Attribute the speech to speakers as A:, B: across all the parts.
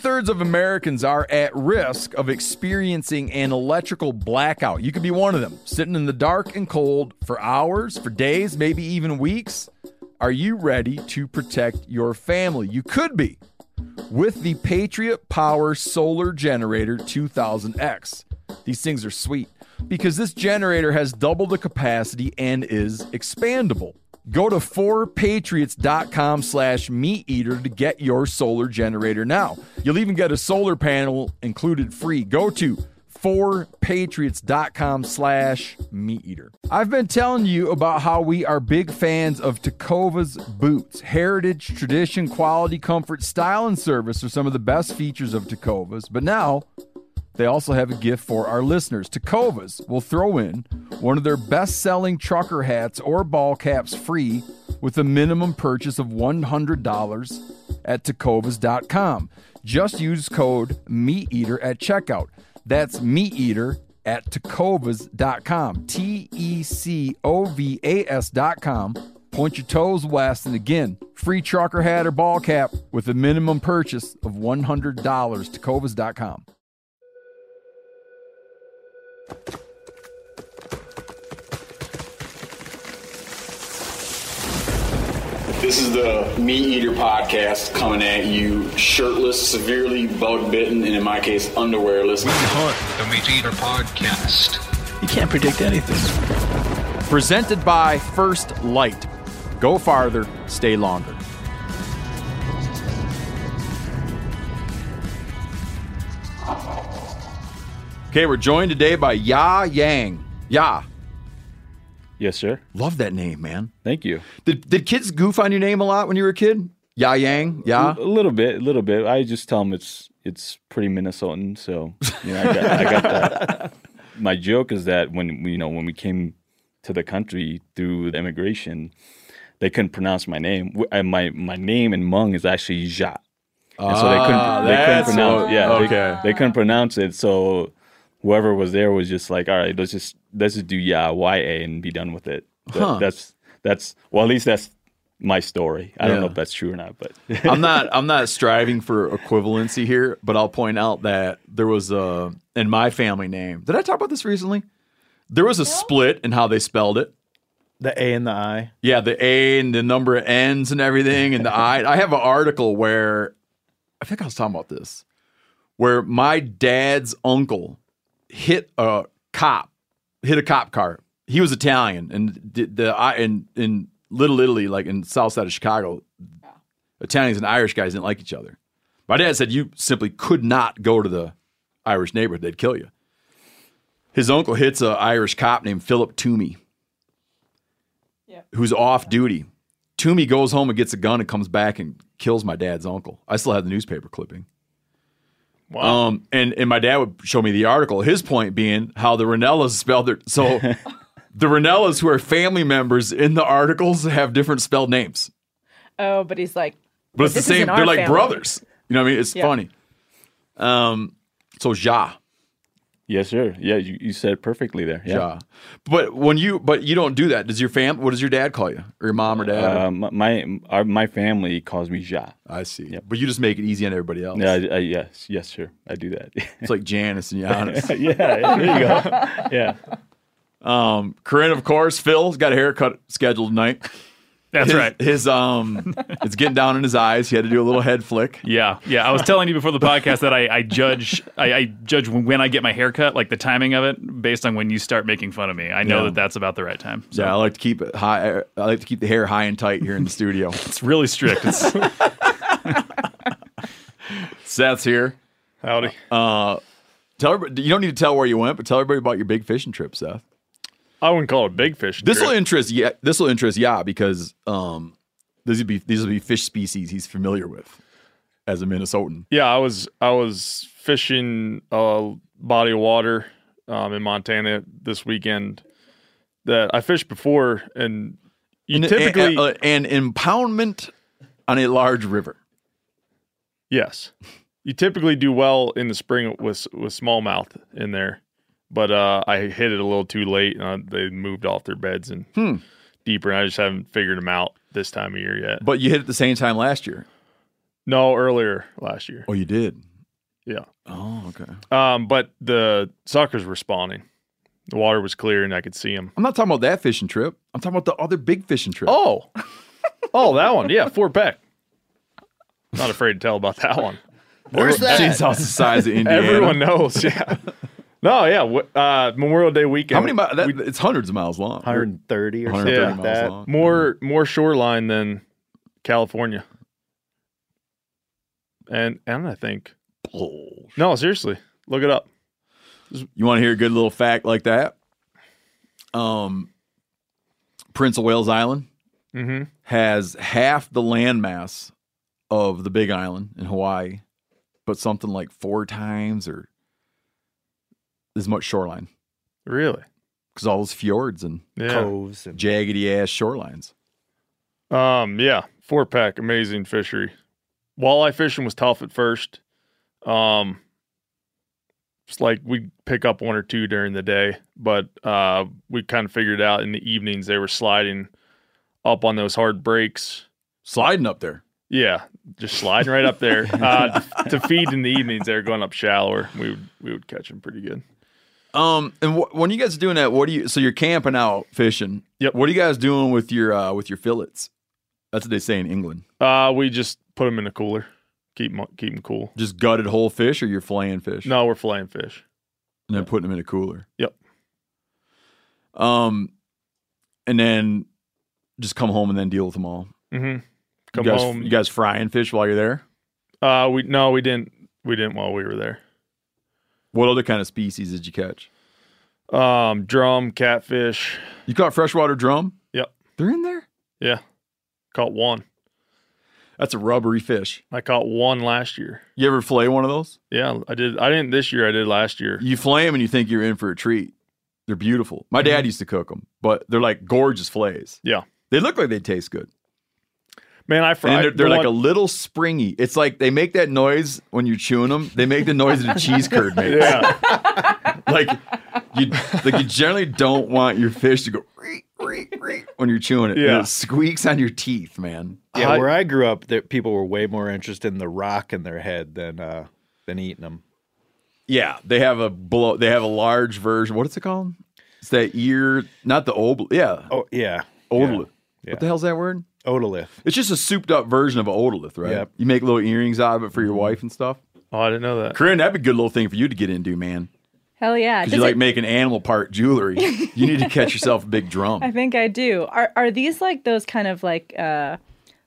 A: thirds of Americans are at risk of experiencing an electrical blackout. You could be one of them, sitting in the dark and cold for hours, for days, maybe even weeks. Are you ready to protect your family? You could be with the Patriot Power Solar Generator 2000X. These things are sweet because this generator has double the capacity and is expandable. Go to 4patriots.com slash meat eater to get your solar generator now. You'll even get a solar panel included free. Go to 4patriots.com slash meat eater. I've been telling you about how we are big fans of Tecovas boots. Heritage, tradition, quality, comfort, style, and service are some of the best features of Tecovas. But now they also have a gift for our listeners. Tecovas will throw in one of their best selling trucker hats or ball caps free with a minimum purchase of $100 at tecovas.com. Just use code MeatEater at checkout. That's MeatEater at tecovas.com. T E C O V A S.com. Point your toes west, and again, free trucker hat or ball cap with a minimum purchase of $100. Tecovas.com.
B: This is the MeatEater podcast coming at you shirtless, severely bug bitten, and in my case, underwearless.
C: We hunt the Meat Eater podcast.
D: You can't predict anything.
A: Presented by First Light. Go farther, stay longer. Okay, we're joined today by Ya Yang. Ya.
E: Yes, sir.
A: Love that name, man.
E: Thank you.
A: Did, did kids goof on your name a lot when you were a kid? Ya Yang? Ya?
E: A little bit, a little bit. I just tell them it's it's pretty Minnesotan, so you know I got, I got that. My joke is that when you know when we came to the country through the immigration, they couldn't pronounce my name. My my name in Hmong is actually Ja, and so they couldn't ah, they couldn't
A: that's
E: pronounce.
A: what-
E: yeah, they-
A: okay.
E: they, couldn't pronounce it. So whoever was there was just like, all right, let's just let's just do Ya Y A and be done with it. That-
A: Huh.
E: That's that's well, at least that's my story. I don't know if that's true or not, but
A: I'm not I'm not striving for equivalency here, but I'll point out that there was a in my family name. Did I talk about this recently? There was a split in how they spelled it.
D: The A and the I.
A: Yeah, the A and the number of N's and everything, and the I. I have an article where I think I was talking about this, where my dad's uncle hit a cop, hit a cop car. He was Italian, and the, the I in in Little Italy, like in South side of Chicago, Italians and Irish guys didn't like each other. My dad said you simply could not go to the Irish neighborhood; they'd kill you. His uncle hits a Irish cop named Philip Toomey who's off duty. Toomey goes home and gets a gun and comes back and kills my dad's uncle. I still have the newspaper clipping. Wow. Um, and, and my dad would show me the article. His point being how the Rinellas spelled their so the Rinellas who are family members in the articles have different spelled names.
F: Oh, but he's like,
A: But it's the same. They're like
F: family.
A: brothers. You know what I mean? It's
F: Yeah.
A: funny. Um, so Ja,
E: yes, sir. Yeah, you, you said it perfectly there. Yeah.
A: Ja. But when you but you don't do that. Does your fam? What does your dad call you, or your mom or dad? or-
E: Uh, my my, our, my family calls me Ja.
A: I see. Yeah. But you just make it easy on everybody else.
E: Yeah, I, I, yes, yes, sir. I do that.
A: It's like Janice and Giannis.
E: yeah, there you go. Yeah.
A: Um, Corinne, of course, Phil's got a haircut scheduled tonight.
G: That's
A: His-
G: right.
A: His um, it's getting down in his eyes. He had to do a little head flick.
G: Yeah, yeah. I was telling you before the podcast that I, I judge I, I judge when I get my haircut, like the timing of it, based on when you start making fun of me. I know
A: Yeah.
G: that that's about the right time. So
A: Yeah, I like to keep it high. I like to keep the hair high and tight here in the studio.
G: it's really strict. It's,
A: Seth's here.
D: Howdy.
A: Uh, tell everybody. You don't need to tell where you went, but tell everybody about your big fishing trip, Seth.
H: I wouldn't call it big fish.
A: This will interest yeah. This will interest yeah because um, these would be these will be fish species he's familiar with as a Minnesotan.
H: Yeah, I was I was fishing a body of water um, in Montana this weekend that I fished before, and you
A: An-
H: typically
A: a- a- an impoundment on a large river.
H: yes, you typically do well in the spring with with smallmouth in there, but uh, I hit it a little too late, and uh, they moved off their beds and
A: Hmm.
H: deeper, and I just haven't figured them out this time of year yet.
A: But you hit it the same time last year.
H: No, earlier last year.
A: Oh, you did.
H: Yeah.
A: Oh, okay.
H: Um, but the suckers were spawning. The water was clear, and I could see them.
A: I'm not talking about that fishing trip. I'm talking about the other big fishing trip.
H: Oh, oh, that one. Yeah, Fort Peck. Not afraid to tell about that one.
A: Where's that? Seems how the size of Indiana.
H: Everyone knows. Yeah. No, yeah. Uh, Memorial Day weekend.
A: How many miles? That, it's hundreds of miles long.
D: 130 or
A: 130
D: something
H: Yeah.
D: like that.
A: long.
H: more more shoreline than California. And and I think no, seriously, look it up.
A: You want to hear a good little fact like that? Um, Prince of Wales Island
H: Mm-hmm.
A: has half the landmass of the Big Island in Hawaii, but something like four times or as much shoreline
H: Really?
A: because all those fjords and
H: Yeah.
D: Coves and
A: jaggedy ass shorelines.
H: Um, yeah, Fort Peck, amazing fishery. Walleye fishing was tough at first. Um, it's like we'd pick up one or two during the day, but uh, we kind of figured out in the evenings they were sliding up on those hard breaks.
A: Sliding up there.
H: Yeah, just sliding right up there uh, to feed in the evenings. They were going up shallower. We would we would catch them pretty good.
A: Um, and wh- when you guys are doing that, what do you? So you're camping out fishing.
H: Yep.
A: What are you guys doing with your uh, with your fillets? That's what they say in England.
H: Uh, we just put them in a cooler, keep them keep them cool.
A: Just gutted whole fish, or you're filleting fish?
H: No, we're filleting fish.
A: and then putting them in a cooler.
H: Yep.
A: Um, and then just come home and then deal with them all.
H: Mm-hmm. Come
A: you guys,
H: home.
A: You guys frying fish while you're there.
H: Uh, we no, we didn't. We didn't while we were there.
A: What other kind of species did you catch?
H: Um, drum, catfish.
A: You caught freshwater drum.
H: Yep.
A: They're in there.
H: Yeah, caught one.
A: That's a rubbery fish.
H: I caught one last year.
A: You ever fillet one of those?
H: Yeah, I did. I didn't this year. I did last year.
A: You fillet them and you think you're in for a treat. They're beautiful. My dad used to cook them, but they're like gorgeous fillets.
H: Mm-hmm. Yeah,
A: They look like they taste good.
H: Man. I
A: And
H: fried.
A: they're, they're
H: the
A: like a little springy. It's like they make that noise when you're chewing them. They make the noise that a cheese curd makes.
H: yeah.
A: like you like you generally don't want your fish to go when you're chewing it.
H: Yeah.
A: it squeaks on your teeth, man.
D: yeah,
H: I-
D: where I grew up, there, people were way more interested in the rock in their head than uh, than eating them.
A: Yeah, they have a blow. They have a large version. What is it called? It's that ear, not the obl. Yeah,
D: Oh yeah,
A: otolith.
D: yeah.
A: What the hell's that word?
D: Otolith.
A: It's just a souped up version of an otolith, right?
D: Yep.
A: You make little earrings out of it for your wife and stuff.
H: Oh, I didn't know that.
A: Corinne, that'd be a good little thing for you to get into, man.
F: Hell yeah.
A: Because you like
F: it-
A: making animal part jewelry. you need to catch yourself a big drum.
F: I think I do. Are are these like those kind of like uh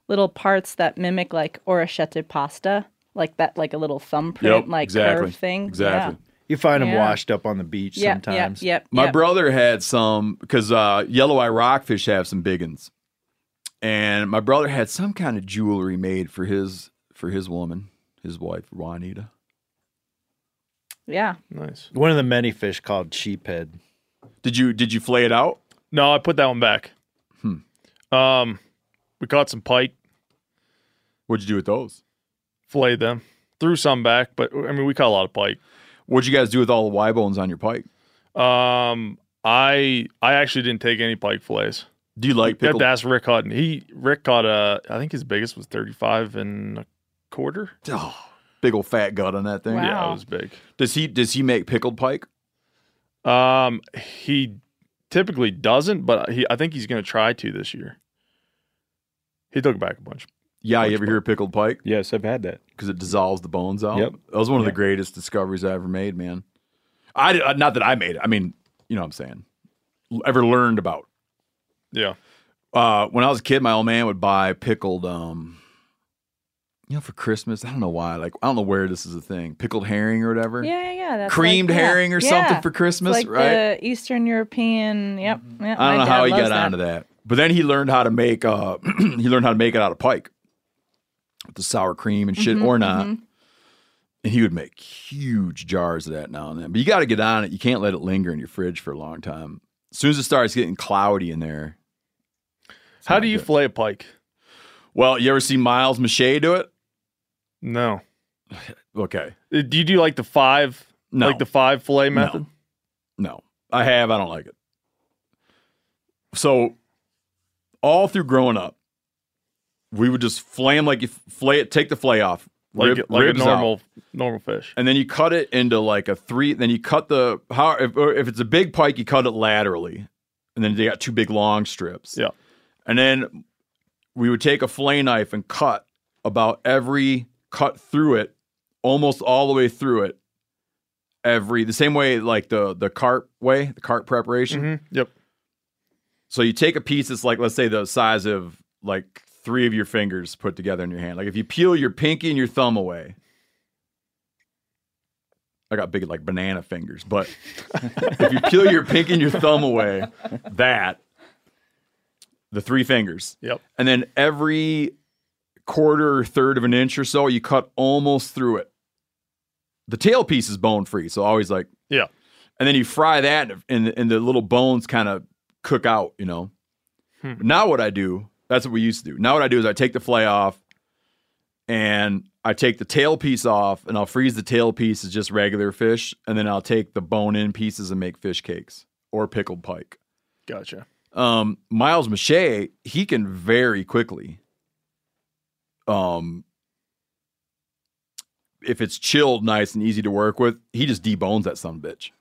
F: little parts that mimic like orecchiette pasta? Like that like a little thumbprint
A: Yep,
F: like
A: exactly,
F: curve thing?
A: exactly.
D: You find them
F: Yeah.
D: washed up on the beach
F: Yeah.
D: sometimes.
F: Yep, yep,
A: My brother had some because uh, yellow eye rockfish have some big ones, and my brother had some kind of jewelry made for his for his woman, his wife Juanita.
F: Yeah.
H: Nice.
D: One of the many fish called sheephead.
A: Did you did you flay it out?
H: No, I put that one back.
A: Hmm.
H: Um, we caught some pike,
A: What'd you do with those?
H: filleted them, threw some back, but I mean, we caught a lot of pike.
A: What'd you guys do with all the Y bones on your pike?
H: Um, I I actually didn't take any pike fillets.
A: Do you like
H: You have
A: pickled?
H: to ask Rick Hutton. He Rick caught a I think his biggest was thirty five and a quarter.
A: Oh, big old fat gut on that thing.
F: Wow.
H: Yeah, it was big.
A: Does he does he make pickled pike?
H: Um, he typically doesn't, but he I think he's going to try to this year. He took back a bunch.
A: Yeah, you
H: Which
A: ever hear of pickled pike?
E: Yes, I've had that.
A: Because it dissolves the bones out.
E: Yep.
A: That was one of the greatest discoveries I ever made, man. I did- not that I made it. I mean, you know what I'm saying. Ever learned about.
H: Yeah,
A: Uh, when I was a kid, my old man would buy pickled. Um, you know, for Christmas, I don't know why. Like, I don't know where this is a thing. Pickled herring or whatever.
F: Yeah, yeah, yeah. That's
A: Creamed
F: like, yeah,
A: herring or
F: yeah.
A: something for Christmas,
F: like
A: right?
F: The Eastern European. Yep. yep
A: I don't
F: my
A: know how he
F: loves
A: got onto that. But then he learned how to make uh he learned how to make it out of pike. With the sour cream and shit
F: Mm-hmm,
A: or not. And he would make huge jars of that now and then. But you got to get on it. You can't let it linger in your fridge for a long time. As soon as it starts getting cloudy in there. It's
H: How do you
A: good.
H: fillet a pike?
A: Well, you ever see Miles Mache do it?
H: No.
A: Okay.
H: Uh, Do you do like the five,
A: No.
H: like the five fillet method?
A: No, I have. I don't like it. So, all through growing up, we would just flay 'em like you flay it, take the flay off,
H: Like
A: rib-
H: like a
A: ribs out,
H: normal normal fish.
A: and then you cut it into like a three. Then you cut the how if, or if it's a big pike, you cut it laterally, and then they got two big long strips.
H: Yeah.
A: And then we would take a fillet knife and cut about every cut through it, almost all the way through it. Every the same way like the the carp way, the carp preparation.
H: Mm-hmm. Yep.
A: So you take a piece that's like, let's say the size of like three of your fingers put together in your hand. Like if you peel your pinky and your thumb away, I got big like banana fingers, but if you peel your pinky and your thumb away, that the three fingers,
H: Yep.
A: and then every quarter or third of an inch or so, you cut almost through it. The tail piece is bone free, so always like
H: Yeah.
A: and then you fry that and, and the little bones kind of cook out you know
H: Hmm.
A: now what i do that's what we used to do now what i do is i take the fillet off and i take the tail piece off and i'll freeze the tail piece as just regular fish and then i'll take the bone in pieces and make fish cakes or pickled pike
H: Gotcha.
A: Um miles mache he can very quickly um if it's chilled nice and easy to work with he just debones that son of a bitch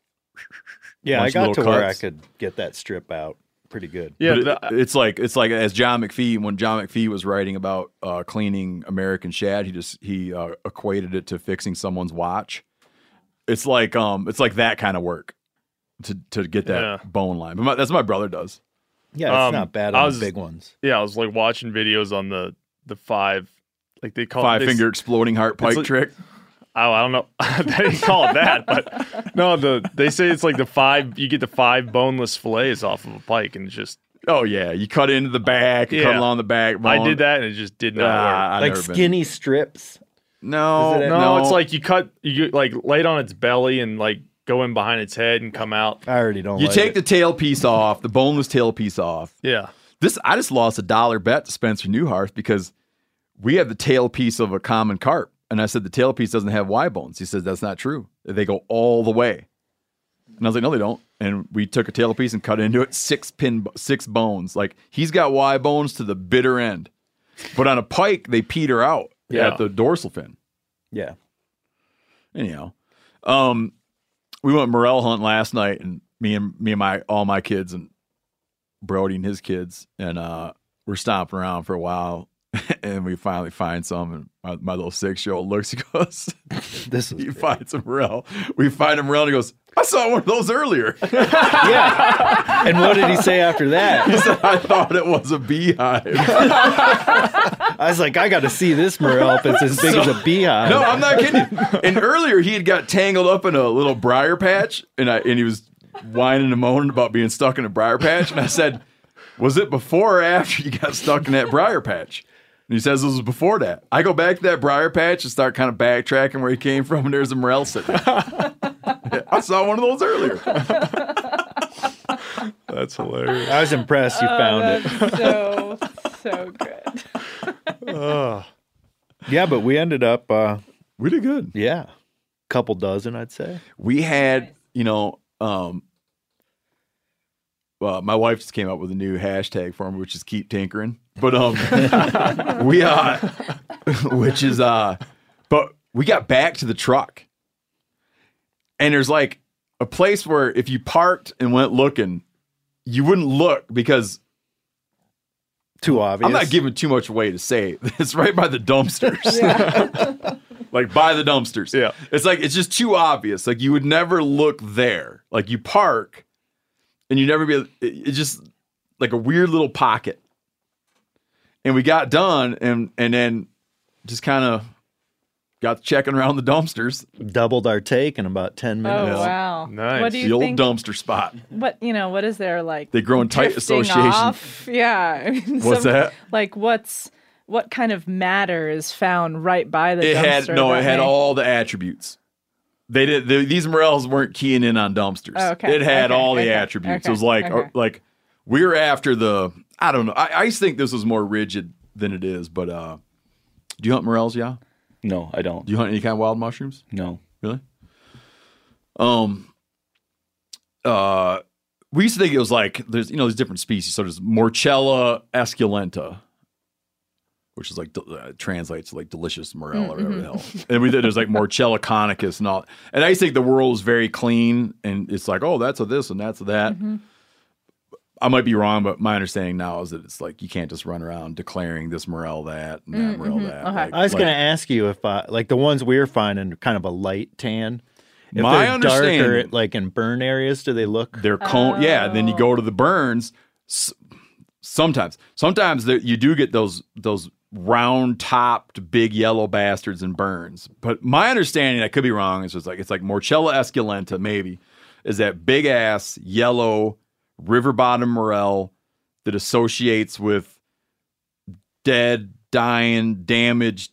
D: Yeah, I
A: Bunch of
D: got
A: little
D: to where I could get that strip out pretty good.
H: Yeah.
A: But it- it's like it's like as John McPhee when John McPhee was writing about uh, cleaning American shad, he just he uh, equated it to fixing someone's watch. It's like um it's like that kind of work to to get that
H: Yeah.
A: bone line. But my, that's what my brother does.
D: Yeah, it's
H: Um,
D: not bad
H: I
D: on
H: was-
D: the big ones.
H: yeah, I was like watching videos on the the five, like they call
A: Five
H: it, they-
A: finger exploding heart pike
H: like-
A: trick.
H: Oh, I don't know. they didn't call it that, but no, the they say it's like the five. You get the five boneless fillets off of a pike, and just
A: Oh yeah, you cut into the back, you cut along the back.
H: I did that, and it just did not work.
A: Ah, I've
D: like
A: never been-
D: skinny strips.
A: No,
D: it-
H: No,
A: no,
H: it's like you cut, you like lay it on its belly and like go in behind its head and come out.
D: I already don't.
A: you
D: like
A: take
D: it.
A: the tail piece off, the boneless tail piece off.
H: Yeah,
A: This I just lost a dollar bet to Spencer Neuharth because we have the tail piece of a common carp, and I said the tail piece doesn't have Y bones. He says that's not true. They go all the way, and I was like, no, they don't. And we took a tail piece and cut into it six pin, six bones. Like he's got Y bones to the bitter end, but on a pike they peter out
H: Yeah.
A: at the dorsal fin.
D: yeah.
A: Anyhow, um, we went morel hunt last night, and me and me and my all my kids and Brody and his kids, and uh, we're stomping around for a while, and we finally find some. And my, my little six year old looks, he goes,
D: This is
A: he finds a morel. We find a morel, and he goes, I saw one of those earlier.
D: yeah. And what did he say after that?
A: he said, I thought it was a beehive.
D: I was like, I got to see this morel if it's as big as a beehive.
A: No, I'm not kidding. And earlier he had got tangled up in a little briar patch, and I and he was whining and moaning about being stuck in a briar patch. And I said, "Was it before or after you got stuck in that briar patch?" And he says it was before that. I go back to that briar patch and start kind of backtracking where he came from, and there's a morel sitting. I saw one of those earlier.
H: that's hilarious.
D: I was impressed you oh, found it.
F: so so good.
D: Yeah, but we ended up, uh,
A: We did good.
D: yeah, couple dozen, I'd say.
A: we had, you know, um, well, my wife just came up with a new hashtag for me, which is keep tinkering. But um, we uh, which is uh, but we got back to the truck, and there's like a place where if you parked and went looking, you wouldn't look because
D: Too obvious.
A: I'm not giving too much away to say it. it's right by the dumpsters. like by the dumpsters.
H: Yeah.
A: It's like it's just too obvious. Like you would never look there. Like you park and you never be it's just like a weird little pocket. And we got done and and then just kind of got checking around the dumpsters,
D: Doubled our take in about 10 minutes.
F: Oh
D: minutes.
F: wow!
H: Nice.
F: What do you
A: the old
F: think?
A: dumpster spot.
F: What you know? What is there like?
A: They grow in tight
F: drifting
A: association.
F: Off? Yeah. I mean,
A: What's
F: some-
A: that?
F: Like what's what kind of matter is found right by the
A: It
F: dumpster?
A: had no,
F: that
A: it had
F: may-
A: all the attributes. They did the, these morels weren't keying in on dumpsters.
F: Oh, okay,
A: It had
F: okay,
A: all the
F: okay,
A: attributes.
F: okay,
A: it was like
F: okay.
A: like we're after the I don't know. I, I think this was more rigid than it is, but uh do you hunt morels, yeah?
E: No, I don't.
A: Do you hunt any kind of wild mushrooms?
E: No.
A: Really? Um. Uh, we used to think it was like there's you know there's different species. So there's Morchella esculenta, which is like uh, translates to like delicious morel or whatever the hell. And we there's like Morchella conicus and all. And I used to think the world is very clean and it's like oh that's a this and that's a that. I might be wrong, but my understanding now is that it's like you can't just run around declaring this morel that and that morel that.
F: Okay.
A: Like-
D: I was
A: like-
D: going to ask you if, uh, like, the ones we're finding, are kind of a light tan. If
A: My
D: they're darker, like in burn areas, do they look?
A: They're cone. Yeah. Then you go to the burns. Sometimes, sometimes there, you do get those those round topped big yellow bastards and burns. But my understanding, I could be wrong, is just like it's like Morchella esculenta, maybe, is that big ass yellow river bottom morel that associates with dead, dying, damaged,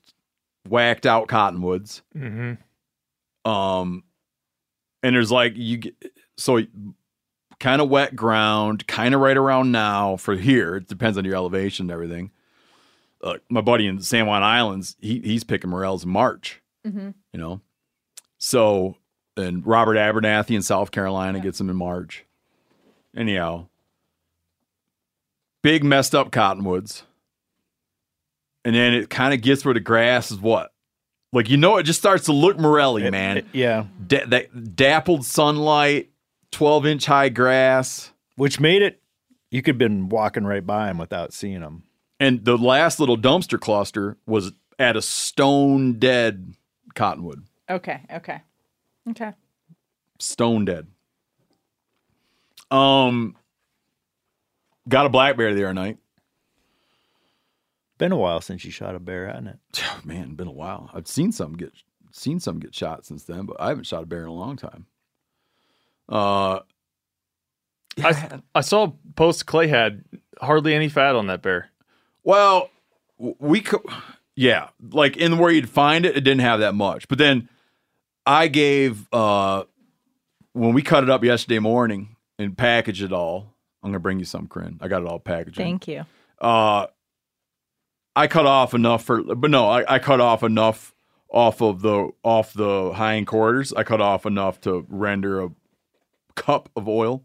A: whacked out cottonwoods.
H: Mm-hmm.
A: Um, and there's like you get so kind of wet ground, kind of right around now for here. It depends on your elevation and everything. Uh, my buddy in San Juan Islands, he he's picking morels in March.
F: Mhm.
A: You know, so and Robert Abernathy in South Carolina gets them in March. Anyhow, big messed up cottonwoods, and then it kind of gets where the grass is what. Like you know, it just starts to look morelly, man
D: Yeah.
A: da- that dappled sunlight, 12 inch high grass.
D: Which made it, you could have been walking right by them without seeing them.
A: And the last little dumpster cluster was at a stone dead cottonwood.
F: Okay. Okay. Okay.
A: Stone dead. Um, got a black bear the other night.
D: Been a while since you shot a bear, hasn't it?
A: Man, been a while. I've seen some get seen some get shot since then, but I haven't shot a bear in a long time. Uh,
H: I, I saw a post Clay had hardly any fat on that bear.
A: Well, we could, yeah, like in where you'd find it, it didn't have that much. But then I gave uh when we cut it up yesterday morning and package it all. I'm gonna bring you some, Corinne. I got it all packaged.
F: Thank you.
A: Uh, I cut off enough for, but no, I, I cut off enough off of the off the hind quarters. I cut off enough to render a cup of oil.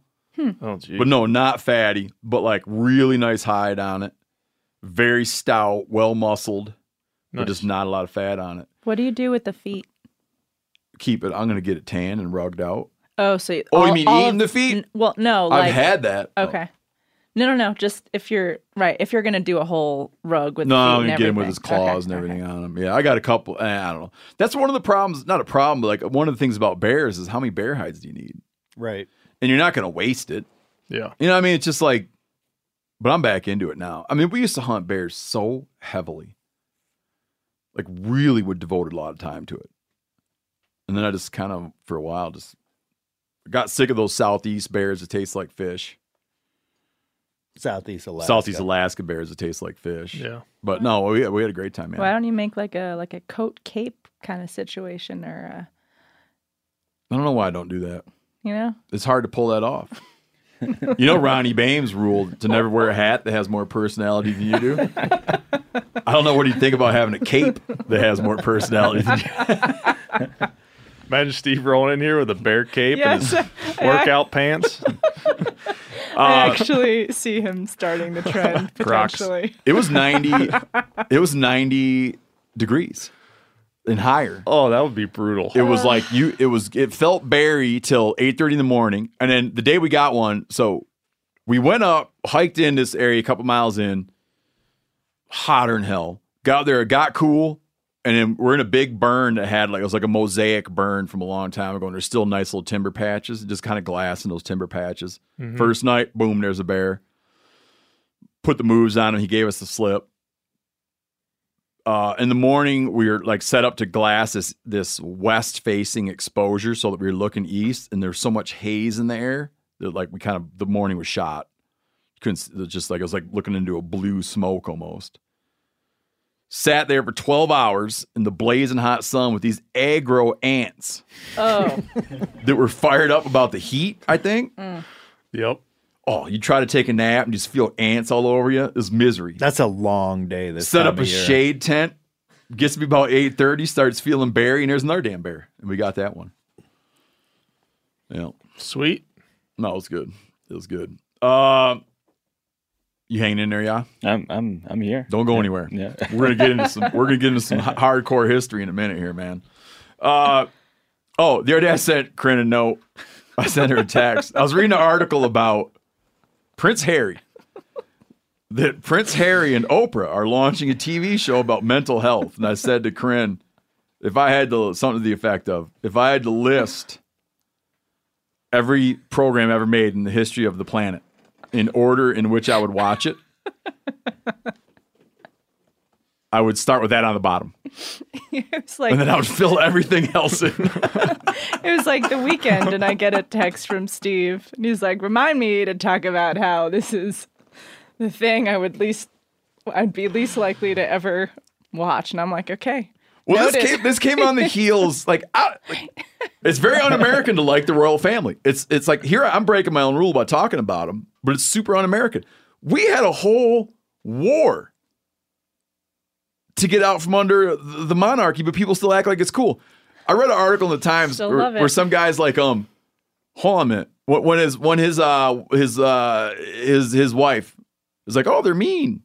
H: Oh, gee.
A: But no, not fatty, but like really nice hide on it. Very stout, well muscled, but just not a lot of fat on it.
F: What do you do with the feet?
A: Keep it. I'm gonna get it tan and rugged out.
F: Oh, so you,
A: Oh, you mean
F: all
A: eating
F: of-
A: the feet?
F: n- well, no, like
A: I've had that.
F: Okay. No, no, no. Just if you're right, if you're gonna do a whole rug with
A: No,
F: the feet and
A: get him with his
F: everything. Okay,
A: claws and
F: okay.
A: everything on him. Yeah, I got a couple. eh, I don't know. That's one of the problems. Not a problem, but like one of the things about bears is how many bear hides do you need?
D: Right.
A: And you're not gonna waste it.
H: yeah.
A: You know what I mean? It's just like, but I'm back into it now. I mean, we used to hunt bears so heavily, like really would devote a lot of time to it. And then I just kind of, for a while, just got sick of those southeast bears that taste like fish,
D: Southeast Alaska.
A: southeast Alaska bears that taste like fish.
H: Yeah.
A: But no, we we had a great time, man.
F: Why don't you make like a like a coat cape kind of situation, or a,
A: I don't know why I don't do that.
F: you know?
A: It's hard to pull that off. you know, Ronnie Bames ruled to never wear a hat that has more personality than you do. I don't know what do you think about having a cape that has more personality than you.
H: Imagine Steve rolling in here with a bear cape and
F: Yes,
H: his workout pants.
F: I uh, actually see him starting the trend
H: Crocs.
A: It was 90 it was 90 degrees and higher.
H: Oh, that would be brutal.
A: It was uh. like you it was it felt berry till 8:30 in the morning and then the day we got one, so we went up, hiked in this area a couple miles in, hotter than hell. Got there, got cool, and then we're in a big burn that had like it was like a mosaic burn from a long time ago, and there's still nice little timber patches, just kind of glass in those timber patches. First night, boom, there's a bear. Put the moves on him. He gave us the slip. uh, in the morning we were like set up to glass this this west facing exposure so that we were looking east, and there's so much haze in the air that like we kind of the morning was shot. Couldn't it was just like it was like looking into a blue smoke almost. Sat there for 12 hours in the blazing hot sun with these aggro ants
F: Oh,
A: that were fired up about the heat, I think.
H: Yep.
A: Oh, you try to take a nap and just feel ants all over you. It's misery.
D: That's a long day. This
A: Set
D: time
A: up a
D: year.
A: shade tent. Gets to be about 8.30, starts feeling berry, and there's another damn bear. And we got that one. Yeah.
H: Sweet.
A: No, it was good. It was good. Uh, you hanging in there, yeah?
E: I'm I'm I'm here.
A: Don't go anywhere.
E: Yeah.
A: We're gonna get into some we're gonna get into some hardcore history in a minute here, man. Uh oh, the other day I sent Corinne a note. I sent her a text. I was reading an article about Prince Harry. That Prince Harry and Oprah are launching a TV show about mental health. And I said to Corinne, if I had to something to the effect of, if I had to list every program ever made in the history of the planet in order in which I would watch it, I would start with that on the bottom,
F: it was like
A: and then I would fill everything else in.
F: it was like the weekend, and I get a text from Steve, and he's like, "Remind me to talk about how this is the thing I would least, I'd be least likely to ever watch." And I'm like, "Okay."
A: Well, this came, this came on the heels like, I, like, it's very un-American to like the royal family. It's it's like here I'm breaking my own rule by talking about them, but it's super un-American. We had a whole war to get out from under the monarchy, but people still act like it's cool. I read an article in the Times where, where some guys like um, hold on a minute. When his when his uh his uh his his wife is like, oh, they're mean,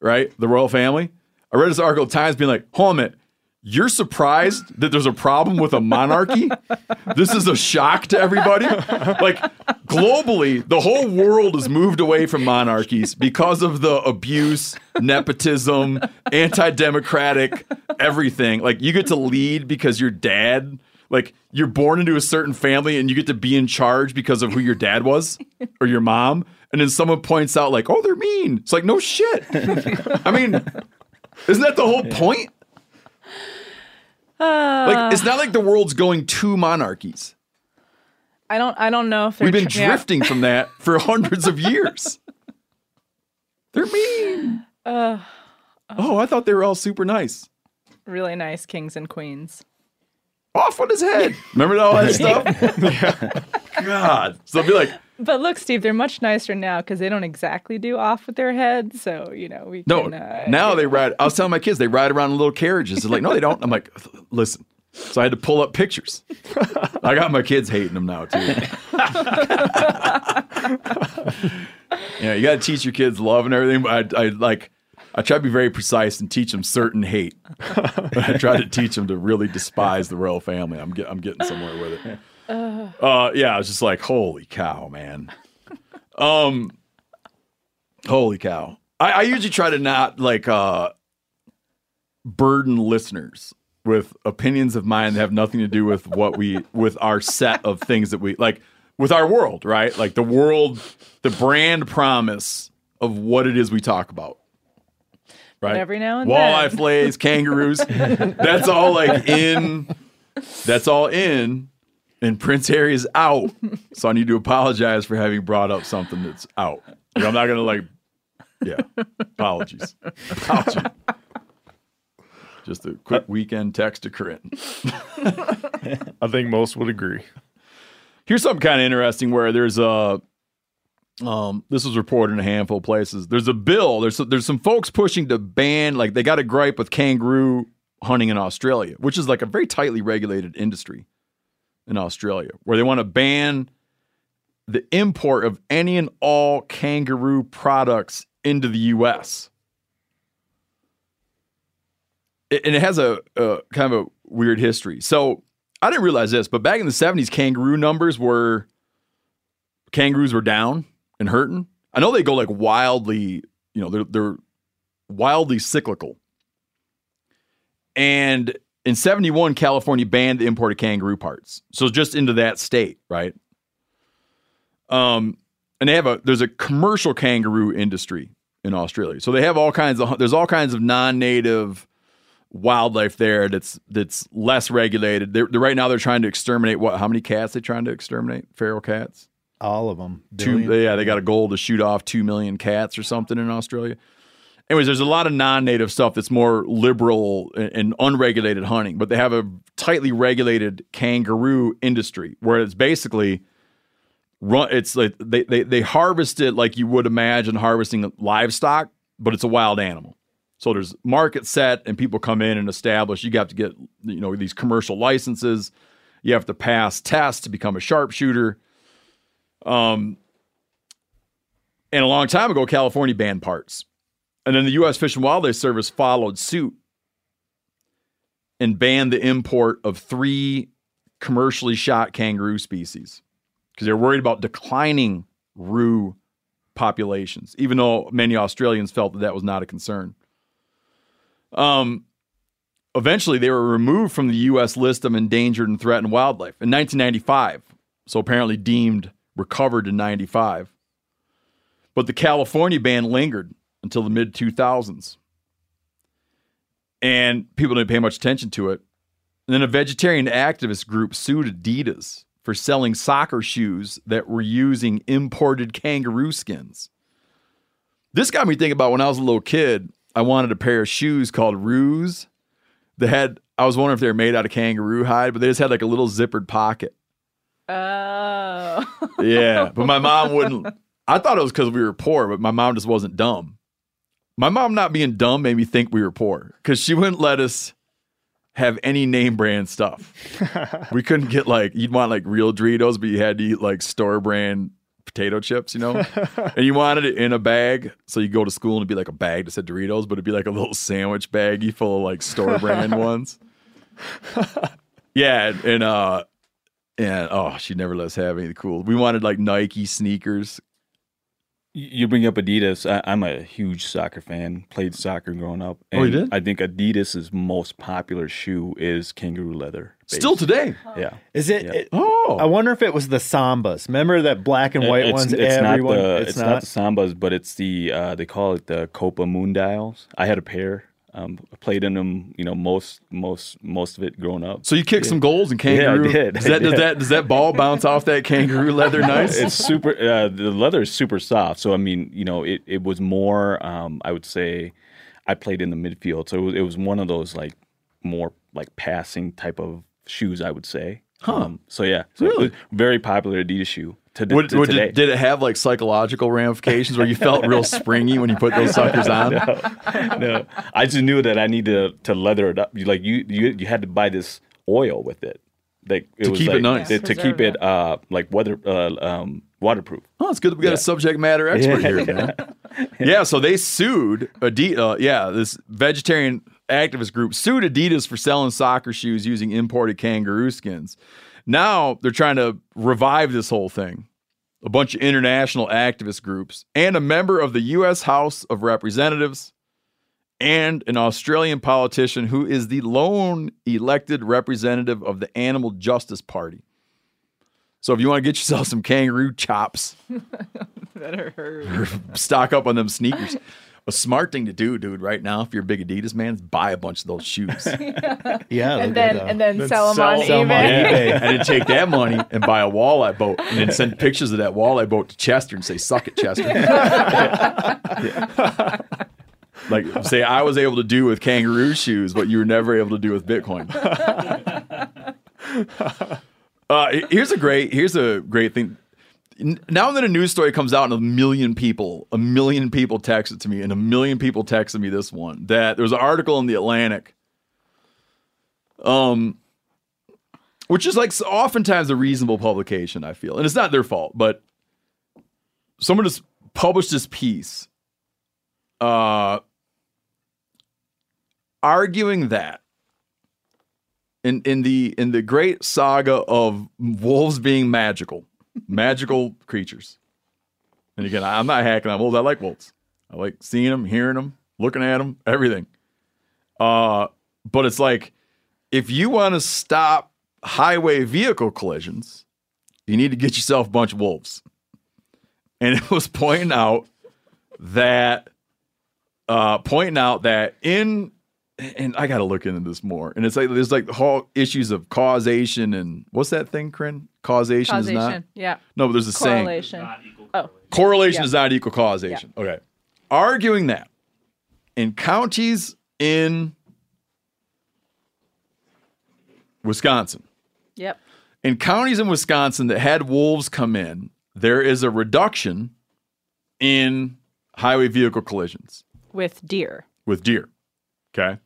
A: right? The royal family. I read this article in the Times being like, hold on a minute. You're surprised that there's a problem with a monarchy? this is a shock to everybody. Like globally, the whole world has moved away from monarchies because of the abuse, nepotism, anti-democratic, everything. Like you get to lead because your dad, like you're born into a certain family and you get to be in charge because of who your dad was or your mom. And then someone points out, like, oh, they're mean. It's like, no shit. I mean, isn't that the whole point? Like, it's not like the world's going to monarchies.
F: I don't. I don't know if
A: We've been
F: tr- yeah.
A: drifting from that for hundreds of years. They're mean.
F: Uh,
A: Oh, I thought they were all super nice.
F: really nice kings and queens.
A: Off on his head. Remember that all that stuff? God. So they'll be like,
F: But look, Steve, they're much nicer now because they don't exactly do off with their heads. So you know we
A: no,
F: can. Uh,
A: now they ride. I was telling my kids they ride around in little carriages. They're like, no, they don't. I'm like, listen. So I had to pull up pictures. I got my kids hating them now too. yeah, you got to teach your kids love and everything. But I, I like, I try to be very precise and teach them certain hate. But I try to teach them to really despise the royal family. I'm get, I'm getting somewhere with it. Uh, yeah, I was just like, holy cow, man. Um, holy cow. I, I usually try to not like uh burden listeners with opinions of mine that have nothing to do with what we with our set of things that we like with our world, right? Like the world, the brand promise of what it is we talk about. Right.
F: every now and
A: Walleye
F: then.
A: fillets, kangaroos. that's all like in that's all in. And Prince Harry is out. So I need to apologize for having brought up something that's out. Like, I'm not gonna like yeah. Apologies. Apologies. Just a quick weekend text to Corinne.
H: I think most would agree.
A: Here's something kind of interesting where there's a um this was reported in a handful of places. There's a bill, there's there's some folks pushing to ban like they got a gripe with kangaroo hunting in Australia, which is like a very tightly regulated industry in Australia, where they want to ban the import of any and all kangaroo products into the US. It- and it has a, a kind of a weird history. So I didn't realize this, but back in the 70s, kangaroo numbers were kangaroos were down and hurting. I know they go like wildly, you know, they're they're wildly cyclical. And in 71, California banned the import of kangaroo parts. So just into that state, right? Um, and they have a there's a commercial kangaroo industry in Australia. So they have all kinds of there's all kinds of non-native wildlife there that's that's less regulated. They're, they're right now they're trying to exterminate what? How many cats they trying to exterminate? Feral cats.
I: All of them.
A: Two, yeah, they got a goal to shoot off two million cats or something in Australia. Anyways, there's a lot of non-native stuff that's more liberal and, unregulated hunting, but they have a tightly regulated kangaroo industry where it's basically run. It's like they they they harvest it like you would imagine harvesting livestock, but it's a wild animal. So there's market set, and people come in and establish. You have to get you know these commercial licenses. You have to pass tests to become a sharpshooter. Um, and a long time ago, California banned parts. And then the U.S. Fish and Wildlife Service followed suit and banned the import of three commercially shot kangaroo species because they're worried about declining roo populations, even though many Australians felt that that was not a concern. Um, eventually, they were removed from the U.S. list of endangered and threatened wildlife in 1995. So apparently deemed recovered in 95. But the California ban lingered until the mid 2000s. And people didn't pay much attention to it. And then a vegetarian activist group sued Adidas for selling soccer shoes that were using imported kangaroo skins. This got me thinking about when I was a little kid, I wanted a pair of shoes called Roos. They had, I was wondering if they were made out of kangaroo hide, but they just had like a little zippered pocket.
F: Oh.
A: Yeah, but my mom wouldn't. I thought it was because we were poor, but my mom just wasn't dumb. My mom not being dumb made me think we were poor because she wouldn't let us have any name brand stuff. we couldn't get like you'd want like real Doritos, but you had to eat like store brand potato chips, you know. and you wanted it in a bag, so you go to school and it'd be like a bag that said Doritos, but it'd be like a little sandwich baggie full of like store brand ones. yeah, and, and uh and oh, she never let us have anything cool. We wanted like Nike sneakers.
E: You bring up Adidas. I, I'm a huge soccer fan. Played soccer growing up.
A: Oh, you did?
E: I think Adidas's most popular shoe is kangaroo leather. based.
A: Still today.
E: Yeah.
I: Is it?
E: Yeah.
I: it-
A: Oh.
I: I wonder if it was the Sambas. Remember that black and white
E: it's,
I: ones?
E: It's
I: everyone,
E: not the
I: it's,
E: it's,
I: not.
E: not. the sambas, but it's the uh, they call it the Copa Mundials. I had a pair. Um, played in them. You know, most most most of it growing up.
A: So you kicked some goals in
E: Yeah, I
A: kangaroo.
E: did.
A: Does that, does that does that ball bounce off that kangaroo leather nice?
E: it's super. Uh, the leather is super soft. So I mean, you know, it, it was more. Um, I would say, I played in the midfield, so it was, it was one of those like more like passing type of shoes. I would say. Um, so yeah, so it was very popular Adidas shoe to,
A: Would-
E: to
A: would-
E: today.
A: did, did it have like psychological ramifications where you felt real springy when you put those suckers on?
E: no, I just knew that I needed to, to leather it up. You like you you you had to buy this oil with it, like it
A: To
E: was
A: keep it
E: like,
A: nice.
E: to, to keep it
F: it.
E: uh like weather uh, um waterproof.
A: Oh, it's good that we got a subject matter expert here, man. yeah, so they sued Adidas. Uh, yeah, this vegetarian activist group sued Adidas for selling soccer shoes using imported kangaroo skins. Now they're trying to revive this whole thing. A bunch of international activist groups and a member of the U.S. House of Representatives and an Australian politician who is the lone elected representative of the Animal Justice Party. So if you want to get yourself some kangaroo chops,
F: Better hurry.
A: stock up on them sneakers. A smart thing to do, dude, right now, if you're a big Adidas man, is buy a bunch of those shoes. and
I: yeah,
F: And then
I: at, uh,
F: and then sell them
H: sell-
F: on
I: sell 'em on
F: eBay.
I: and
A: then take that money and buy a walleye boat and then send pictures of that walleye boat to Chester and say, suck it, Chester. like, say, I was able to do with kangaroo shoes what you were never able to do with Bitcoin. Uh, here's a great here's a great thing. Now then a news story comes out and a million people, a million people text it to me, and a million people texted me this one that there was an article in the Atlantic, um, which is like oftentimes a reasonable publication. I feel, and it's not their fault, but someone just published this piece, uh, arguing that in in the in the great saga of wolves being magical, magical creatures. And again, I'm not hacking on wolves. I like wolves. I like seeing them, hearing them, looking at them, everything. Uh, but it's like if you want to stop highway vehicle collisions, you need to get yourself a bunch of wolves. And it was pointing out that uh, pointing out that in and I got to look into this more. And it's like there's like the whole issues of causation and what's that thing, Corinne? Causation, is not.
F: Yeah.
A: No, but there's a saying.
F: Correlation. Oh.
A: Correlation
F: Yeah.
A: is not equal causation. Okay. Arguing that in counties in Wisconsin,
F: Yep.
A: in counties in Wisconsin that had wolves come in, there is a reduction in highway vehicle collisions
F: With deer.
A: with deer. Okay.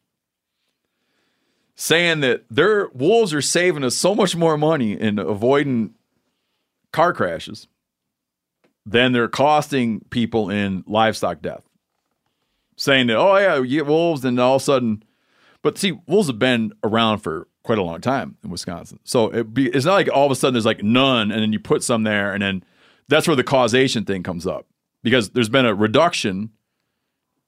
A: Saying that their wolves are saving us so much more money in avoiding car crashes than they're costing people in livestock death. Saying that, oh yeah, you get wolves, and all of a sudden, but see, wolves have been around for quite a long time in Wisconsin. So it be, it's not like all of a sudden there's like none, and then you put some there, and then that's where the causation thing comes up because there's been a reduction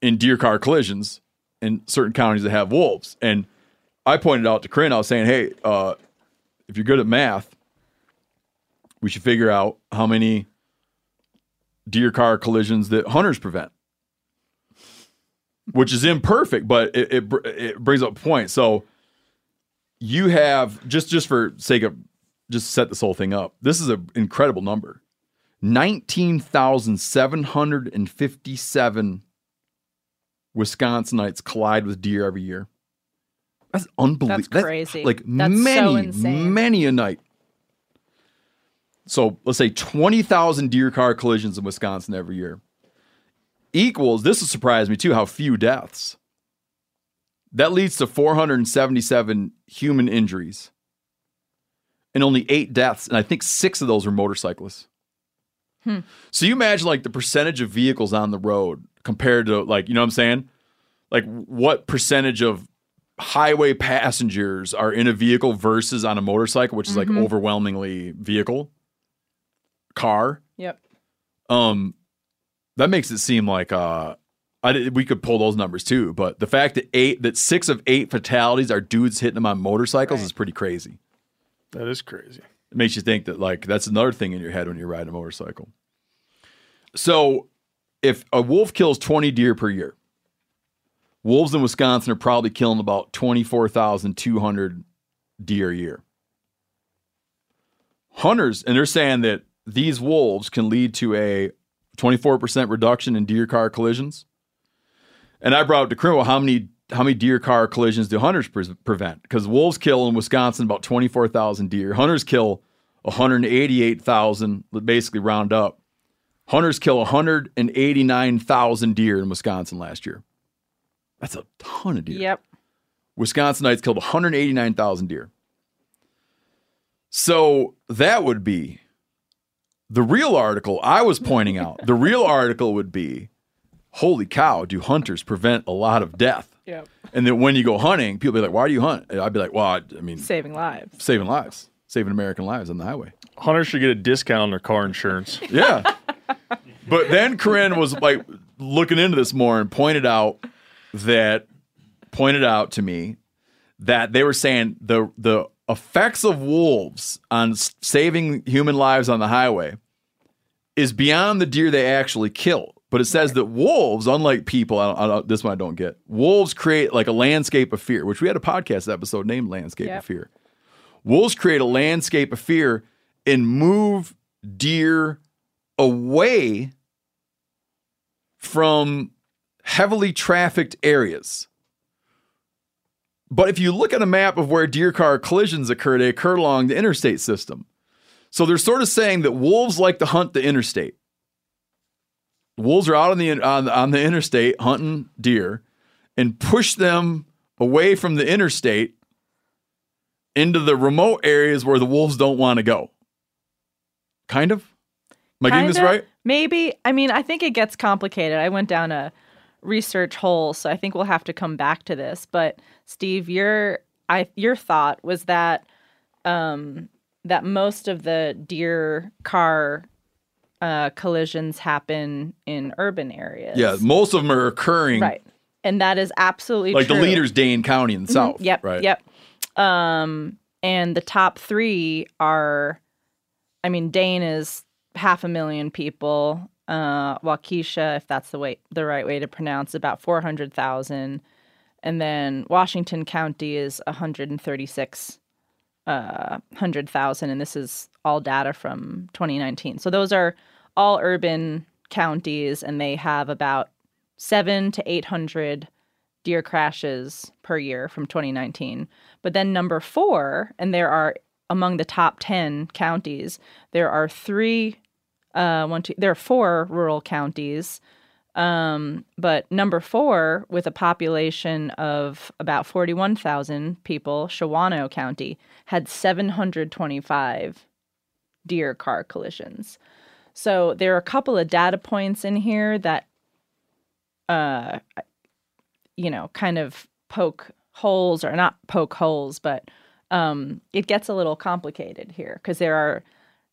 A: in deer car collisions in certain counties that have wolves. And I pointed out to Corinne, I was saying, hey, uh, if you're good at math, we should figure out how many deer car collisions that hunters prevent, which is imperfect, but it, it, it brings up a point. So you have, just, just for sake of, just set this whole thing up, this is an incredible number. 19,757 Wisconsinites collide with deer every year. That's unbelievable.
F: That's crazy.
A: That's like
F: That's so
A: many,
F: insane.
A: many a night. So let's say 20,000 deer car collisions in Wisconsin every year equals, this has surprised me too, how few deaths. That leads to 477 human injuries and only eight deaths. And I think six of those were motorcyclists.
F: Hmm.
A: So you imagine like the percentage of vehicles on the road compared to like, you know what I'm saying? Like what percentage of highway passengers are in a vehicle versus on a motorcycle, which is like
F: Mhm.
A: overwhelmingly vehicle, car.
F: Yep.
A: Um, that makes it seem like uh, I did, we could pull those numbers too. But the fact that eight, that six of eight fatalities are dudes hitting them on motorcycles is pretty crazy.
H: That is crazy.
A: It makes you think that like that's another thing in your head when you're riding a motorcycle. So, if a wolf kills 20 deer per year, wolves in Wisconsin are probably killing about 24,200 deer a year. Hunters, and they're saying that these wolves can lead to a 24% reduction in deer car collisions. And I brought up to Corinne how many how many deer car collisions do hunters pre- prevent? Because wolves kill in Wisconsin about 24,000 deer. Hunters kill 188,000, basically round up. Hunters kill 189,000 deer in Wisconsin last year. That's a ton of deer.
F: Yep.
A: Wisconsinites killed 189,000 deer. So that would be the real article I was pointing out. the real article would be holy cow, do hunters prevent a lot of death?
F: Yep.
A: And then when you go hunting, people be like, why do you hunt? And I'd be like, well, I, I mean,
F: Saving lives.
A: saving lives, saving American lives on the highway.
H: Hunters should get a discount on their car insurance.
A: Yeah. but then Corinne was like looking into this more and pointed out that pointed out to me that they were saying the the effects of wolves on saving human lives on the highway is beyond the deer they actually kill. But it says that wolves, unlike people, I don't, I don't, this one I don't get. Wolves create like a landscape of fear, which we had a podcast episode named "Landscape
F: Yep.
A: of Fear." Wolves create a landscape of fear and move deer away from heavily trafficked areas. But if you look at a map of where deer car collisions occur, they occur along the interstate system. So they're sort of saying that wolves like to hunt the interstate. Wolves are out on the on, on the interstate hunting deer and push them away from the interstate into the remote areas where the wolves don't want to go. Kind of? Am I getting this
F: Kinda,
A: right?
F: Maybe. I mean, I think it gets complicated. I went down a research hole, so I think we'll have to come back to this. But Steve, your I your thought was that um, that most of the deer car uh, collisions happen in urban areas.
A: Yeah, most of them are occurring
F: Right. And that is absolutely
A: like
F: true.
A: the leaders Dane County in the south.
F: Mhm. Yep.
A: Right.
F: Yep. Um, and the top three are, I mean, Dane is half a million people. Uh, Waukesha, if that's the way the right way to pronounce, about four hundred thousand, and then Washington County is 136 uh, hundred thousand, and this is all data from 2019. So those are all urban counties, and they have about seven to 800 deer crashes per year from 2019. But then number four, and there are among the top 10 counties, there are three, uh, one, two, there are four rural counties. Um, but number four, with a population of about 41,000 people, Shawano County had 725 deer car collisions. So there are a couple of data points in here that, uh, you know, kind of poke holes or not poke holes, but um, it gets a little complicated here because there are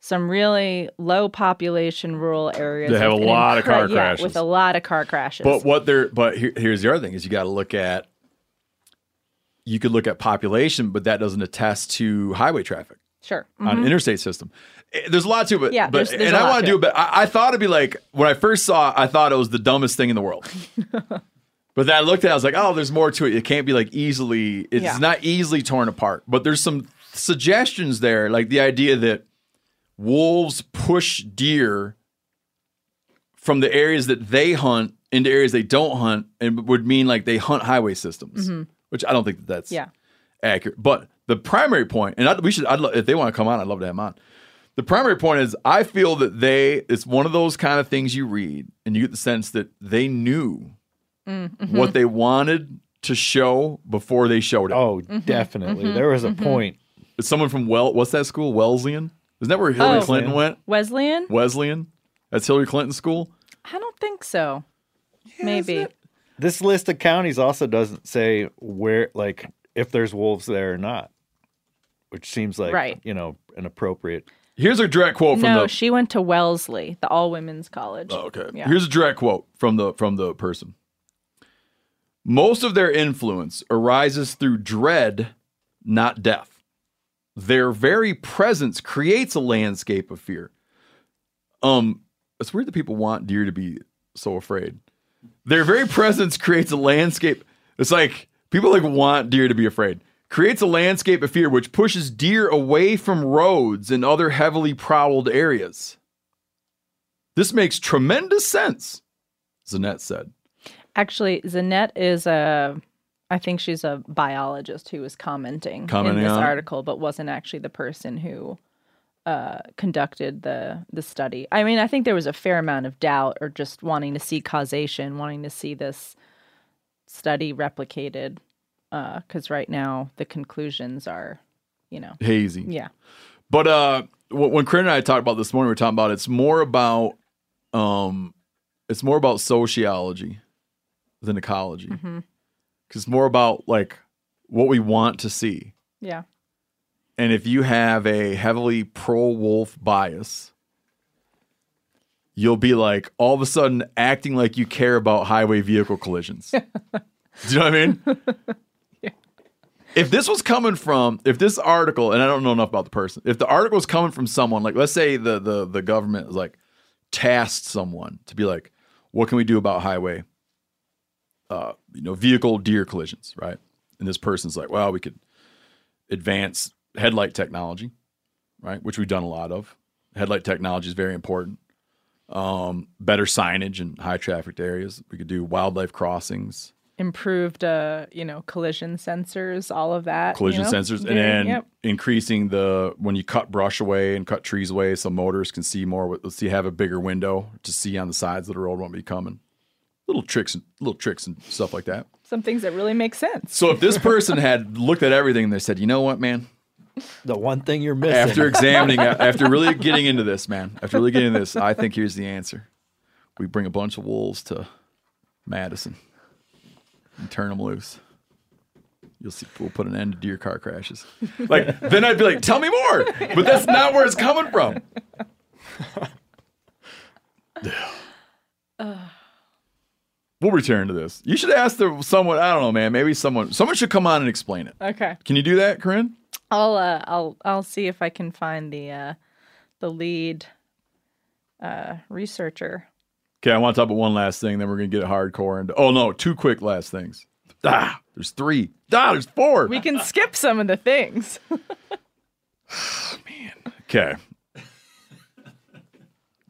F: some really low population rural areas
A: They have a lot of car
F: yeah,
A: crashes.
F: with a lot of car crashes.
A: But what they're but here, here's the other thing is you got to look at you could look at population, but that doesn't attest to highway traffic
F: sure.
A: on
F: Mhm.
A: interstate system. Eh, There's a lot to it,
F: Yeah,
A: but
F: there's- there's
A: and I want
F: to
A: do
F: it.
A: it, but I, I thought it'd be like when I first saw, it, I thought it was the dumbest thing in the world. but then I looked at, it, I was like, oh, there's more to it. It can't be like easily. It's
F: Yeah.
A: not easily torn apart. But there's some suggestions there, like the idea that wolves push deer from the areas that they hunt into areas they don't hunt, and would mean like they hunt highway systems,
F: Mhm.
A: which I don't think that that's
F: Yeah.
A: accurate. But the primary point, and I, we should, I'd, lo- if they want to come on, I'd love to have them on. The primary point is, I feel that they, it's one of those kind of things you read, and you get the sense that they knew
F: Mm-hmm.
A: what they wanted to show before they showed it.
I: Oh,
F: Mm-hmm.
I: definitely. There was a point.
A: Someone from well, what's that school? Wellesian. Isn't that where Hillary
F: Oh.
A: Clinton went?
F: Wesleyan?
A: Wesleyan. That's Hillary Clinton's school.
F: I don't think so. Maybe.
I: This list of counties also doesn't say where, like, if there's wolves there or not, which seems like,
F: Right.
I: you know, an appropriate.
A: Here's a direct quote from
F: No,
A: the.
F: she went to Wellesley, the all women's college.
A: Oh, okay.
F: Yeah.
A: Here's a direct quote from the from the person. Most of their influence arises through dread, not death. Their very presence creates a landscape of fear. Um, it's weird that people want deer to be so afraid. Their very presence creates a landscape. It's like people like want deer to be afraid. Creates a landscape of fear which pushes deer away from roads and other heavily prowled areas. This makes tremendous sense, Zanette said.
F: Actually, Zanette is a, I think she's a biologist who was commenting,
A: Commenting
F: in this
A: on
F: article, but wasn't actually the person who uh, conducted the the study. I mean, I think there was a fair amount of doubt or just wanting to see causation, wanting to see this study replicated, because right now the conclusions are, you know,
A: Hazy.
F: yeah,
A: But uh, wh- when Corinne and I talked about this morning, we are talking about it's more about um, it's more about sociology than ecology because it's more about like what we want to see.
F: yeah,
A: And if you have a heavily pro wolf bias, you'll be like all of a sudden acting like you care about highway vehicle collisions. Do you know what I mean? If this was coming from, if this article, and I don't know enough about the person, if the article was coming from someone, like let's say the the the government is like tasked someone to be like, what can we do about highway, uh, you know, vehicle deer collisions, right? And this person's like, well, we could advance headlight technology, right? Which we've done a lot of. Headlight technology is very important. Um, better signage in high trafficked areas. We could do wildlife crossings,
F: improved, uh, you know, collision sensors, all of that, you
A: collision
F: know?
A: sensors, and then
F: yep.
A: increasing the when you cut brush away and cut trees away, so motors can see more. Let's see, have a bigger window to see on the sides of the road won't be coming. Little tricks, and little tricks and stuff like that.
F: some things that really make sense.
A: So if this person had looked at everything and they said, you know what, man,
I: The one thing you're missing.
A: after examining, after really getting into this, man, after really getting into this, I think here's the answer. We bring a bunch of wolves to Madison and turn them loose. You'll see, we'll put an end to deer car crashes. Like, then I'd be like, tell me more. But that's not where it's coming from. We'll return to this. You should ask the, someone, I don't know, man, maybe someone, someone should come on and explain it.
F: Okay.
A: Can you do that, Corinne?
F: I'll uh, I'll I'll see if I can find the uh, the lead uh, researcher.
A: Okay, I want to talk about one last thing, then we're gonna get hardcore and Oh no, two quick last things. Ah, there's three. Ah, there's four.
F: We can skip some of the things. Man.
A: Okay.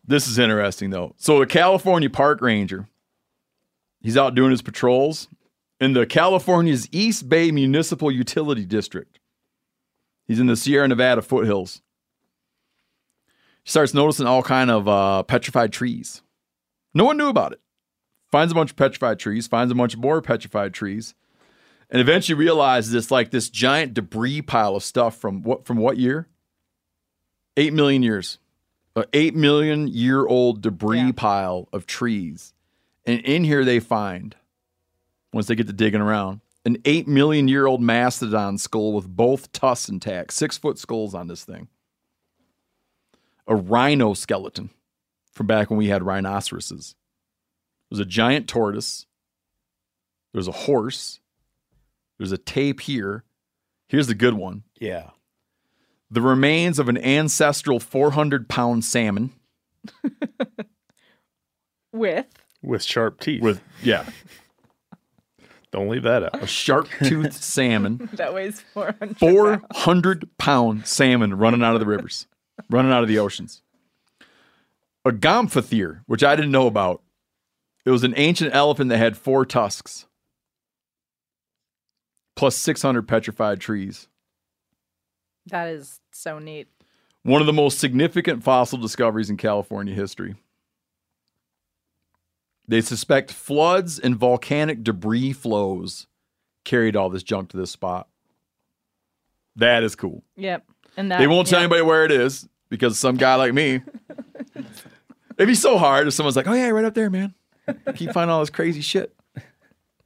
A: This is interesting though. So the California park ranger, he's out doing his patrols in the California's East Bay Municipal Utility District. He's in the Sierra Nevada foothills. He starts noticing all kind of uh, petrified trees. No one knew about it. Finds a bunch of petrified trees, finds a bunch more petrified trees, and eventually realizes it's like this giant debris pile of stuff from what from what year? Eight million years. An eight million year old debris
F: Yeah.
A: pile of trees. And in here they find, once they get to digging around, an eight million year old mastodon skull with both tusks intact, six foot skulls on this thing. A rhino skeleton from back when we had rhinoceroses. There's a giant tortoise. There's a horse. There's a tape here. Here's the good one
I: Yeah.
A: the remains of an ancestral 400 pound salmon
F: With
H: with sharp teeth.
A: with, yeah,
H: Don't leave that out.
A: a sharp toothed salmon,
F: that weighs 400.
A: 400 pound salmon running out of the rivers, running out of the oceans. A gomphothere, which I didn't know about. It was an ancient elephant that had four tusks, plus 600 petrified trees.
F: That is so neat.
A: One of the most significant fossil discoveries in California history. They suspect floods and volcanic debris flows carried all this junk to this spot. That is cool.
F: Yep. And that
A: They won't tell
F: yeah.
A: anybody where it is because some guy like me. It'd be so hard if someone's like, "Oh yeah, right up there, man." Keep finding all this crazy shit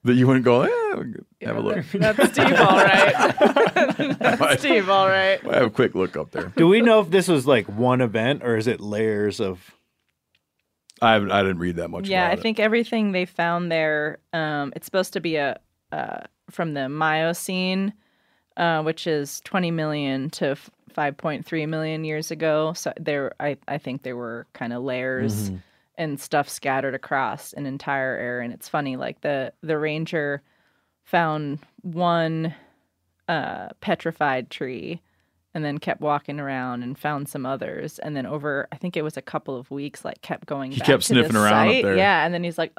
A: that you wouldn't go. Eh, have a look.
F: That's Steve, all right. That's Steve, all right.
A: I Have a quick look up there.
I: Do we know if this was like one event or is it layers of?
A: I haven't, I didn't read that much.
F: Yeah, I
A: it.
F: think everything they found there, um, it's supposed to be a uh, from the Miocene, uh, which is 20 million to f- 5.3 million years ago. So there, I, I think there were kind of layers and stuff scattered across an entire area. And it's funny, like the the ranger found one uh, petrified tree and then kept walking around and found some others and then over i think it was a couple of weeks like kept going
A: He
F: back
A: kept
F: to the
A: sniffing around up there.
F: yeah and then he's like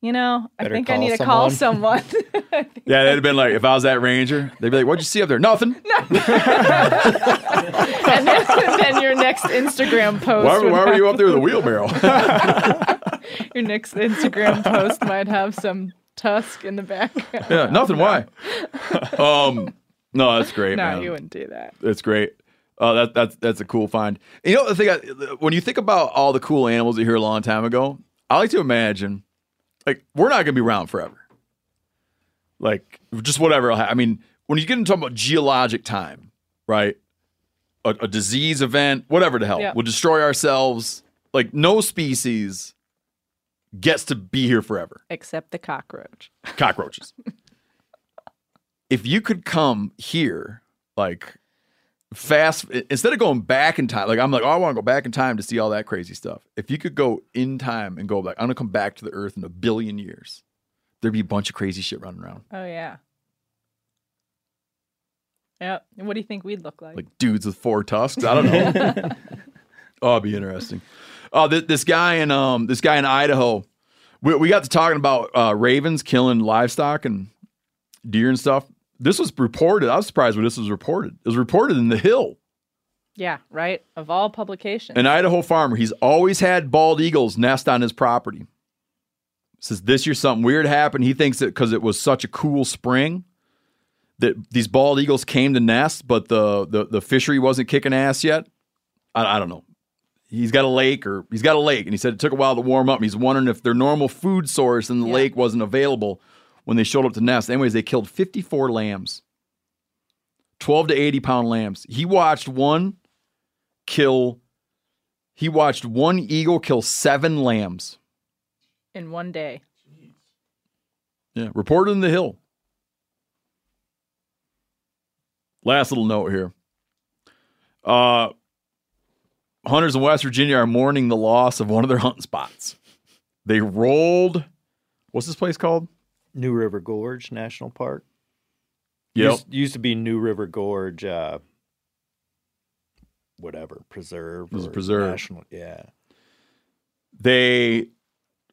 F: you know i think i
I: call
F: need to call
I: someone."
F: someone
A: Yeah, they'd have been like, if I was that ranger, they'd be like, "What'd you see up there? Nothing.
F: and then, then your next instagram post
A: Why,
F: would
A: why were you up there with a wheelbarrow?"
F: your next instagram post might have some tusk in the back
A: yeah, nothing. Why? Um, no, that's great,
F: no
A: man.
F: you wouldn't do that
A: That's great. Uh, that, that's that's a cool find. You know the thing, I, when you think about all the cool animals you hear a long time ago, I like to imagine, like we're not gonna be around forever. Like just whatever. I mean, when you get into talking about geologic time, right? A, a disease event, whatever the hell,
F: Yeah.
A: will destroy ourselves. Like no species gets to be here forever.
F: except the cockroach
A: Cockroaches. if you could come here, like fast instead of going back in time like i'm like oh i want to go back in time to see all that crazy stuff. If you could go in time and go like i'm gonna come back to the earth in a billion years there'd be a bunch of crazy shit running around.
F: Oh yeah. Yeah And what do you think we'd look like?
A: like dudes with four tusks? I don't know. Oh it'd be interesting. Oh this, this guy in um this guy in idaho we, we got to talking about uh ravens killing livestock and deer and stuff this was reported i was surprised when this was reported it was reported in the hill
F: yeah, right. Of all publications.
A: An Idaho farmer, he's always had bald eagles nest on his property. Says this year something weird happened. He thinks that because it was such a cool spring that these bald eagles came to nest, but the the, the fishery wasn't kicking ass yet. I, I don't know. He's got a lake or he's got a lake, and he said it took a while to warm up. And he's wondering if their normal food source in the
F: Yeah.
A: lake wasn't available when they showed up to nest. Anyways, they killed 54 lambs. 12 to 80 pound lambs. He watched one kill he watched one eagle kill seven lambs.
F: in one day.
A: Yeah, reported in the hill. Last little note here. Uh hunters in West Virginia are mourning the loss of one of their hunting spots. They rolled what's this place called?
I: New River Gorge National Park.
A: Yep.
I: Used, used to be New River Gorge, uh, whatever preserve.
A: It was preserve.
I: National, yeah.
A: They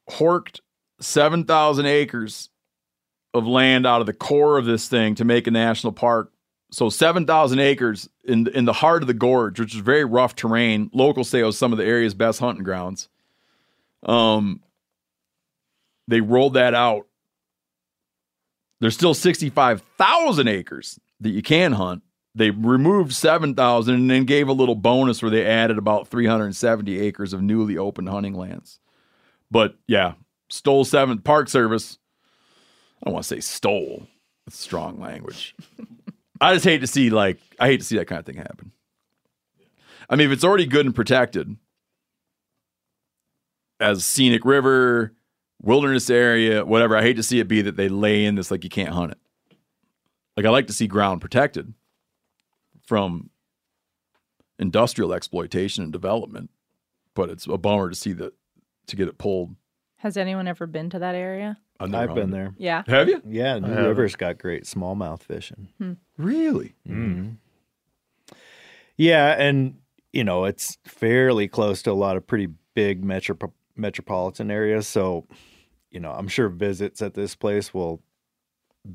A: horked 7,000 acres of land out of the core of this thing to make a national park. So 7,000 acres in in the heart of the gorge, which is very rough terrain. Locals say it was some of the area's best hunting grounds. Um, they rolled that out. There's still 65,000 acres that you can hunt. They removed 7,000 and then gave a little bonus where they added about 370 acres of newly opened hunting lands. But yeah, stole seven Park Service. I don't want to say stole. That's strong language. I just hate to see like I hate to see that kind of thing happen. I mean, if it's already good and protected as scenic river, wilderness area, whatever, I hate to see it be that they lay in this like you can't hunt it. Like I like to see ground protected from industrial exploitation and development, but it's a bummer to see that to get it pulled.
F: Has anyone ever been to that area?
A: I've,
I: I've been there.
F: Yeah.
A: Have you?
I: Yeah, New
H: haven't.
I: River's got great smallmouth fishing. Hmm.
A: Really? Mm-hmm.
I: Yeah, and you know it's fairly close to a lot of pretty big metro metropolitan areas. So, you know, I'm sure visits at this place will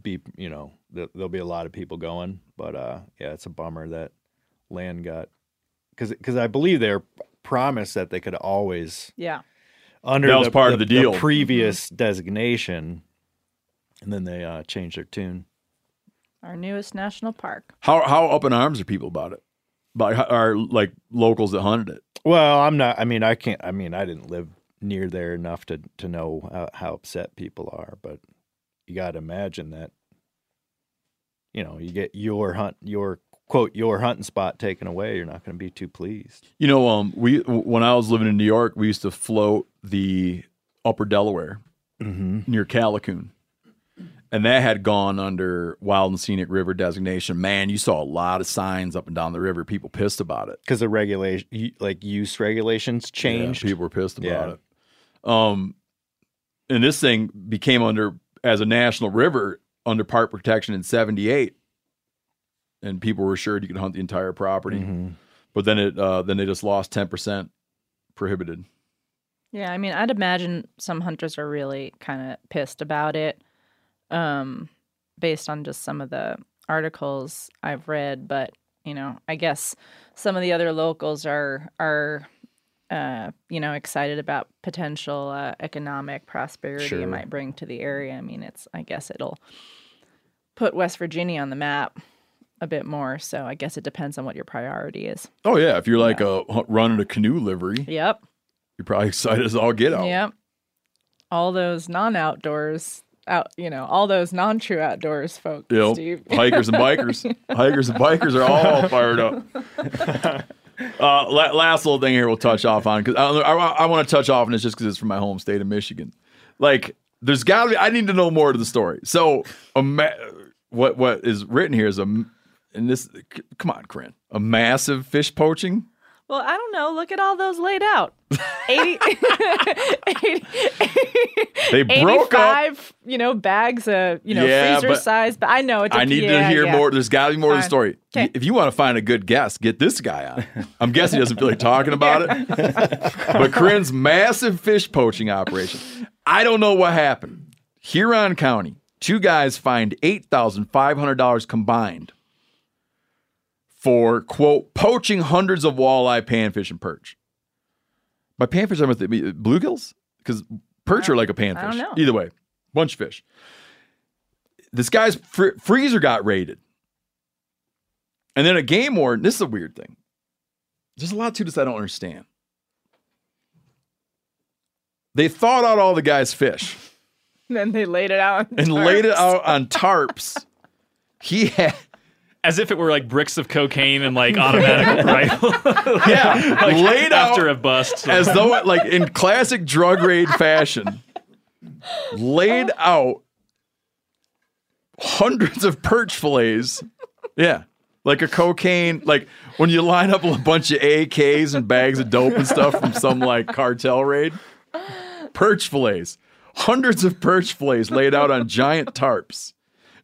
I: be, you know, th- there'll be a lot of people going. But uh, yeah, it's a bummer that land got because because I believe they're promised that they could always
F: Yeah.
I: under
A: That was part of the deal.
I: previous designation, and then they uh, changed their tune.
F: Our newest national park.
A: How how up in arms are people about it? By are like locals that hunted it?
I: Well, I'm not. I mean, I can't. I mean, I didn't live near there enough to to know how, how upset people are, but you got to imagine that. You know, you get your hunt, your quote, your hunting spot taken away. You're not going to be too pleased.
A: You know, um, we when I was living in New York, we used to float the Upper Delaware near Callicoon, and that had gone under Wild and Scenic River designation. Man, you saw a lot of signs up and down the river. People pissed about it.
I: because the regulation, like use regulations, changed.
A: Yeah, people were pissed about
I: Yeah.
A: it. Um, and this thing became under as a national river under park protection in '78, and people were assured you could hunt the entire property.
I: Mm-hmm.
A: But then it uh, then they just lost ten percent prohibited.
F: Yeah, I mean, I'd imagine some hunters are really kind of pissed about it, um, based on just some of the articles I've read. But you know, I guess some of the other locals are are, uh, you know, excited about potential uh, economic prosperity
I: Sure.
F: it might bring to the area. I mean, it's I guess it'll put West Virginia on the map a bit more. So I guess it depends on what your priority is.
A: Oh yeah, if you're like a hunt- running a canoe livery,
F: Yep.
A: you're probably excited as all get out.
F: Yep. All those non-outdoors out, you know, all those non-true outdoors folks, Steve.
A: hikers and bikers, hikers and bikers are all fired up. Uh, last little thing here we'll touch off on because I, I, I want to touch off on it's just because it's from my home state of Michigan. Like, there's got to be. I need to know more to the story. So, ma- what what is written here is a and this. Come on, Corinne, a massive fish poaching.
F: Well, I don't know. Look at all those laid out. 80, 80
A: They broke up.
F: you know, bags of, you know,
A: Yeah,
F: freezer
A: but
F: size. But I know it's.
A: I need to hear more. There's got to be more to the story.
F: Okay.
A: If you want to find a good guest, get this guy on. I'm guessing he doesn't feel like talking about it. but Corinne's massive fish poaching operation. I don't know what happened. Huron County, two guys fined $8,500 combined for, quote, poaching hundreds of walleye, panfish, and perch. By panfish, I'm with the bluegills? Because perch are like a panfish.
F: I don't know.
A: Either way, bunch of fish. This guy's fr- freezer got raided. And then a game warden, this is a weird thing. There's a lot to this I don't understand. They thawed out all the guy's fish
F: Then they laid it out. on
A: and laid it out on tarps. He had,
G: As if it were like bricks of cocaine and like automatic rifle.
A: yeah,
G: like
A: laid
G: after
A: out
G: a bust.
A: as though it, like in classic drug raid fashion, laid out hundreds of perch fillets. Yeah. Like a cocaine, like when you line up a bunch of AKs and bags of dope and stuff from some like cartel raid. Perch fillets. hundreds of perch fillets laid out on giant tarps,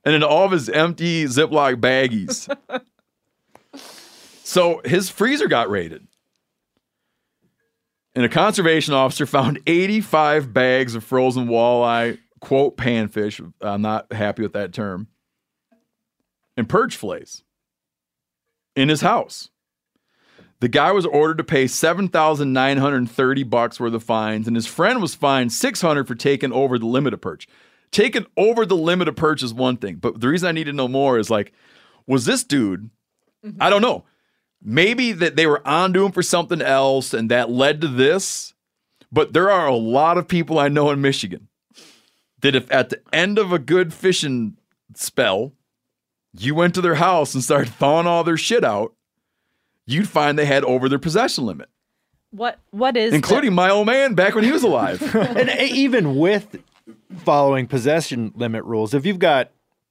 A: and in all of his empty Ziploc baggies. So his freezer got raided. And a conservation officer found 85 bags of frozen walleye, quote, panfish. I'm not happy with that term. And perch fillets in his house. The guy was ordered to pay 7,930 bucks worth of fines, and his friend was fined 600 for taking over the limit of perch. Taking over the limit of perch is one thing, but the reason I need to know more is like, was this dude, mm-hmm. I don't know, maybe that they were onto him for something else and that led to this, but there are a lot of people I know in Michigan that if at the end of a good fishing spell, you went to their house and started thawing all their shit out, you'd find they had over their possession limit,
F: What what is
A: including my old man back when he was alive.
I: and even with following possession limit rules, if you've got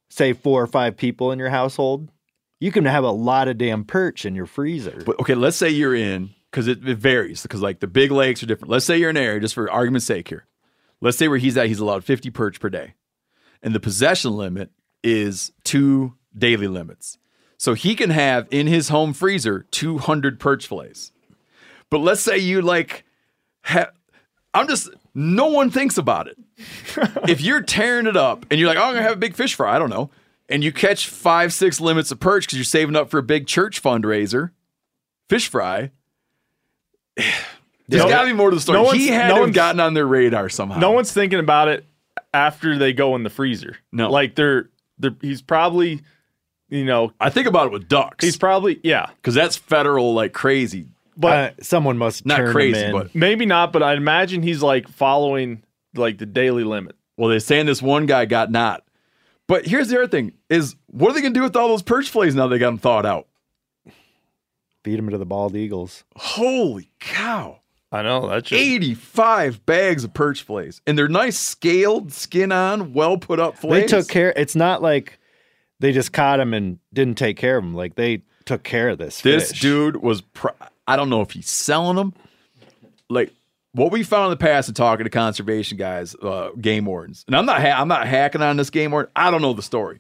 I: say four or five people in your household, you can have a lot of damn perch in your freezer.
A: But okay, let's say you're in because it, it varies because like the big lakes are different. Let's say you're in an area just for argument's sake here. Let's say where he's at, he's allowed 50 perch per day, and the possession limit is two daily limits. So he can have in his home freezer 200 perch fillets. But let's say you like, I'm just no one thinks about it. if you're tearing it up and you're like, oh, I'm gonna have a big fish fry, I don't know, and you catch five, six limits of perch because you're saving up for a big church fundraiser, fish fry. There's
H: No-
A: got to be more to the story.
H: no
A: he
H: one's-
A: had
H: no
A: to gotten on their radar somehow.
H: No one's thinking about it after they go in the freezer.
A: No.
H: like they're they're he's probably, you know,
A: I think about it with ducks
H: he's probably yeah,
A: because that's federal like crazy.
H: But
I: Uh, someone must
A: Not
I: turn
A: crazy,
I: them in.
A: but
H: maybe not. But I imagine he's like following like the daily limit.
A: well, they're saying this one guy got not. But here's the other thing: is what are they gonna do with all those perch fillets now they got them thawed out?
I: feed them to the bald eagles.
A: Holy cow!
H: I know that's just
A: 85 bags of perch fillets, and they're nice scaled, skin on, well put up
I: They
A: fillets.
I: took care. It's not like they just caught him and didn't take care of him. Like they took care of this.
A: This
I: fish.
A: dude was. Pr- I don't know if he's selling them. Like what we found in the past in talking to conservation guys, uh, game wardens, and I'm not. Ha- I'm not hacking on this game warden. I don't know the story,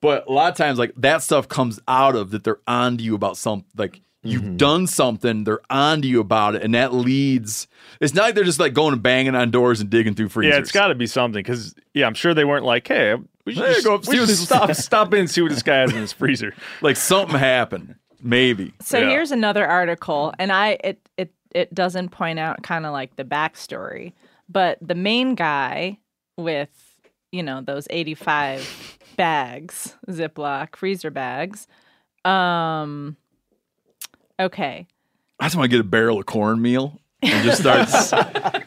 A: but a lot of times, like that stuff comes out of that they're on to you about some like. You've
I: Mm-hmm.
A: done something, they're on to you about it, and that leads. It's not like they're just like going and banging on doors and digging through freezers.
H: yeah, it's got to be something because yeah, I'm sure they weren't like, hey, we should
A: Hey,
H: just,
A: go up,
H: we should stop stop in and see what this guy has in his freezer.
A: like something happened, maybe.
F: So
H: Yeah.
F: here's another article, and I it it it doesn't point out kind of like the backstory, but the main guy with you know those 85 bags, Ziploc freezer bags. Um. Okay.
A: I just want to get a barrel of cornmeal and just start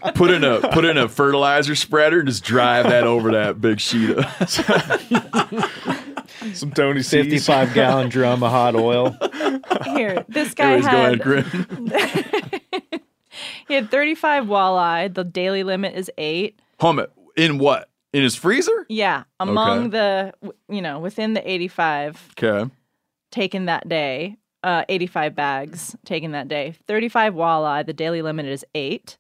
A: put in a put in a fertilizer spreader and just drive that over that big sheet of
H: Some Tony C's.
I: fifty-five gallon drum of hot oil.
F: Here, this guy
A: Anyways, go ahead,
F: had he had 35 walleye. The daily limit is eight.
A: Hum it. In what? In his freezer?
F: Yeah, among
A: Okay.
F: the you know within the 85
A: Okay.
F: taken that day, uh, 85 bags taken that day, 35 walleye. The daily limit is eight,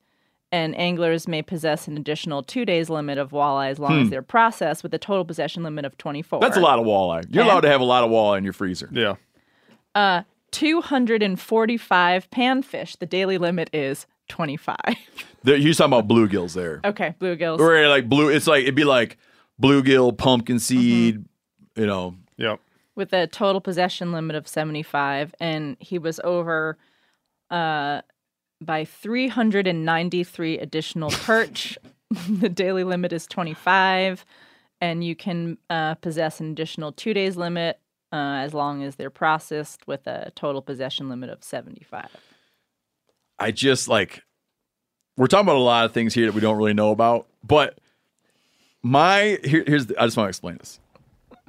F: and anglers may possess an additional two days limit of walleye as long as they're processed, with a total possession limit of 24.
A: Hmm. That's a lot of walleye. You're
F: Okay.
A: allowed to have a lot of walleye in your freezer.
H: Yeah.
F: 245 panfish. The daily limit is 25.
A: There- You're talking about bluegills there.
F: okay, bluegills.
A: Or like blue it's like it'd be like bluegill, pumpkin seed, you know.
H: Yep.
F: with a total possession limit of 75 and he was over uh by 393 additional perch the daily limit is 25 and you can uh, possess an additional two days limit uh, as long as they're processed with a total possession limit of 75
A: I just like we're talking about a lot of things here that we don't really know about, but my here, here's the, I just want to explain this.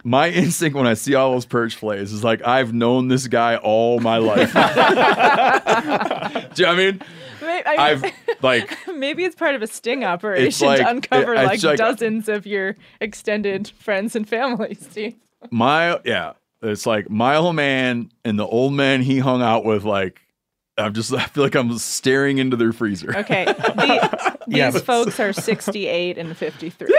A: My instinct when I see all those perch plays is like I've known this guy all my life. Do you know what I mean?
F: I-
A: I've like
F: maybe it's part of a sting operation
A: like-
F: to uncover
A: it's
F: like,
A: like-
F: dozens of your extended friends and family Steve.
A: my yeah, it's like my old man and the old man he hung out with like I'm just I feel like I'm staring into their freezer.
F: Okay. The, these
I: Yeah, but-
F: folks are 68 and 53.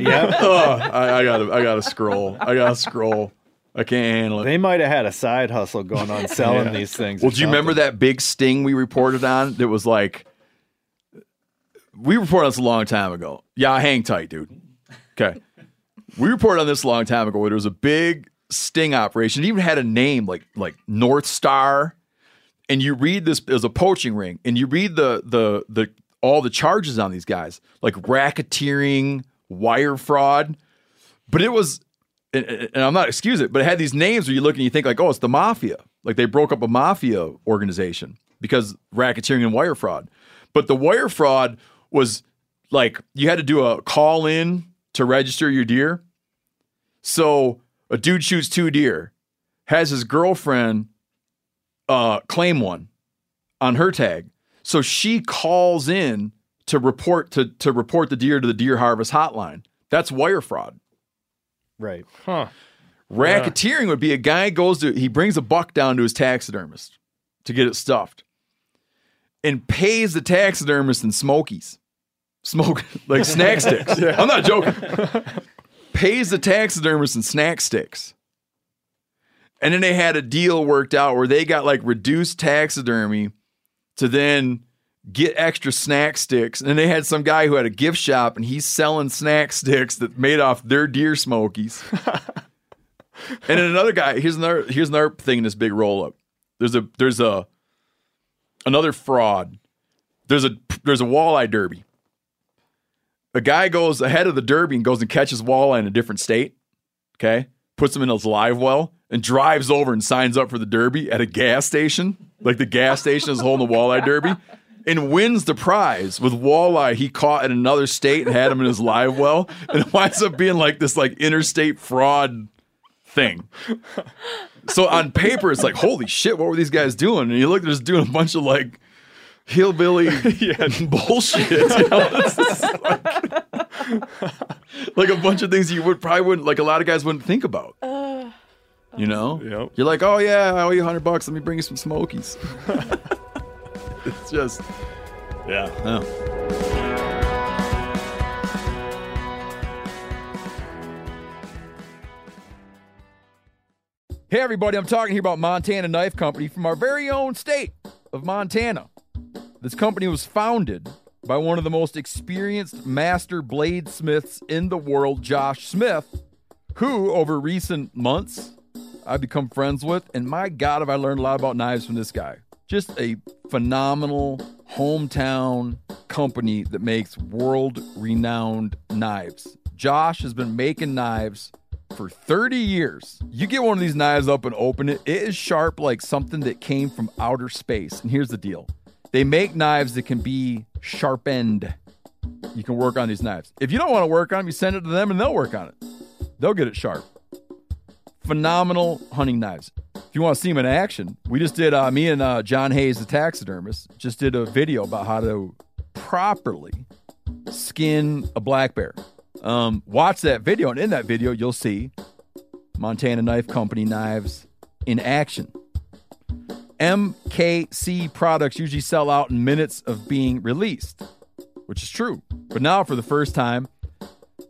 I: yeah.
A: oh, I, I gotta I gotta scroll. I gotta scroll. I can't handle it.
I: They might have had a side hustle going on selling these things.
A: Well, do you remember that big sting we reported on that was like we reported on this a long time ago. Yeah, hang tight, dude. Okay. We reported on this a long time ago where there was a big sting operation. It even had a name like like North Star. And you read this as a poaching ring, and you read the the the all the charges on these guys, like racketeering, wire fraud. But it was and, and I'm not excusing it, but it had these names where you look and you think like, oh, it's the mafia. Like they broke up a mafia organization because racketeering and wire fraud. But the wire fraud was like you had to do a call in to register your deer. So a dude shoots two deer, has his girlfriend uh, claim one on her tag. So she calls in to report to to report the deer to the deer harvest hotline. That's wire fraud.
I: Right.
H: Huh.
A: Racketeering would be a guy goes to he brings a buck down to his taxidermist to get it stuffed, and pays the taxidermist in smokies, smoke like snack sticks. I'm not joking. pays the taxidermist in snack sticks, and then they had a deal worked out where they got like reduced taxidermy to then get extra snack sticks. And then they had some guy who had a gift shop and he's selling snack sticks that made off their deer smokies. and then another guy, here's another here's another thing in this big roll up. There's a there's a another fraud. There's a there's a walleye derby. A guy goes ahead of the derby and goes and catches walleye in a different state. Okay. Puts them in his live well and drives over and signs up for the derby at a gas station. Like the gas station is holding the walleye derby and wins the prize with walleye he caught in another state and had him in his live well. And it winds up being like this like interstate fraud thing. So on paper, it's like, holy shit, what were these guys doing? And you look, they're just doing a bunch of like hillbilly bullshit. you know? Like, like a bunch of things you would probably wouldn't like a lot of guys wouldn't think about. Uh, You know?
H: Yep.
A: You're like, oh yeah, I owe you hundred bucks. Let me bring you some smokies. it's just Yeah. no. Hey, everybody, I'm talking here about Montana Knife Company from our very own state of Montana. This company was founded by one of the most experienced master bladesmiths in the world, Josh Smith, who, over recent months, I've become friends with. And my God, have I learned a lot about knives from this guy. Just a phenomenal hometown company that makes world renowned knives. Josh has been making knives for 30 years. You get one of these knives up and open it, it is sharp like something that came from outer space. And here's the deal they make knives that can be sharpened. You can work on these knives. If you don't want to work on them, you send it to them and they'll work on it. They'll get it sharp. Phenomenal hunting knives. If you want to see them in action, we just did, uh, me and uh, John Hayes, the taxidermist, just did a video about how to properly skin a black bear. Um, watch that video, and in that video, you'll see Montana Knife Company knives in action. MKC products usually sell out in minutes of being released, which is true. But now, for the first time,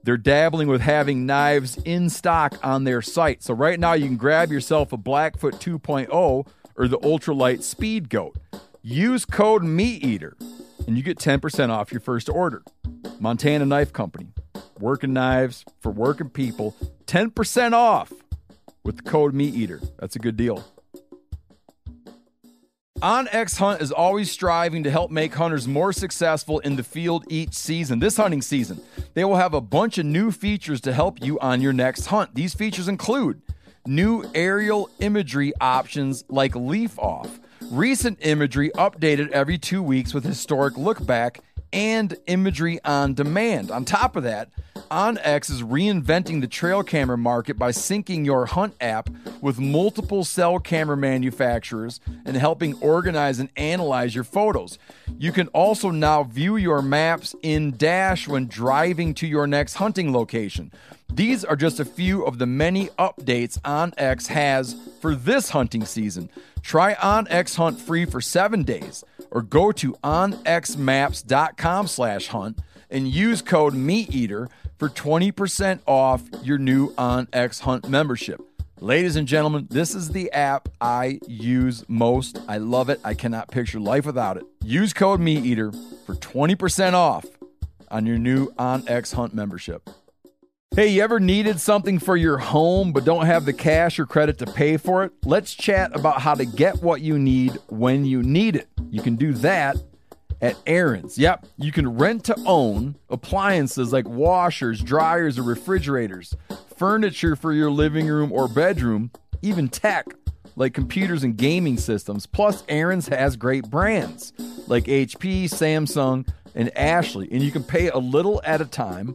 A: they're dabbling with having knives in stock on their site. So, right now, you can grab yourself a Blackfoot 2.0 or the Ultralight Speed Goat. Use code MeatEater, and you get 10% off your first order. Montana Knife Company, working knives for working people, 10% off with the code MeatEater. That's a good deal. OnX Hunt is always striving to help make hunters more successful in the field each season. This hunting season, they will have a bunch of new features to help you on your next hunt. These features include new aerial imagery options like leaf off, recent imagery updated every two weeks with historic look back, and imagery on demand. On top of that, OnX is reinventing the trail camera market by syncing your Hunt app with multiple cell camera manufacturers and helping organize and analyze your photos. You can also now view your maps in Dash when driving to your next hunting location. These are just a few of the many updates OnX has for this hunting season. Try OnX Hunt free for seven days or go to onxmaps.com slash hunt and use code MeatEater for 20% off your new OnX Hunt membership. Ladies and gentlemen, this is the app I use most. I love it. I cannot picture life without it. Use code MeatEater for 20% off on your new OnX Hunt membership. Hey, you ever needed something for your home but don't have the cash or credit to pay for it? Let's chat about how to get what you need when you need it. You can do that at Aaron's. Yep, you can rent to own appliances like washers, dryers, or refrigerators, furniture for your living room or bedroom, even tech like computers and gaming systems. Plus, Aaron's has great brands like HP, Samsung, and Ashley, and you can pay a little at a time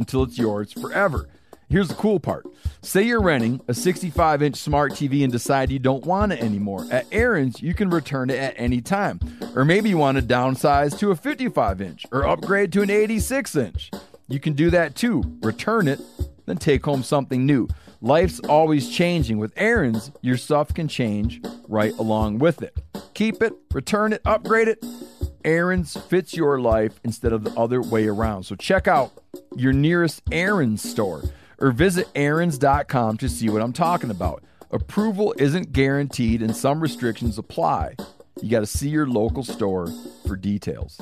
A: until it's yours forever. Here's the cool part. Say you're renting a 65 inch smart TV and decide you don't want it anymore. At Aaron's, you can return it at any time. Or maybe you want to downsize to a 55 inch or upgrade to an 86 inch. You can do that too. Return it, then take home something new. Life's always changing. With Aaron's, your stuff can change right along with it. Keep it, return it, upgrade it. Aaron's fits your life instead of the other way around. So check out your nearest Aaron's store or visit Aaron's.com to see what I'm talking about. Approval isn't guaranteed and some restrictions apply. You got to see your local store for details.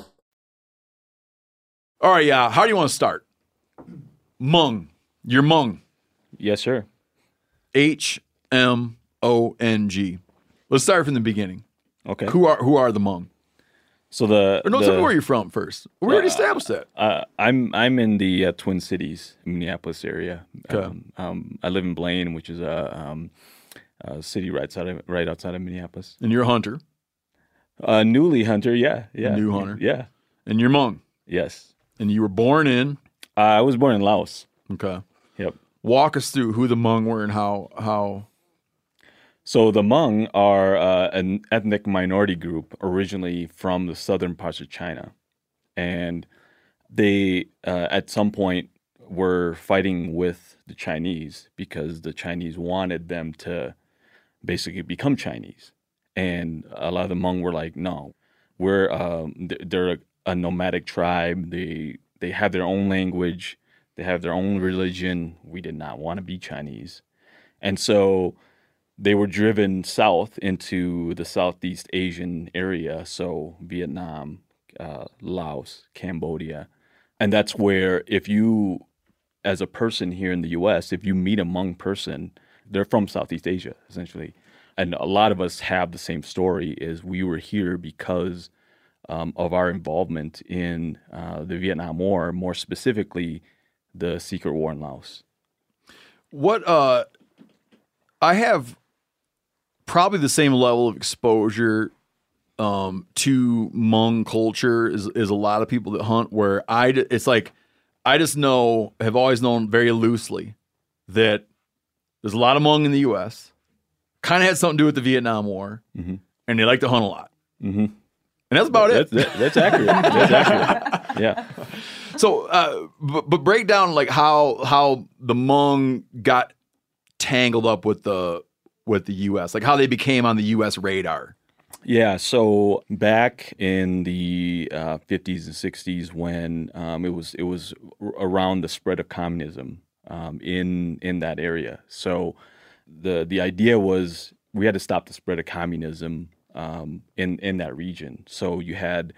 A: All right, yeah. How do you want to start? Hmong. Your Hmong.
E: Yes, sir.
A: H M O N G. Let's start from the beginning.
E: Okay.
A: Who are who are the Hmong?
E: So the
A: Or no,
E: the,
A: tell me where you're from first. We already
E: Uh,
A: established that.
E: Uh, I'm I'm in the uh, Twin Cities, Minneapolis area.
A: Okay.
E: Um, um, I live in Blaine, which is a, um, a city right outside of right outside of Minneapolis.
A: And you're a hunter.
E: Uh, newly hunter, yeah, yeah,
A: new hunter.
E: yeah,
A: And you're Hmong.
E: yes.
A: And you were born in.
E: Uh, I was born in Laos.
A: Okay.
E: Yep.
A: Walk us through who the Hmong were and how how
E: So the Hmong are uh, an ethnic minority group originally from the southern parts of China, and they uh, at some point were fighting with the Chinese because the Chinese wanted them to basically become Chinese, and a lot of the Hmong were like, "No, we're um, they're a, a nomadic tribe. They they have their own language, they have their own religion. We did not want to be Chinese." And so they were driven south into the Southeast Asian area, so Vietnam, uh, Laos, Cambodia. And that's where, if you, as a person here in the US, if you meet a Hmong person, they're from Southeast Asia, essentially. And a lot of us have the same story is we were here because um, of our involvement in uh, the Vietnam War, more specifically, the secret war in Laos.
A: what uh I have probably the same level of exposure um to Hmong culture is as a lot of people that hunt where I it's like I just know have always known very loosely that there's a lot of Hmong in the US kind of had something to do with the Vietnam War
E: Mhm.
A: and they like to hunt a lot.
E: Mm-hmm.
A: And that's about it.
E: That's, that- that's accurate. That's accurate. Yeah.
A: So, uh, but, but break down like how how the Hmong got tangled up with the with the U.S. Like how they became on the U.S. radar.
E: Yeah. So back in the uh, 50s and 60s, when um, it was it was around the spread of communism um, in in that area. So the the idea was we had to stop the spread of communism um, in in that region. So you had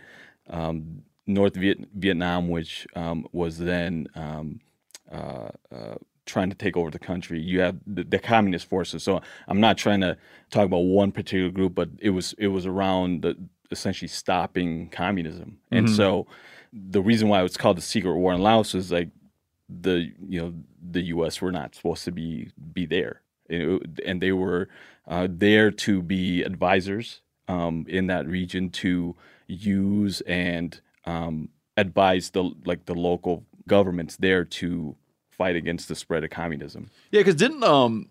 E: um, North Viet- Vietnam, which um, was then um, uh, uh, trying to take over the country. You have the, the communist forces. So I'm not trying to talk about one particular group, but it was it was around the essentially stopping communism. And so the reason why it's called the secret war in Laos is like the you know the U.S. were not supposed to be be there, It- and they were uh, there to be advisors um, in that region to use and um, advised the like the local governments there to fight against the spread of communism.
A: Yeah, because didn't um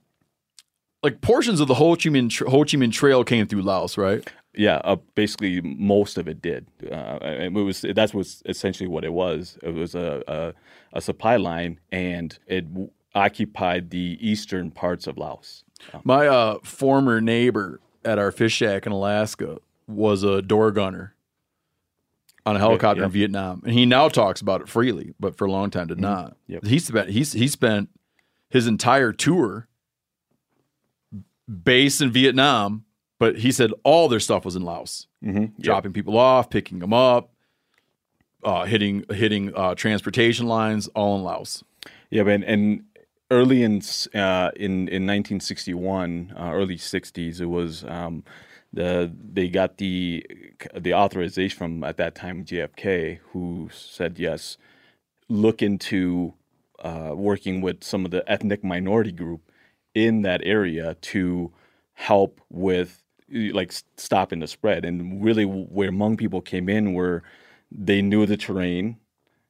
A: like portions of the Ho Chi Minh Ho Chi Minh Trail came through Laos, right?
E: Yeah, uh, basically most of it did. Uh, it was that's was essentially what it was. It was a a, a supply line, and it w- occupied the eastern parts of Laos.
A: My uh, former neighbor at our fish shack in Alaska was a door gunner on a helicopter
E: yeah.
A: in Vietnam, and he now talks about it freely, but for a long time did not.
E: Yep.
A: He spent he's he spent his entire tour based in Vietnam, but he said all their stuff was in Laos,
E: Mm-hmm.
A: dropping people off, picking them up, uh, hitting hitting uh, transportation lines, all in Laos.
E: Yeah, but and early in uh, in in 1961, uh, early 60s, it was um, the they got the the authorization from at that time JFK, who said yes, look into uh, working with some of the ethnic minority group in that area to help with like stopping the spread. And really, where Hmong people came in, were they knew the terrain.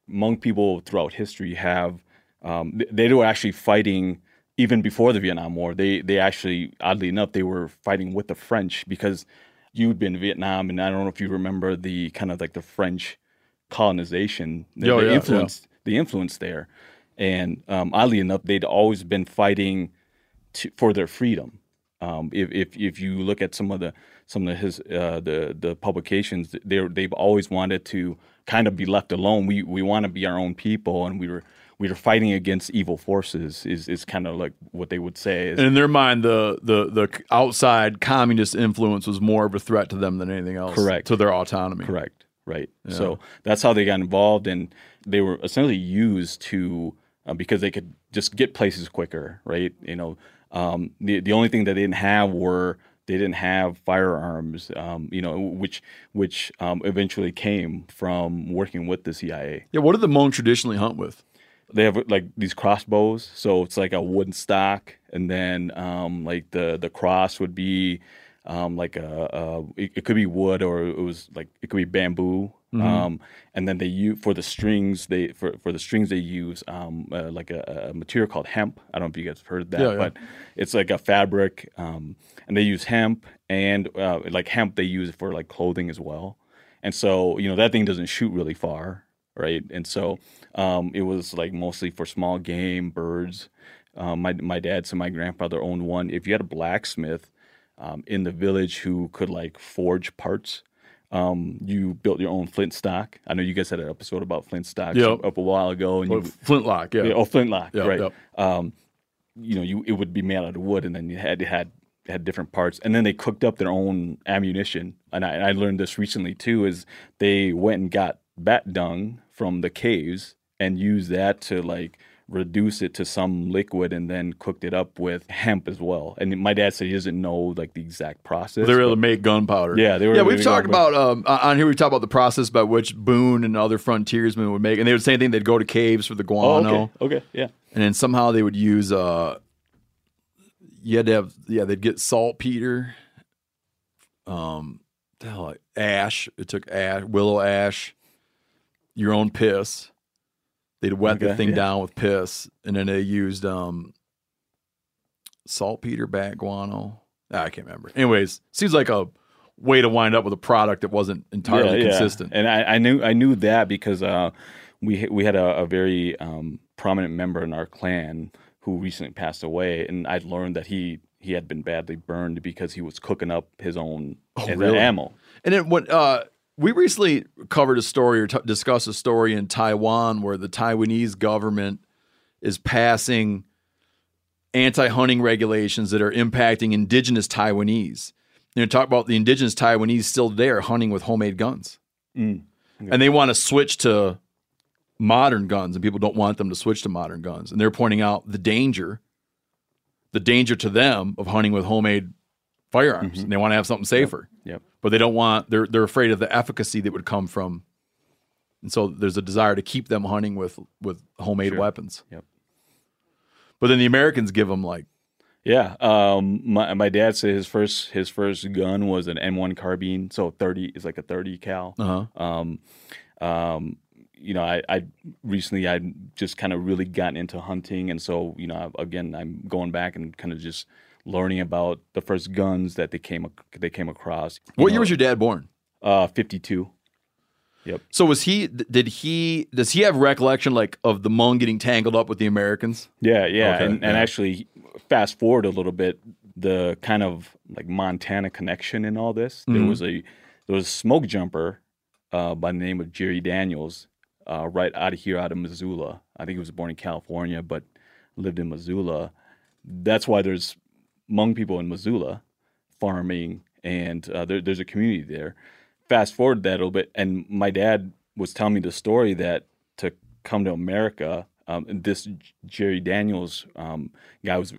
E: Hmong people throughout history have um, they were actually fighting even before the Vietnam War. They they actually oddly enough they were fighting with the French because you'd been in Vietnam, and I don't know if you remember the kind of like the French colonization, the,
A: Oh, yeah,
E: influence, the influence there. And um, oddly enough, they'd always been fighting to, for their freedom. Um, if, if if you look at some of the some of his uh, the the publications, they they've always wanted to kind of be left alone. We we want to be our own people, and we were we were fighting against evil forces. Is is kind of like what they would say. Is,
A: And in their mind, the the the outside communist influence was more of a threat to them than anything else.
E: Correct.
A: to their autonomy.
E: Correct. Right. So that's how they got involved, and they were essentially used to uh, because they could just get places quicker. Right. You know, um, the the only thing that they didn't have were they didn't have firearms. Um, you know, which which um, eventually came from working with the CIA.
A: Yeah. What did the Hmong traditionally hunt with?
E: They have like these crossbows, so it's like a wooden stock, and then um, like the the cross would be um, like a, a it, it could be wood or it was like it could be bamboo. Um, and then they use for the strings they for, for the strings they use um, uh, like a, a material called hemp. I don't know if you guys have heard of that,
A: Yeah, yeah.
E: but it's like a fabric, um, and they use hemp and uh, like hemp they use for like clothing as well. And so you know that thing doesn't shoot really far, right? And so um, it was like mostly for small game, birds. Um, my my dad's and my grandfather owned one. If you had a blacksmith um, in the village who could like forge parts, um, you built your own flint stock. I know you guys had an episode about flint stocks
A: Yep.
E: up a while ago, and
A: Well,
E: you,
A: flintlock. Yeah.
E: yeah, oh flintlock,
A: Yep,
E: right?
A: yep.
E: Um, you know, you it would be made out of wood, and then you had had had different parts, and then they cooked up their own ammunition. And I, and I learned this recently too: is they went and got bat dung from the caves and used that to like reduce it to some liquid, and then cooked it up with hemp as well. And my dad said he doesn't know like the exact process.
A: They were able to make gunpowder.
E: Yeah, they were
A: Yeah, we've talked about um, on here. We talked about the process by which Boone and other frontiersmen would make, and they would say thing. They'd go to caves for the
E: Oh,
A: guano,
E: okay, okay, yeah.
A: and then somehow they would use. Uh, you had to have yeah. They'd get saltpeter, um, the hell, like ash. It took ash, willow ash, your own piss. They'd wet the thing
E: yeah.
A: down with piss, and then they used um, saltpeter, bat guano. Ah, I can't remember. Anyways, seems like a way to wind up with a product that wasn't entirely consistent.
E: And I, I knew I knew that because uh, we we had a, a very um, prominent member in our clan who recently passed away, and I'd learned that he he had been badly burned because he was cooking up his own his
A: really?
E: ammo.
A: And then what? Uh, we recently covered a story or t- discussed a story in Taiwan where the Taiwanese government is passing anti-hunting regulations that are impacting indigenous Taiwanese. You know, talk about the indigenous Taiwanese still there hunting with homemade guns,
E: Mm.
A: and they want to switch to modern guns, and people don't want them to switch to modern guns, and they're pointing out the danger, the danger to them of hunting with homemade firearms, and they want to have something safer
E: Yep.
A: but they don't want they're they're afraid of the efficacy that would come from and so there's a desire to keep them hunting with with homemade
E: Sure.
A: weapons
E: Yep.
A: but then the americans give them like
E: Yeah. Um, my my dad said his first his first gun was an M1 carbine, so thirty is like a thirty cal.
A: uh-huh
E: Um, um, you know, I, I recently I just kind of really gotten into hunting, and so you know, I, again, I'm going back and kind of just learning about the first guns that they came they came across. You
A: What
E: know,
A: year was your dad born?
E: Uh, 52.
A: So was he? Did he? Does he have recollection like of the Hmong getting tangled up with the Americans?
E: Yeah, yeah,
A: Okay,
E: and, and actually, fast forward a little bit, the kind of like Montana connection in all this. There
A: Mhm.
E: was a there was a smoke jumper uh, by the name of Jerry Daniels, uh, right out of here, out of Missoula. I think he was born in California, but lived in Missoula. That's why there's Hmong people in Missoula farming, and uh, there, there's a community there. Fast forward that a little bit, and my dad was telling me the story that to come to America, um, this Jerry Daniels um, guy was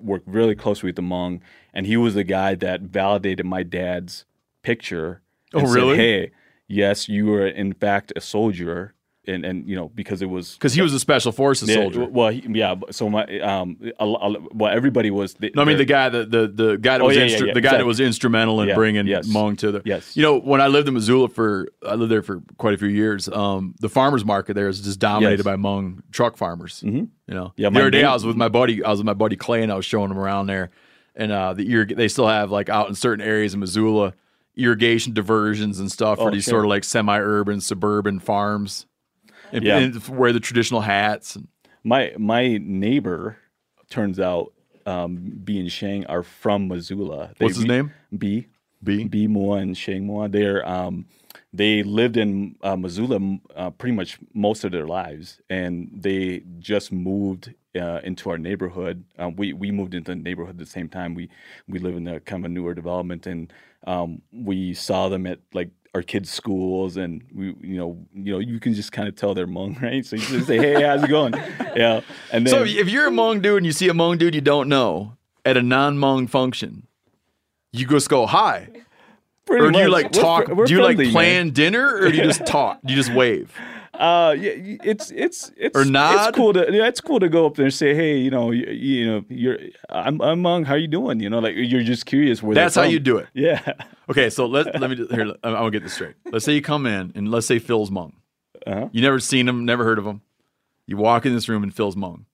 E: worked really closely with the Hmong, and he was the guy that validated my dad's picture.
A: Oh,
E: and said,
A: really?
E: hey, yes, you were in fact a soldier, and and you know because it was
A: Because he was a special forces
E: yeah,
A: soldier.
E: Well, he, yeah. So my um, a, a, well, everybody was. The,
A: No, I mean the guy that the the guy that
E: Oh,
A: was
E: yeah,
A: instru-
E: yeah,
A: the guy that was instrumental in bringing
E: yes.
A: Hmong to the.
E: Yes.
A: You know, when I lived in Missoula for I lived there for quite a few years. Um, the farmers market there is just dominated
E: Yes.
A: by Hmong truck farmers.
E: Mhm.
A: You know,
E: Yeah,
A: The other day I was with my buddy. I was with my buddy Clay, and I was showing him around there. And uh, the irrig- they still have like out in certain areas in Missoula irrigation diversions and stuff for
E: Oh,
A: these
E: sure.
A: sort of like semi-urban suburban farms. And,
E: Yeah.
A: and wear the traditional hats. And,
E: my my neighbor turns out um, B and Shang are from Missoula. They-
A: What's his name?
E: B.
A: B.
E: B Mua and Shang Mua. They're um, they lived in uh, Missoula uh, pretty much most of their lives, and they just moved uh, into our neighborhood. Uh, we we moved into the neighborhood at the same time. We we live in a kind of a newer development, and um, we saw them at like our kids' schools, and we you know you know you can just kind of tell they're Hmong, right? So you just say, hey, how's it going? Yeah, and then
A: so if you're a Hmong dude and you see a Hmong dude you don't know at a non-Hmong function, you just go hi.
E: pretty
A: or do you
E: much,
A: like
E: we're
A: talk?
E: we're
A: do you like
E: friendly, man.
A: plan dinner, or do you just talk? Do you just wave?
E: Uh, yeah, it's it's it's
A: Or nod?
E: It's cool to yeah, it's cool to go up there and say, hey, you know, you, you know, you're I'm I'm Hmong. How you doing? You know, like you're just curious where.
A: That's how you do it.
E: Yeah.
A: Okay, so let let me just, here. I'm gonna get this straight. Let's say you come in and let's say Phil's Hmong.
E: Uh-huh.
A: You never seen him, never heard of him. You walk in this room and Phil's Hmong.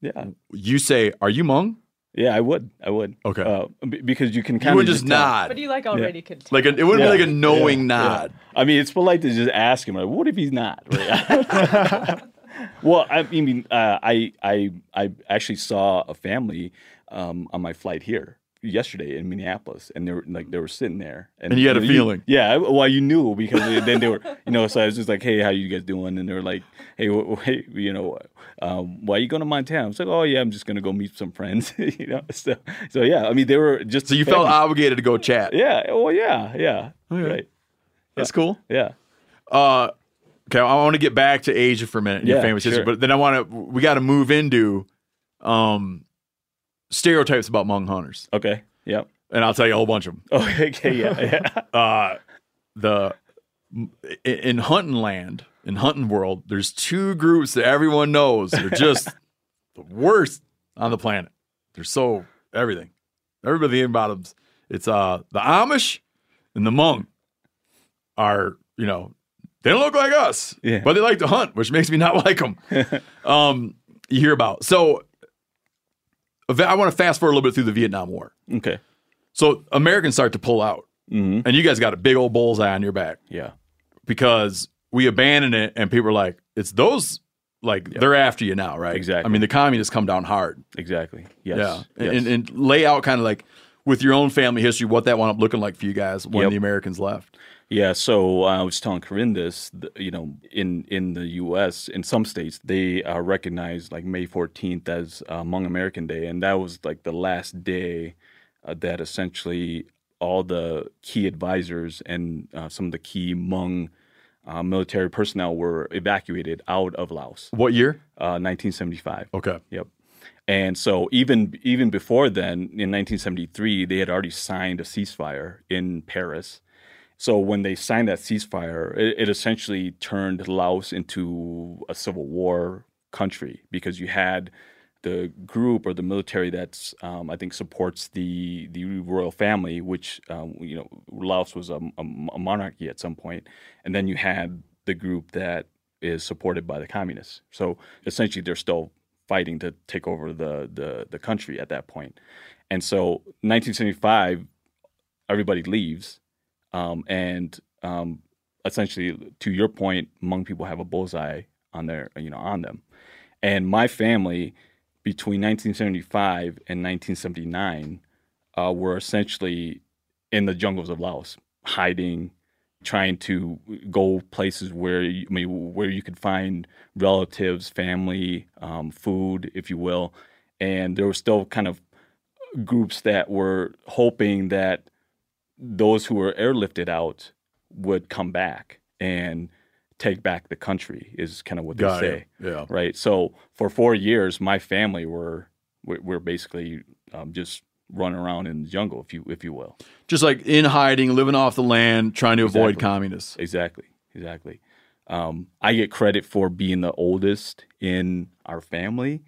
E: Yeah.
A: You say, "Are you Hmong?"
E: Yeah, I would. I would.
A: Okay.
E: Uh, b- because you can
A: You
E: kind
A: would
E: of
A: just nod,
F: But you like already could
A: like a, it wouldn't
E: Yeah.
A: be like a knowing
E: Yeah.
A: nod.
E: I mean, it's polite to just ask him, like, what if he's not? Right? well, I mean, uh, I I I actually saw a family um, on my flight here yesterday in Minneapolis, and they were like they were sitting there,
A: And you had a
E: know,
A: feeling.
E: yeah, well, you knew because then they were, you know, so I was just like, hey, how you guys doing? And they were like, hey, hey you know, um, why are you going to Montana? I was like, oh yeah, I'm just gonna go meet some friends, you know. So so yeah, I mean, they were just
A: So you felt obligated to go chat.
E: yeah, well, yeah, yeah,
A: Okay.
E: right,
A: That's cool.
E: yeah.
A: Uh, okay, I want to get back to Asia for a minute, your
E: Yeah,
A: famous history, but then I want to. We got to move into um, stereotypes about Hmong hunters,
E: Okay, Yep.
A: and I'll tell you a whole bunch of them.
E: Okay, okay, yeah, yeah.
A: Uh, the in, in hunting land, in hunting world, there's two groups that everyone knows. They're just the worst on the planet. They're so everything. Everybody about them. It's uh the Amish and the Hmong are you know they don't look like us,
E: Yeah.
A: but they like to hunt, which makes me not like them. um, you hear about so. I want to fast forward a little bit through the Vietnam War.
E: Okay.
A: So Americans start to pull out,
E: hmm
A: and you guys got a big old bullseye on your back
E: Yeah.
A: because we abandon it, and people are like, "It's those." Like they're after you now, right?
E: Exactly.
A: I mean, the communists come down hard.
E: Exactly. Yes.
A: Yeah,
E: Yes.
A: And, and lay out kind of like with your own family history what that wound up looking like for you guys when
E: Yep.
A: the Americans left.
E: Yeah, so uh, I was telling Corinne this. You know, in in the U.S., in some states, they uh, recognize like May 14th as uh, Hmong American Day, and that was like the last day uh, that essentially all the key advisors and uh, some of the key Hmong uh, military personnel were evacuated out of Laos.
A: What year?
E: Uh, 1975.
A: Okay.
E: Yep. And so even even before then, in 1973, they had already signed a ceasefire in Paris. So when they signed that ceasefire, it, it essentially turned Laos into a civil war country because you had the group or the military that's um, I think supports the the royal family, which um, you know Laos was a, a, a monarchy at some point, and then you had the group that is supported by the communists. So essentially, they're still fighting to take over the the, the country at that point. And so, 1975, everybody leaves, um, and um, essentially, to your point, Hmong people have a bullseye on their you know on them. And my family, between 1975 and 1979, uh, were essentially in the jungles of Laos, hiding, trying to go places where you, I mean, where you could find relatives, family, um, food, if you will. And there were still kind of groups that were hoping that those who were airlifted out would come back and take back the country is kind of what they
A: Got
E: say
A: it. Yeah.
E: right so for four years my family were were, were basically um, just running around in the jungle if you if you will
A: Just like in hiding, living off the land, trying to avoid communists.
E: exactly exactly um, i get credit for being the oldest in our family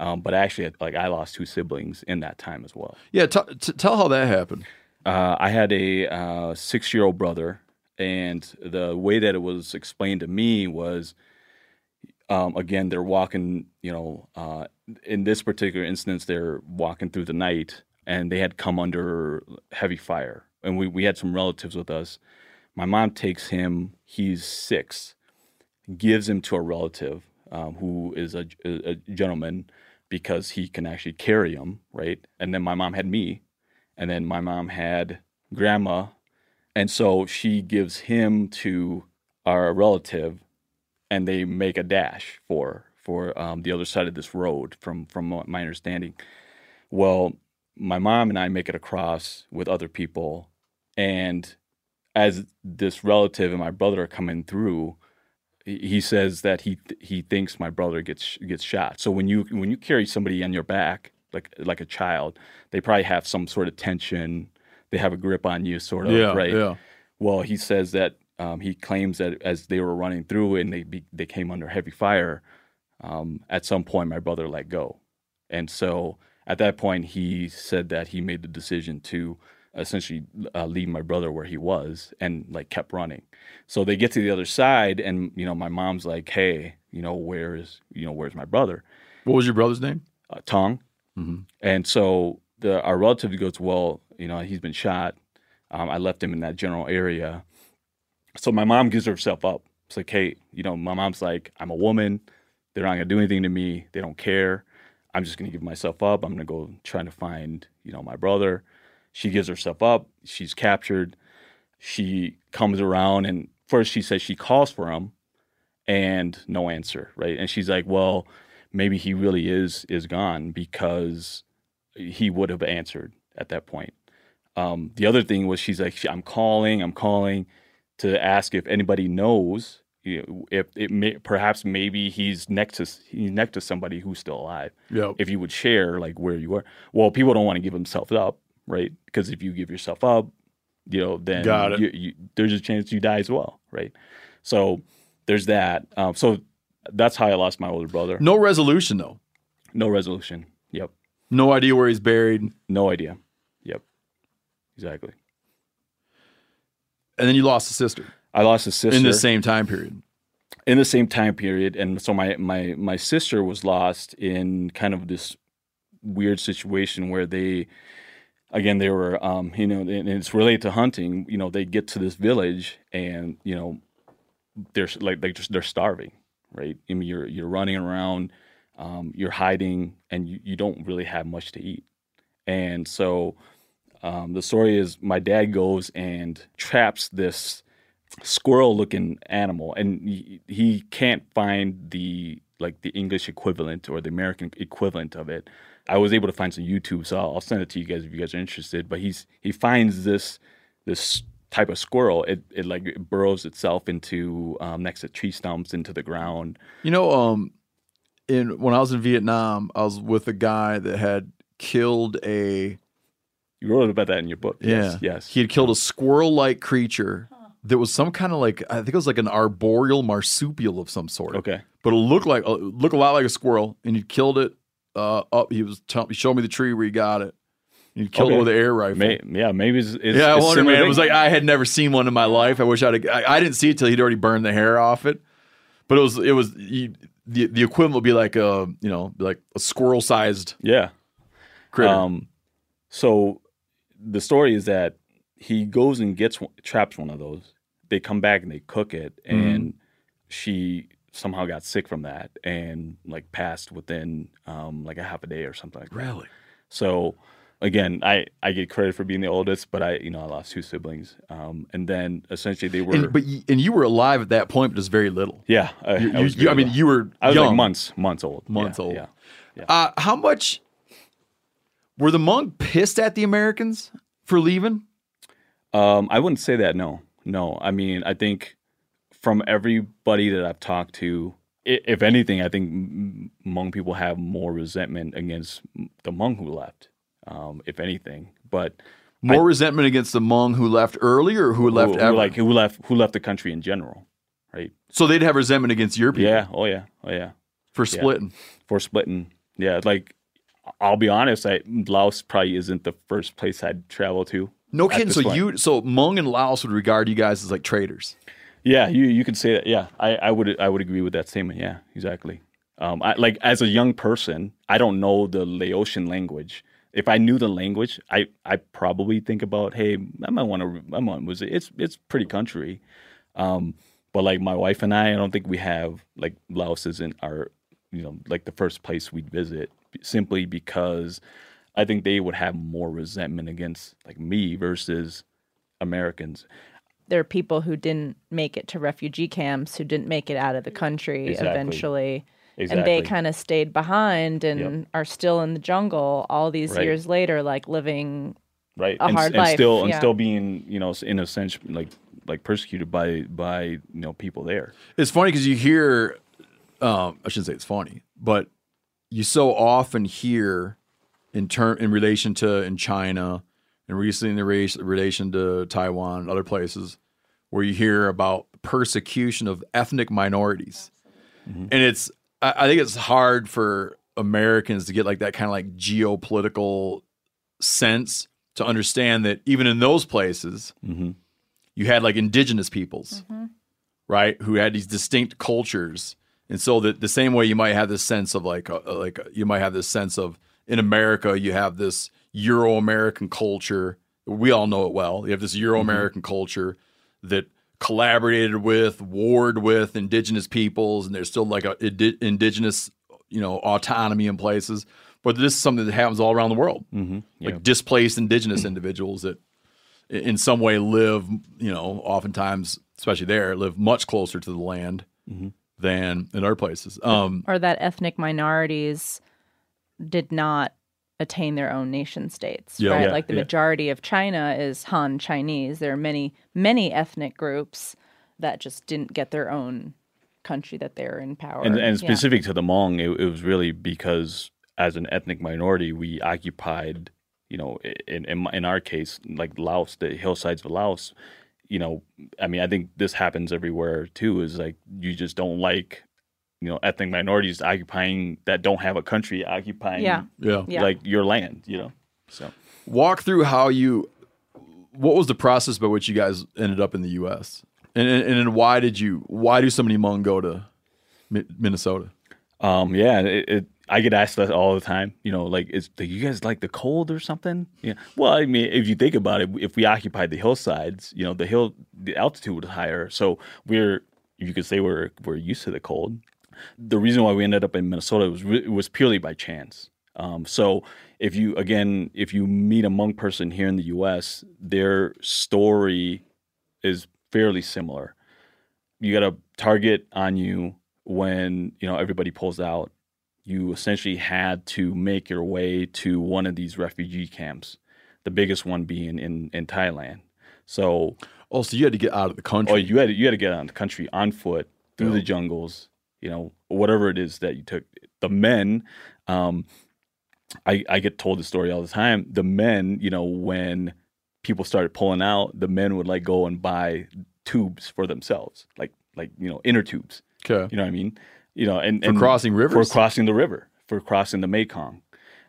E: um, but actually like i lost two siblings in that time as well
A: Yeah, t- t- tell how that happened.
E: Uh, I had a uh, six year old brother, and the way that it was explained to me was um, again, they're walking, you know, uh, in this particular instance, they're walking through the night and they had come under heavy fire. And we, we had some relatives with us. My mom takes him, he's six, gives him to a relative um, who is a, a gentleman because he can actually carry him, right? And then my mom had me, and then my mom had grandma and so she gives him to our relative and they make a dash for for um, the other side of this road from from my understanding well my mom and i make it across with other people and as this relative and my brother are coming through he says that he he thinks my brother gets gets shot. So when you when you carry somebody on your back like like a child, they probably have some sort of tension. They have a grip on you, sort of,
A: Yeah,
E: right?
A: yeah.
E: Well, he says that um, he claims that as they were running through and they be, they came under heavy fire, um, at some point my brother let go, and so at that point he said that he made the decision to essentially uh, leave my brother where he was and like kept running. So they get to the other side, and you know my mom's like, "Hey, you know where is you know where's my brother?"
A: What was your brother's name?
E: uh, Tong. And so the our relative goes, well, you know, he's been shot. Um, I left him in that general area. So my mom gives herself up. It's like, hey, you know, my mom's like, I'm a woman. They're not gonna do anything to me. They don't care. I'm just gonna give myself up. I'm gonna go trying to find, you know, my brother. She gives herself up. She's captured. She comes around and first she says she calls for him and no answer, right? And she's like, well, maybe he really is is gone because he would have answered at that point. Um, the other thing was she's like, I'm calling, I'm calling to ask if anybody knows you know, if it may, perhaps maybe he's next to he's next to somebody who's still alive.
A: Yep.
E: If you would share like where you are. Well, people don't want to give themselves up, right? Because if you give yourself up, you know, then You, you, there's a chance you die as well, right? So there's that. Um, so that's how I lost my older brother.
A: No resolution though.
E: No resolution. Yep.
A: No idea where he's buried.
E: No idea. Yep. Exactly.
A: And then you lost a sister
E: I lost a sister
A: in the same time period.
E: in the same time period, and so my my my sister was lost in kind of this weird situation where they, again, they were, um, you know, and it's related to hunting. You know, they get to this village, and you know, they're like they just they're starving, right? I mean, you're you're running around, um, you're hiding, and you, you don't really have much to eat, and so. Um, the story is my dad goes and traps this squirrel looking animal and he, he can't find the like the english equivalent or the american equivalent of it i was able to find some youtube so I'll, I'll send it to you guys if you guys are interested but he's he finds this this type of squirrel it, it like it burrows itself into um, next to tree stumps into the ground.
A: You know, um, in when I was in Vietnam, I was with a guy that had killed a
E: you wrote about that in your book.
A: Yeah.
E: yes. Yes
A: He had killed a squirrel-like creature that was some kind of like I think it was like an arboreal marsupial of some sort.
E: okay.
A: But it looked like uh, looked a lot like a squirrel, and he killed it. Uh, up, he was tell, he showed me the tree where he got it. He killed
E: Okay.
A: it with an air rifle.
E: May, yeah maybe it's, it's
A: yeah, I
E: it's
A: wonder, man. It was like I had never seen one in my life. I wish I'd. I, I didn't see it till he'd already burned the hair off it. But it was it was you, the the equivalent would be like a you know like a squirrel sized
E: Yeah.
A: critter.
E: Um, so the story is that he goes and gets one- traps one of those. They come back and they cook it, and she somehow got sick from that and like passed within um, like a half a day or something like that.
A: really?
E: So again, I I get credit for being the oldest, but I you know I lost two siblings, um, and then essentially they were
A: And, but you, and you were alive at that point, but just very little.
E: yeah. I,
A: You,
E: I,
A: you-
E: was
A: you- I mean, you were
E: I was
A: young.
E: like months months old.
A: Months
E: Yeah,
A: old.
E: Yeah.
A: Uh, how much were the Hmong pissed at the Americans for leaving?
E: Um, I wouldn't say that. No, no. I mean, I think from everybody that I've talked to, if anything, I think Hmong people have more resentment against the Hmong who left. Um, if anything, but
A: More resentment against the Hmong who left earlier, or who left
E: who,
A: ever?
E: like who left who left the country in general, right?
A: so they'd have resentment against your people
E: Yeah. Oh yeah. Oh yeah.
A: for splitting.
E: For splitting. Yeah. Like, I'll be honest. I Laos probably isn't the first place I'd travel to.
A: No kidding. So
E: point.
A: you, so Hmong and Laos would regard you guys as like traitors.
E: Yeah, you you could say that. Yeah, I, I would I would agree with that statement. Yeah, exactly. Um, I, like as a young person, I don't know the Laotian language. If I knew the language, I I probably think about, hey, I might want to. I might was it's it's pretty country. Um, but like my wife and I, I don't think we have like Laos isn't our you know like the first place we'd visit simply because I think they would have more resentment against like me versus Americans.
F: There are people who didn't make it to refugee camps, who didn't make it out of the country
E: Exactly.
F: eventually. And they kind of stayed behind and are still in the jungle all these
E: Right.
F: years later, like living
E: right.
F: a
E: and,
F: hard
E: and
F: life,
E: still and still being you know in a sense like like persecuted by by you know people there.
A: It's funny because you hear, um, I shouldn't say it's funny, but you so often hear in term in relation to in China and recently in the race, relation to Taiwan and other places where you hear about persecution of ethnic minorities, and it's I, I think it's hard for Americans to get like that kind of like geopolitical sense to understand that even in those places
E: mm-hmm.
A: you had like indigenous peoples, right, who had these distinct cultures, and so that the same way you might have this sense of like, uh, like uh, you might have this sense of in America you have this Euro American culture. We all know it well. You have this Euro American culture that collaborated with, warred with indigenous peoples, and there's still like a indi- indigenous, you know, autonomy in places. But this is something that happens all around the world,
E: Mm-hmm.
A: like displaced indigenous individuals that in some way live, you know, oftentimes, especially there, live much closer to the land
E: Mm-hmm.
A: than in other places. Um,
F: or that ethnic minorities did not attain their own nation states
A: Yeah.
F: right
A: Yeah,
F: like the
A: yeah.
F: majority of china is han chinese there are many many ethnic groups that just didn't get their own country that they're in power
E: and and specific to the Hmong it, it was really because as an ethnic minority we occupied you know in in, in our case like Laos the hillsides of Laos you know I mean I think this happens everywhere too is like you just don't like you know ethnic minorities occupying that don't have a country occupying
F: Yeah.
A: yeah.
F: Yeah.
E: like your land you know so
A: Walk through how you, what was the process by which you guys ended up in the U.S. and and, and then why did you? Why do so many Hmong go to Mi- Minnesota?
E: Um, yeah, it, it, I get asked that all the time. You know, like, is do you guys like the cold or something? Yeah. Well, I mean, if you think about it, if we occupied the hillsides, you know, the hill, the altitude was higher, so we're, you could say we're we're used to the cold. The reason why we ended up in Minnesota was was purely by chance. Um, so if you again, if you meet a Hmong person here in the U.S., their story is fairly similar. You got a target on you when you know everybody pulls out. You essentially had to make your way to one of these refugee camps. The biggest one being in in Thailand. So,
A: Oh, so you had to get out of the country.
E: oh, you had to, you had to get out of the country on foot through the jungles. You know, whatever it is that you took. The men, um, I I get told the story all the time. The men, you know, when people started pulling out, the men would like go and buy tubes for themselves, like like you know inner tubes.
A: okay.
E: You know what I mean? You know, and
A: For
E: and
A: crossing rivers?
E: for crossing the river, for crossing the Mekong,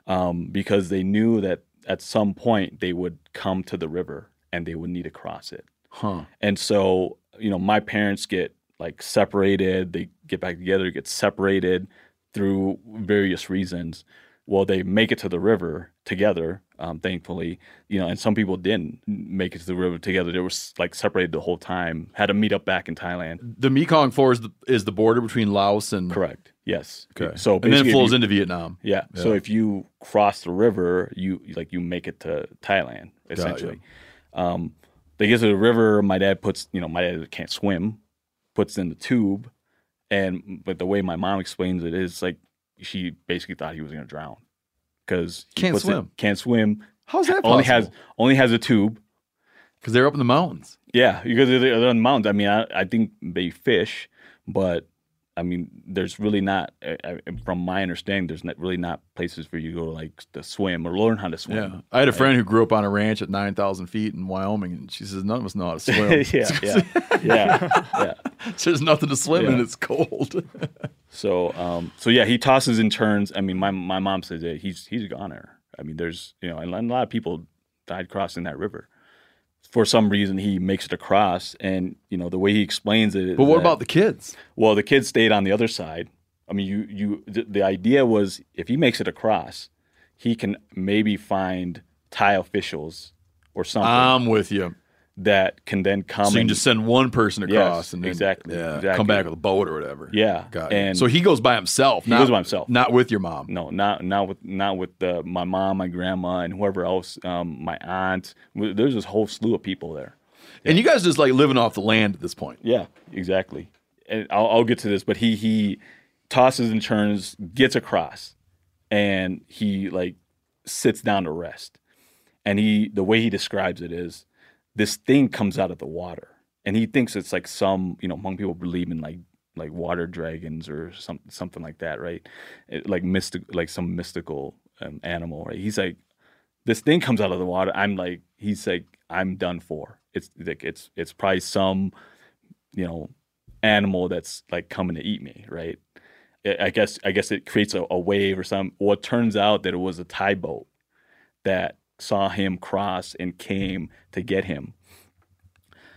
E: um, because they knew that at some point they would come to the river and they would need to cross it.
A: Huh.
E: And so, you know, my parents get like separated. They get back together, get separated through various reasons. Well, they make it to the river together, um, thankfully, you know, and some people didn't make it to the river together. They were like separated the whole time, had to meet up back in Thailand.
A: The Mekong Four is the, is the border between Laos and
E: Correct. Yes.
A: Okay.
E: So
A: and then it flows
E: you-
A: into Vietnam.
E: Yeah. So if you cross the river, you like you make it to Thailand essentially. Um, they get to the river. My dad puts, you know, my dad can't swim, puts in the tube, and but the way my mom explains it is like she basically thought he was going to drown because
A: Can't swim.
E: can't swim.
A: How's that Possible?
E: Only has only has a tube.
A: Because they're up in the mountains.
E: Yeah, because they're, they're on the mountains. I mean, I, I think they fish, but I mean, there's really not, uh, uh, from my understanding, there's not really not places for you to go like to swim or learn how to swim.
A: Yeah. I had a friend who grew up on a ranch at 9,000 feet in Wyoming, and she says, none of us know how to swim.
E: yeah, yeah, yeah, yeah.
A: There's nothing to swim in,
E: Yeah.
A: it's cold.
E: So, um, so yeah, he tosses and turns. I mean, my my mom says that he's he's a goner. I mean, there's you know, and a lot of people died crossing that river. For some reason, he makes it across, and you know the way he explains it.
A: but what
E: that-
A: about the kids?
E: Well, the kids stayed on the other side. I mean, you you the, the idea was if he makes it across, he can maybe find Thai officials or something
A: I'm with you.
E: That can then come
A: So you can
E: and
A: just send one person across
E: Yes,
A: and then,
E: exactly,
A: yeah,
E: exactly.
A: come back with a boat or whatever.
E: Yeah,
A: Got
E: and-
A: so he goes by himself.
E: He
A: not,
E: goes by himself.
A: Not with your mom.
E: no, not not with not with the, my mom, my grandma, and whoever else, um, my aunt. There's this whole slew of people there.
A: And you guys just like living off the land at this point.
E: Yeah, exactly. And I'll, I'll get to this, but he he tosses and turns, gets across, and he like sits down to rest. And he the way he describes it is this thing comes out of the water, and he thinks it's like some you know Hmong people believe in like like water dragons or some something like that, right? It, like mystic, like some mystical um, animal, right? He's like, this thing comes out of the water. I'm like, he's like, I'm done for. It's like it's it's probably some, you know, animal that's like coming to eat me, right? I I guess I guess it creates a, a wave or something. Well, it turns out that it was a Thai boat that saw him cross and came to get him.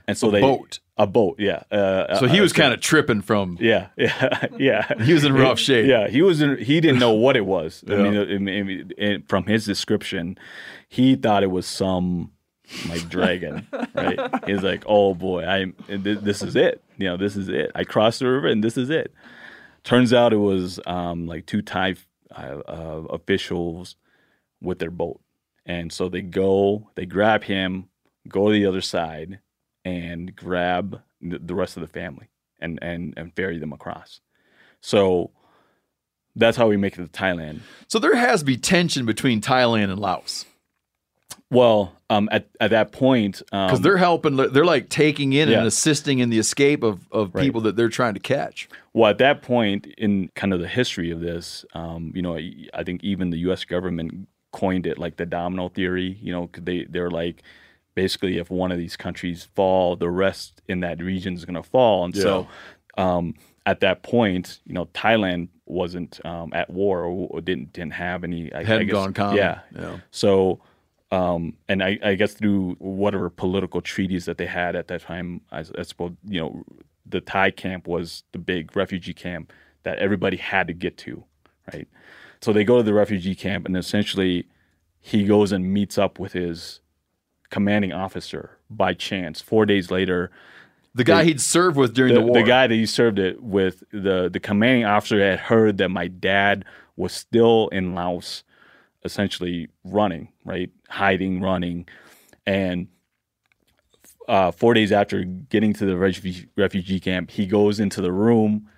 E: And so
A: A
E: they
A: boat?
E: a boat, yeah. Uh,
A: So he
E: uh,
A: was kind of tripping from.
E: yeah, yeah, yeah.
A: He was in rough shape.
E: Yeah, he was. In, he didn't know what it was. I
A: Yeah.
E: mean, I mean, I mean, it- from his description, he thought it was some like dragon. right? He's like, "Oh boy, I th- this is it. You know, this is it. I crossed the river, and this is it." Turns out it was um, like two Thai uh, uh, officials with their boat, and so they go, they grab him, go to the other side, and grab the, rest of the family and and and ferry them across. So that's how we make it to Thailand.
A: So there has to be tension between Thailand and Laos
E: Well, um, at at that point,
A: because
E: um,
A: they're helping. They're like taking in
E: Yeah.
A: and assisting in the escape of, of
E: Right.
A: people that they're trying to catch.
E: well, at that point in kind of the history of this, um, you know, I think even the U.S. government coined it like the domino theory. You know, they they're like basically if one of these countries fall, the rest in that region is going to fall, and so um, at that point, you know, Thailand wasn't um, at war or, didn't didn't have any. I, I
A: Hadn't
E: guess-
A: gone common.
E: Yeah,
A: Yeah.
E: So, um, and I, I guess through whatever political treaties that they had at that time, I, I suppose you know, the Thai camp was the big refugee camp that everybody had to get to, right? So they go to the refugee camp, and essentially, he goes and meets up with his commanding officer by chance. Four days later,
A: The guy he'd served with during the,
E: the,
A: war.
E: the guy that he served it with, the the commanding officer had heard that my dad was still in Laos, essentially running, right, hiding, running, and uh, four days after getting to the refugee, refugee camp, he goes into the room.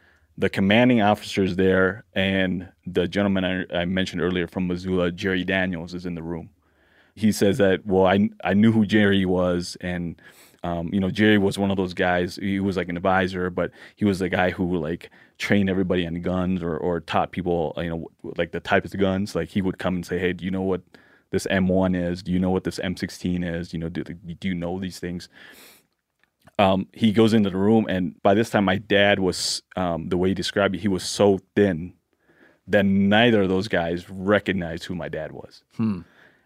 E: The commanding officer is there, and the gentleman I, I mentioned earlier from Missoula, Jerry Daniels, is in the room. He says that well I I knew who Jerry was and um, you know Jerry was one of those guys he was like an advisor but he was the guy who like trained everybody on guns or or taught people you know like the types of guns. Like he would come and say hey do you know what this M1 is? Do you know what this M16 is? You know do, do you know these things um, he goes into the room and by this time my dad was um, the way he described it he was so thin that neither of those guys recognized who my dad was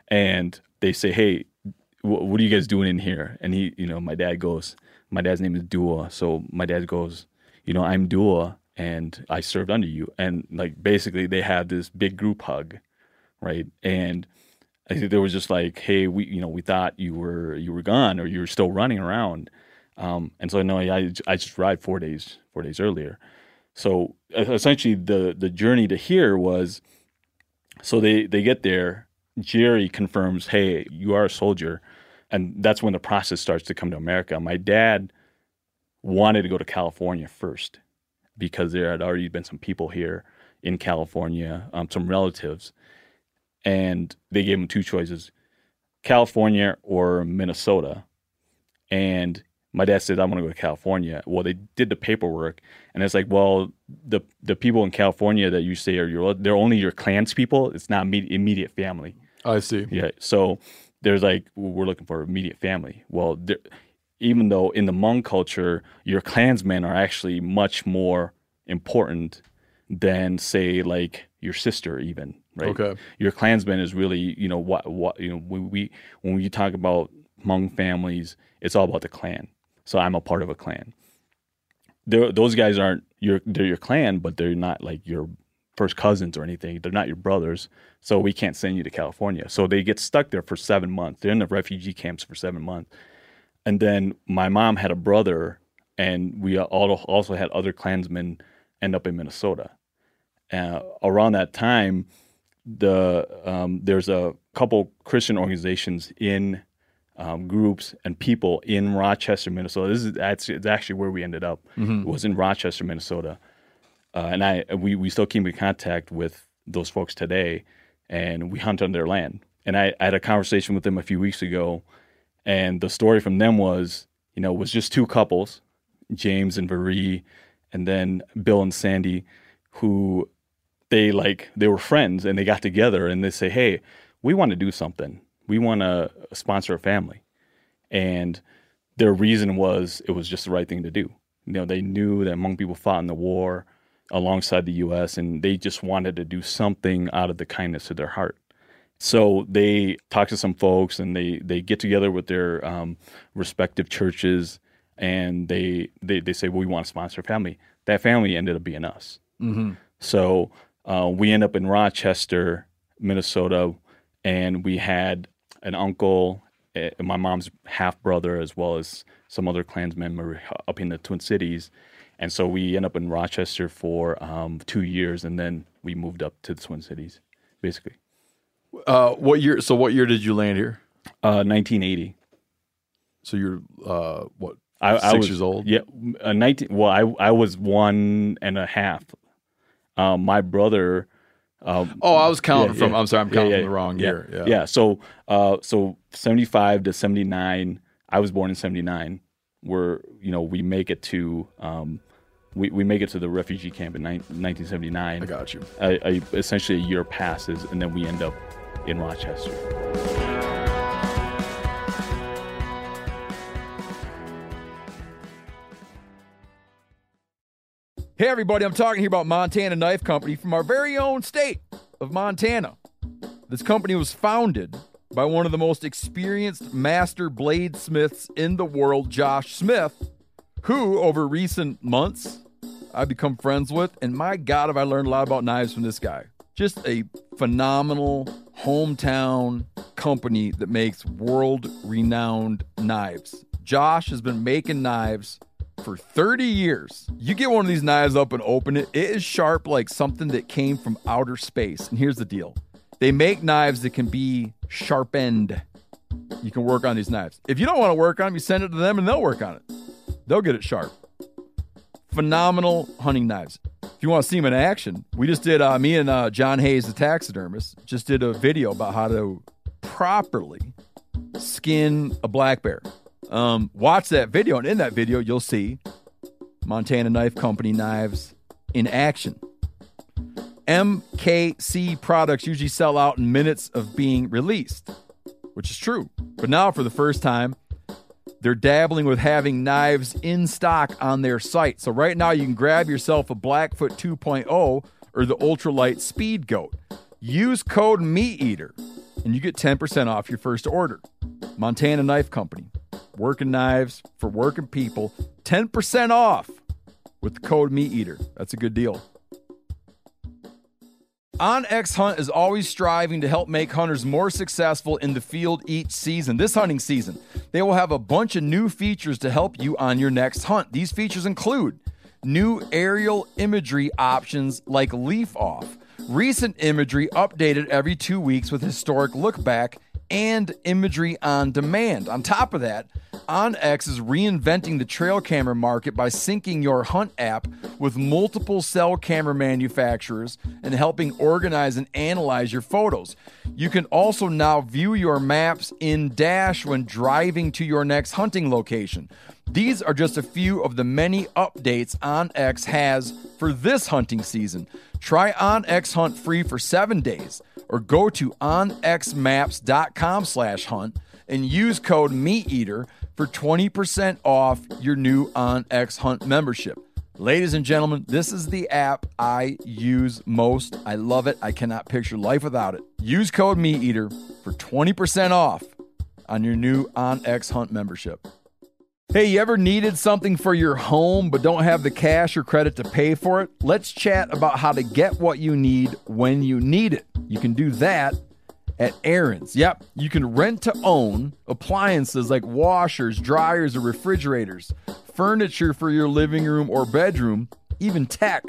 E: and they say, "Hey, wh- what are you guys doing in here?" And he, you know, my dad goes, my dad's name is Dua, so my dad goes, you know, I'm Dua and I served under you. And like basically they had this big group hug, right? And I think there was just like, hey, we you know we thought you were you were gone or you were still running around, um, and so no, I I just arrived four days four days earlier. So essentially, the the journey to here was, so they they get there. Jerry confirms, hey, you are a soldier, and that's when the process starts to come to America. My dad wanted to go to California first because there had already been some people here in California, um, some relatives, and they gave him two choices: California or Minnesota. And my dad said, "I want to go to California." Well, they did the paperwork, and it's like, well, the the people in California that you say are your, they're only your clans people. It's not immediate, immediate family.
A: I see.
E: Yeah. So there's like we're looking for immediate family. Well, there, even though in the Hmong culture, your clansmen are actually much more important than say like your sister even right
A: Okay.
E: your clansman is really you know what what you know we, we when we talk about Hmong families it's all about the clan so i'm a part of a clan. They're, those guys aren't your they're your clan but they're not like your first cousins or anything. They're not your brothers. So we can't send you to california. So they get stuck there for seven months. They're in the refugee camps for seven months. And then my mom had a brother and we also had other clansmen end up in minnesota. Uh, around that time the um, there's a couple christian organizations in um, groups and people in rochester minnesota this is that's it's actually where we ended up it was in rochester minnesota uh, and I we, we still keep in contact with those folks today, and we hunt on their land. And I, I had a conversation with them a few weeks ago, and the story from them was, you know, it was just two couples, James and Marie, and then Bill and Sandy, who they like they were friends and they got together and they say, hey, we want to do something. We want to sponsor a family, and their reason was it was just the right thing to do. You know, they knew that Hmong people fought in the war alongside the U.S. and they just wanted to do something out of the kindness of their heart. So they talk to some folks and they they get together with their um, respective churches and they, they they say, well, we want to sponsor a family. That family ended up being us. So uh, we end up in Rochester, Minnesota, and we had an uncle, uh, my mom's half brother, as well as some other clansmen were up in the Twin Cities. And so we end up in Rochester for um, two years, and then we moved up to the Twin Cities, basically.
A: Uh, what year? So what year did you land here?
E: Uh, 1980.
A: So you're uh, what?
E: I,
A: six
E: I was,
A: years old.
E: Yeah, uh, 19. Well, I I was one and a half. Um, my brother. Um,
A: Oh, I was counting
E: Yeah,
A: from.
E: yeah.
A: I'm sorry, I'm counting
E: yeah,
A: from the wrong year. Yeah.
E: Yeah. So, uh, so 75 to 79. I was born in 79. Where you know we make it to um, we, we make it to the refugee camp in nine, 1979.
A: I got you.
E: I, I, essentially, a year passes, and then we end up in Rochester.
A: Hey, everybody, I'm talking here about Montana Knife Company from our very own state of Montana. This company was founded by one of the most experienced master bladesmiths in the world, Josh Smith, who, over recent months, I've become friends with. And my God, have I learned a lot about knives from this guy. Just a phenomenal hometown company that makes world renowned knives. Josh has been making knives for 30 years. You get one of these knives up and open it, it is sharp like something that came from outer space. And here's the deal they make knives that can be sharpened. You can work on these knives. If you don't want to work on them, you send it to them and they'll work on it. They'll get it sharp. Phenomenal hunting knives. If you want to see them in action, we just did, uh, me and uh, John Hayes, the taxidermist, just did a video about how to properly skin a black bear. Um, watch that video, and in that video, you'll see Montana Knife Company knives in action. MKC products usually sell out in minutes of being released, which is true. But now, for the first time, they're dabbling with having knives in stock on their site. So, right now, you can grab yourself a Blackfoot 2.0 or the Ultralight Speedgoat. Use code MeatEater, and you get 10% off your first order. Montana Knife Company, working knives for working people, 10% off with the code MeatEater. That's a good deal. OnX Hunt is always striving to help make hunters more successful in the field each season. This hunting season, they will have a bunch of new features to help you on your next hunt. These features include new aerial imagery options like leaf off, recent imagery updated every two weeks with historic look back, and imagery on demand. On top of that, OnX is reinventing the trail camera market by syncing your Hunt app with multiple cell camera manufacturers and helping organize and analyze your photos. You can also now view your maps in Dash when driving to your next hunting location. These are just a few of the many updates OnX has for this hunting season. Try OnX Hunt free for seven days or go to onxmaps.com slash hunt and use code MeatEater for 20% off your new OnX Hunt membership. Ladies and gentlemen, this is the app I use most. I love it. I cannot picture life without it. Use code MeatEater for 20% off on your new OnX Hunt membership. Hey, you ever needed something for your home but don't have the cash or credit to pay for it? Let's chat about how to get what you need when you need it. You can do that at Aaron's. Yep, you can rent to own appliances like washers, dryers, or refrigerators, furniture for your living room or bedroom, even tech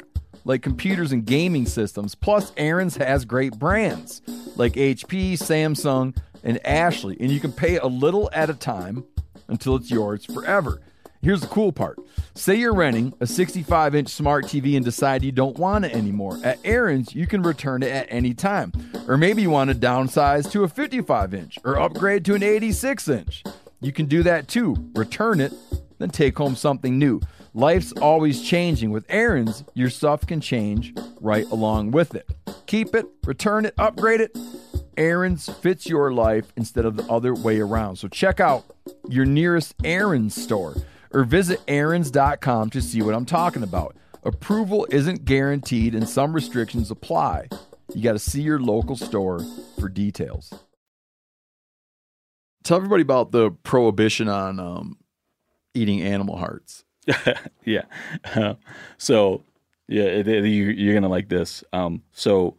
A: like computers and gaming systems. Plus, Aaron's has great brands like HP, Samsung, and Ashley, and you can pay a little at a time until it's yours forever. Here's the cool part. Say you're renting a 65 inch smart TV and decide you don't want it anymore. At Aaron's, you can return it at any time. Or maybe you want to downsize to a 55 inch or upgrade to an 86 inch. You can do that too. Return it, then take home something new. Life's always changing. With Aaron's, your stuff can change right along with it. Keep it, return it, upgrade it. Aaron's fits your life instead of the other way around. So check out your nearest Aaron's store or visit Aaron's.com to see what I'm talking about. Approval isn't guaranteed and some restrictions apply. You got to see your local store for details. Tell everybody about the prohibition on um, eating animal hearts.
E: yeah. Uh, so, yeah, you, you're going to like this. Um, so,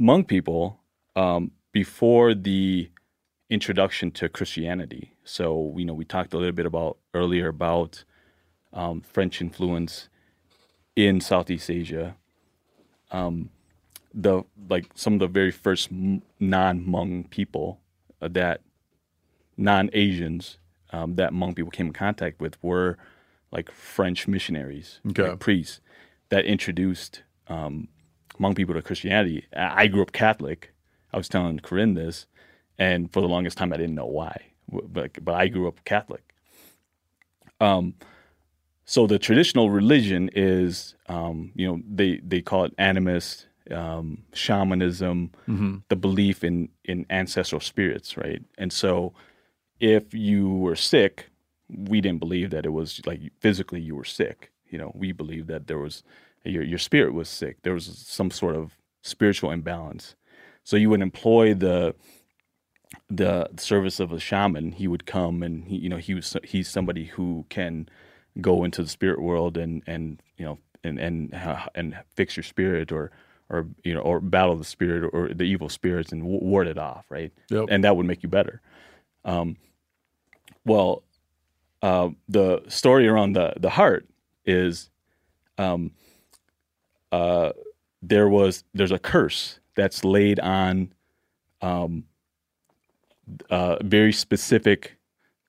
E: Hmong people, um, before the introduction to Christianity, so, you know, we talked a little bit about earlier about um, French influence in Southeast Asia. Um, the like some of the very first non-Hmong people uh, that non-Asians um, that Hmong people came in contact with were like French missionaries,
A: Okay.
E: like priests that introduced um, Hmong people to Christianity. I I grew up Catholic. I was telling Corinne this, and for the longest time I didn't know why, but but I grew up Catholic. Um, so the traditional religion is, um, you know, they they call it animist, um, shamanism, the belief in in ancestral spirits, right? And so, if you were sick, we didn't believe that it was like physically you were sick. You know, we believed that there was your your spirit was sick. There was some sort of spiritual imbalance. So you would employ the the service of a shaman. He would come and he, you know he was he's somebody who can go into the spirit world and and you know and and and fix your spirit or or you know or battle the spirit or the evil spirits and ward it off, right?
A: Yep.
E: And that would make you better. Um, well, uh, the story around the the heart is, um, uh, there was there's a curse that's laid on, um, a very specific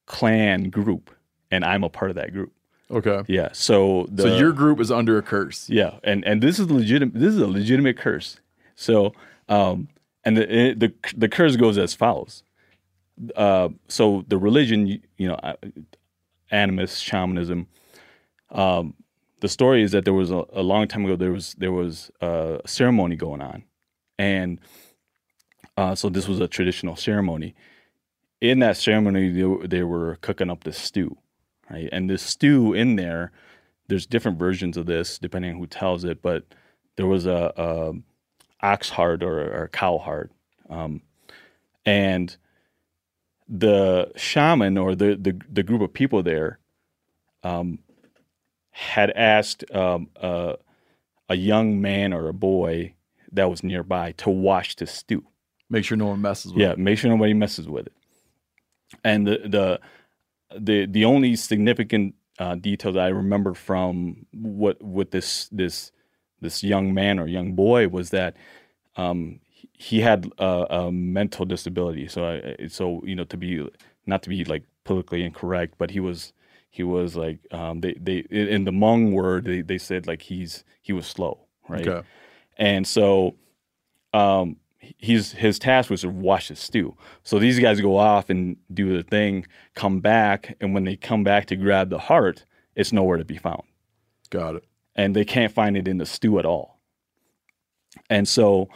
E: clan group, and I'm a part of that group.
A: Okay.
E: Yeah. So the,
A: so your group is under a curse.
E: yeah, and and this is legitimate. This is a legitimate curse. So, um, and the the the curse goes as follows. Uh, so the religion, you, know, uh, animist shamanism. Um, the story is that there was a, a long time ago there was there was a ceremony going on, and uh, so this was a traditional ceremony. In that ceremony, they, were- they were cooking up this stew, right? And this stew in there, there's different versions of this depending on who tells it, but there was a, a ox heart or, or a cow heart, um, and the shaman or the, the the group of people there um, had asked um, a young man or a boy that was nearby to watch the stew.
A: Make sure no one messes with
E: Yeah,
A: it.
E: Yeah, make sure nobody messes with it. And the the the the only significant uh, detail that I remember from what with this this this young man or young boy was that um, he- he had a, a mental disability. So I, so you know to be not to be like politically incorrect, but he was he was like um, they they in the Hmong word they, they said like he's he was slow, right?
A: Okay.
E: And so um, he's his task was to wash the stew. So these guys go off and do the thing, come back, and when they come back to grab the heart, it's nowhere to be found,
A: Got it.
E: and they can't find it in the stew at all. And so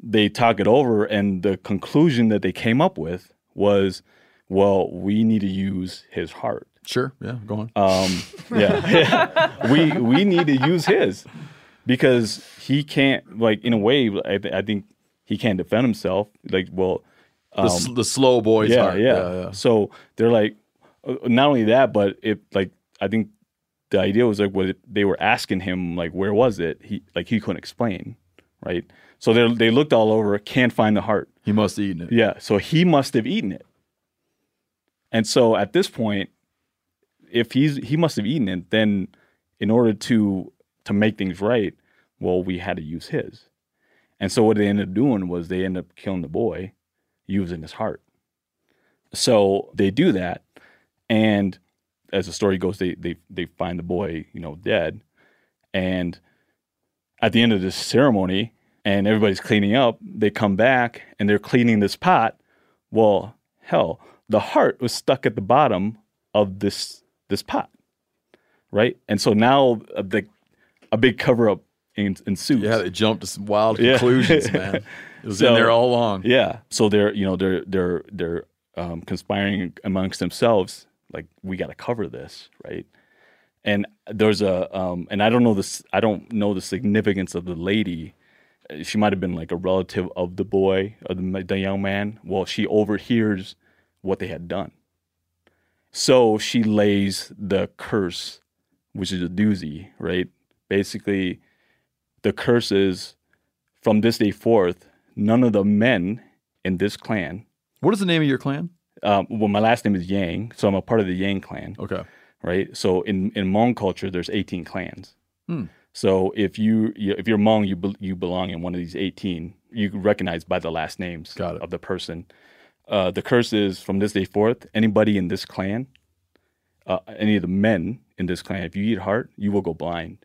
E: they talk it over, and the conclusion that they came up with was, well, we need to use his heart.
A: Sure. Yeah. Go on.
E: Um, yeah, we we need to use his because he can't like in a way. I, th- I think he can't defend himself. Like, well,
A: the, s- the slow boy's
E: yeah,
A: heart.
E: yeah,
A: yeah.
E: So they're like, uh, not only that, but it like I think the idea was like what they were asking him like where was it? He like he couldn't explain, right? So they they looked all over, can't find the heart.
A: He must have eaten it.
E: Yeah, so he must have eaten it. And so at this point, if he's he must have eaten it, then in order to to make things right, well, we had to use his. And so what they ended up doing was they ended up killing the boy, using his heart. So they do that, and as the story goes, they they they find the boy, you know, dead. And at the end of this ceremony, and everybody's cleaning up, they come back and they're cleaning this pot. Well, hell, the heart was stuck at the bottom of this this pot, right? And so now uh, the a big cover up ensues.
A: Yeah, they jumped to some wild
E: Yeah.
A: conclusions, man. It was in there all along.
E: Yeah. So they're you know they're they're they're um, conspiring amongst themselves. Like we got to cover this, right? And there's a um, and I don't know this. I don't know the significance of the lady. She might have been like a relative of the boy or the, the young man. Well, she overhears what they had done. So she lays the curse, which is a doozy, right? Basically, the curse is from this day forth, none of the men in this clan.
A: What is the name of your clan?
E: Um, well, my last name is Yang, so I'm a part of the Yang clan,
A: Okay.
E: right? So in in Hmong culture, there's 18 clans.
A: Hmm.
E: So if you you- if you're Hmong, you be, you belong in one of these 18. You recognize by the last names of the person. Uh, the curse is from this day forth. Anybody in this clan, uh, any of the men in this clan, if you eat heart, you will go blind.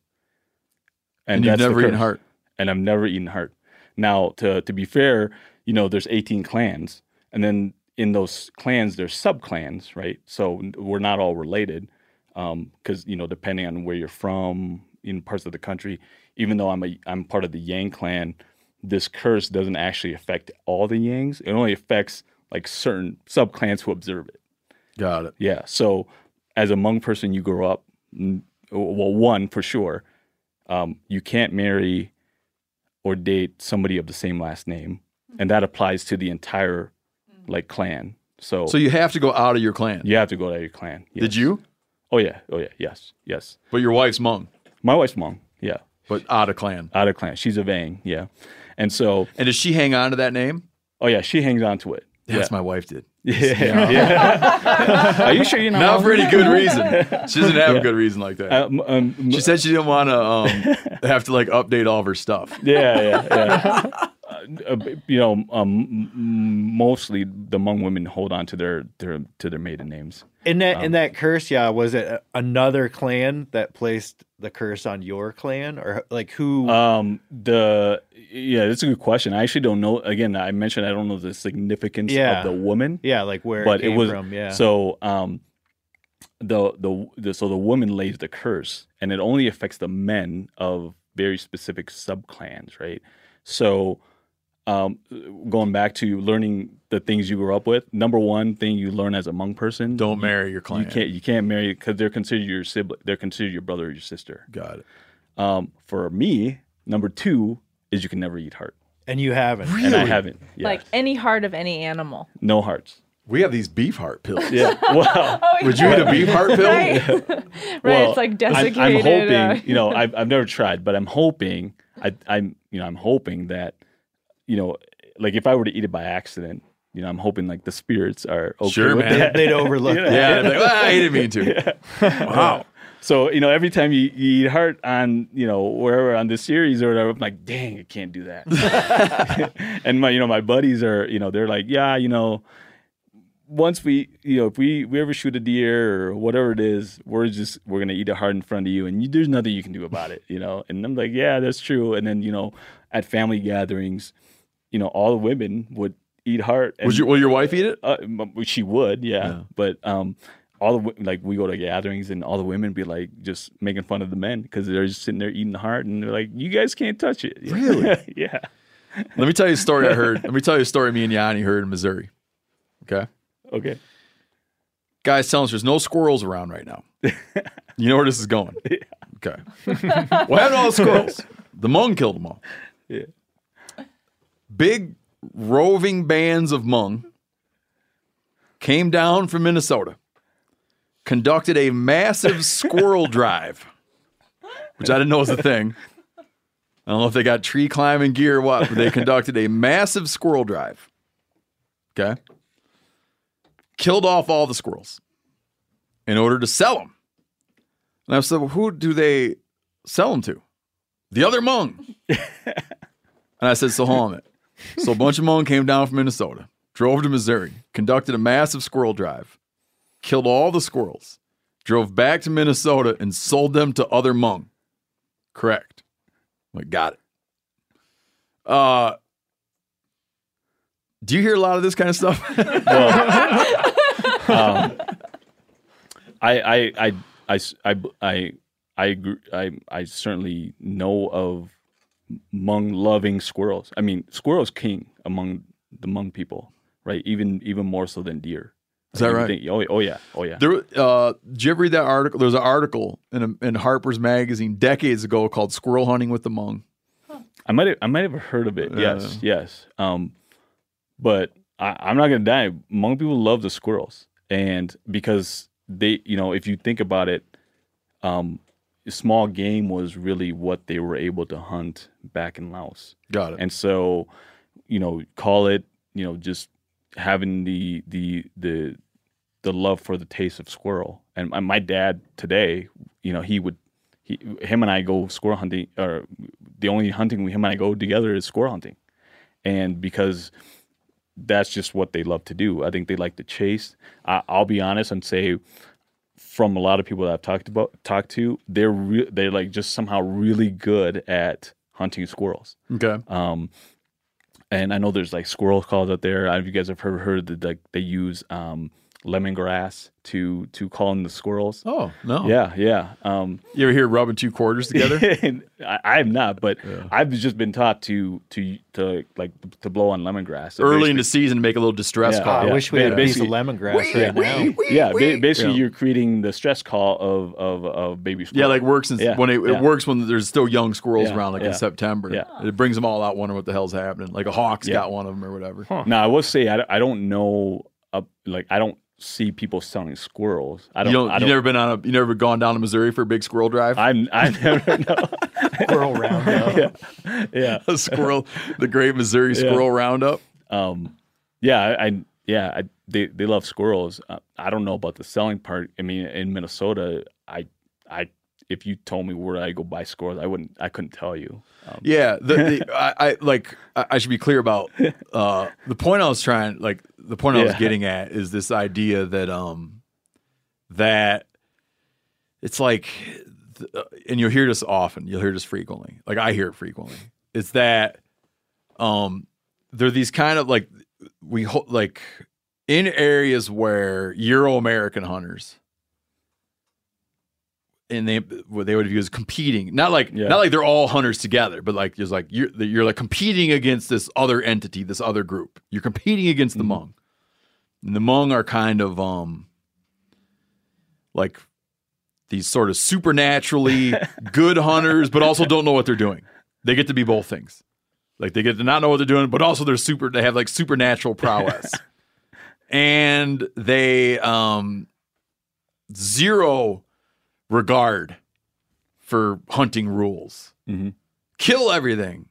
A: And you've never eaten heart.
E: and I've never eaten heart. Now, to to be fair, you know, there's 18 clans, and then in those clans, there's sub clans, right? So we're not all related, um, because you know, depending on where you're from in parts of the country, even though I'm a I'm part of the Yang clan, this curse doesn't actually affect all the Yangs. It only affects like certain sub clans who observe it.
A: Got it.
E: Yeah. So as a Hmong person, you grow up, well, one for sure, um, you can't marry or date somebody of the same last name, and that applies to the entire like clan. So,
A: So you have to go out of your clan.
E: you have to go out of your clan.
A: Did you?
E: Oh yeah. Oh yeah. Yes. Yes.
A: But your wife's Hmong,
E: My wife's Hmong. Yeah.
A: but out of clan.
E: Out of clan. She's a Vang. Yeah. And so,
A: And does she hang on to that name?
E: oh yeah, she hangs on to it.
A: That's
E: yeah.
A: my wife did.
E: Yeah. yeah. Are you sure you're not?
A: Not for any good reason. She doesn't have a good reason like that.
E: Um, um,
A: She said she didn't want to um, have to like update all of her stuff.
E: yeah, yeah, yeah. Uh, you know, um, mostly the Hmong women hold on to their their to their maiden names.
I: In that
E: Um,
I: in that curse, yeah, was it another clan that placed the curse on your clan, or like who?
E: Um, the yeah, that's a good question. I actually don't know. Again, I mentioned I don't know the significance
I: Yeah.
E: of the woman,
I: yeah, like where
E: but
I: it
E: it, was
I: from. Yeah.
E: So, um, the, the the so the woman lays the curse, and it only affects the men of very specific sub clans, right? So, um, going back to learning the things you grew up with, number one thing you learn as a Hmong person,
A: Don't marry your clan.
E: you can't you can't marry because they're considered your sibling, they're considered your brother or your sister.
A: Got it.
E: Um, for me, number two is you can never eat heart,
I: and you haven't.
E: and I haven't. Yeah.
F: Like any heart of any animal.
E: no hearts.
A: We have these beef heart pills.
E: Yeah. Well,
F: Oh,
A: Would you eat a beef heart pill?
F: Right. right.
E: well,
F: it's like
E: I'm- I'm, hoping,
F: uh,
E: you know, I've, I've never tried, but I'm hoping, I, I'm, you know, I'm hoping that, you know, like if I were to eat it by accident, you know, I'm hoping like the spirits are okay
A: Sure,
E: with
A: man.
E: that.
I: They'd overlook
E: You know?
A: Yeah, I'd be like, "Ah, I didn't mean to. Wow.
E: So you know, every time you, you eat heart on you know wherever on this series or whatever, I'm like, dang, I can't do that. and my you know my buddies are you know they're like, yeah, you know, once we you know if we we ever shoot a deer or whatever it is, we're just we're gonna eat a heart in front of you, and you, there's nothing you can do about it, you know. And I'm like, yeah, that's true. And then you know, at family gatherings, you know, all the women would eat heart. And,
A: Would you, will your wife eat it?
E: uh, she would, yeah.
A: Yeah.
E: But um, all the like we go to gatherings and all the women be like just making fun of the men because they're just sitting there eating heart and they're like, "You guys can't touch it."
A: Really?
E: yeah.
A: Let me tell you a story I heard. Let me tell you a story me and Yanni heard in Missouri. Okay.
E: Okay.
A: Guys telling us there's no squirrels around right now. You know where this is going. Okay. what happened to all the squirrels? The Hmong killed them all.
E: Yeah.
A: Big roving bands of Hmong came down from Minnesota, conducted a massive squirrel drive, which I didn't know was a thing. I don't know if they got tree climbing gear or what, but they conducted a massive squirrel drive. Okay. Killed off all the squirrels in order to sell them. And I said, well, who do they sell them to? The other Hmong. and I said, so hold on a minute. So a bunch of Hmong came down from Minnesota, drove to Missouri, conducted a massive squirrel drive, killed all the squirrels, drove back to Minnesota, and sold them to other Hmong. Correct. Like, got it. Uh, do you hear a lot of this kind of stuff?
E: um, I, I, I, I, I, I, I, agree, I, I certainly know of Hmong loving squirrels. I mean, squirrels king among the Hmong people, right? Even even more so than deer.
A: Is that right?
E: think- oh, oh yeah, oh yeah.
A: There, uh, did you ever read that article? There was an article in, a, in Harper's Magazine decades ago called "Squirrel Hunting with the Hmong."
E: I might have, I might have heard of it. Yes,
A: Yeah.
E: yes. Um, but I, I'm not gonna die. Hmong people love the squirrels, and because they, you know, if you think about it, um, small game was really what they were able to hunt back in Laos.
A: Got it.
E: And so, you know, call it, you know, just having the the the the love for the taste of squirrel. And my- my dad today, you know, he would he him and I go squirrel hunting or the only hunting we him and I go together is squirrel hunting. And because that's just what they love to do. I think they like to chase. I, I'll be honest and say from a lot of people that I've talked about talked to, they're re- they're like just somehow really good at hunting squirrels.
A: Okay.
E: Um, and I know there's like squirrel calls out there. I don't know if you guys have heard heard that like they use um, lemongrass to to call in the squirrels.
A: Oh no.
E: Yeah, yeah. Um,
A: You ever hear rubbing two quarters together?
E: I, I have not, but I've just been taught to to to like to blow on lemongrass So
A: Early in the season, to make a little distress
E: Yeah,
A: call.
I: I wish we had a piece of
E: Basically-
I: lemongrass right now.
E: yeah, ba- basically
A: Yeah.
E: you're creating the stress call of of, of baby squirrel.
A: Yeah, like works in,
E: Yeah,
A: when it,
E: yeah.
A: it works when there's still young squirrels
E: Yeah,
A: around, like
E: yeah.
A: in September.
E: Yeah.
A: It brings them all out, wondering what the hell's happening. Like a hawk's
E: Yeah.
A: got one of them or whatever.
E: Now I will say I, I don't know uh, like I don't see people selling squirrels. I don't.
A: don't.
E: I
A: You
E: don't
A: never been on a. You never gone down to Missouri for a big squirrel drive.
E: I'm I never know.
I: Squirrel roundup.
E: yeah, yeah.
A: a squirrel, the Great Missouri
E: Yeah.
A: Squirrel Roundup.
E: Um, yeah, I, I yeah, I, they they love squirrels. Uh, I don't know about the selling part. I mean, in Minnesota, I I if you told me where I go buy squirrels, I wouldn't. I couldn't tell you. Um,
A: Yeah, the, the, I, I like. I, I should be clear about uh, the point I was trying. Like the point I was getting at is this idea that um that it's like, and you'll hear this often. You'll hear this frequently. Like I hear it frequently. It's that um there are these kind of like we ho- like in areas where Euro American hunters and they what they would view as competing. Not like
E: Yeah.
A: not like they're all hunters together, but like just like you're you're like competing against this other entity, this other group. You're competing against the Hmong. And the Hmong are kind of um like these sort of supernaturally good hunters, but also don't know what they're doing. They get to be both things. Like they get to not know what they're doing, but also they're super they have like supernatural prowess. and they um zero regard for hunting rules.
E: Mhm.
A: Kill everything.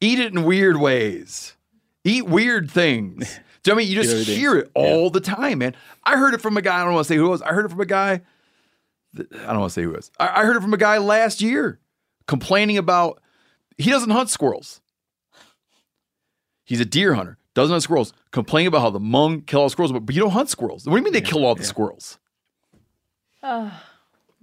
A: Eat it in weird ways. Eat weird things. Do you know I mean you just
E: everything.
A: hear it all the time, man? I heard it from a guy. I don't want to say who it was. I heard it from a guy. that- I don't want to say who it was. I, I heard it from a guy last year complaining about he doesn't hunt squirrels. He's a deer hunter, doesn't hunt squirrels. Complaining about how the Hmong kill all squirrels, but, but you don't hunt squirrels. What do you mean they kill all the squirrels?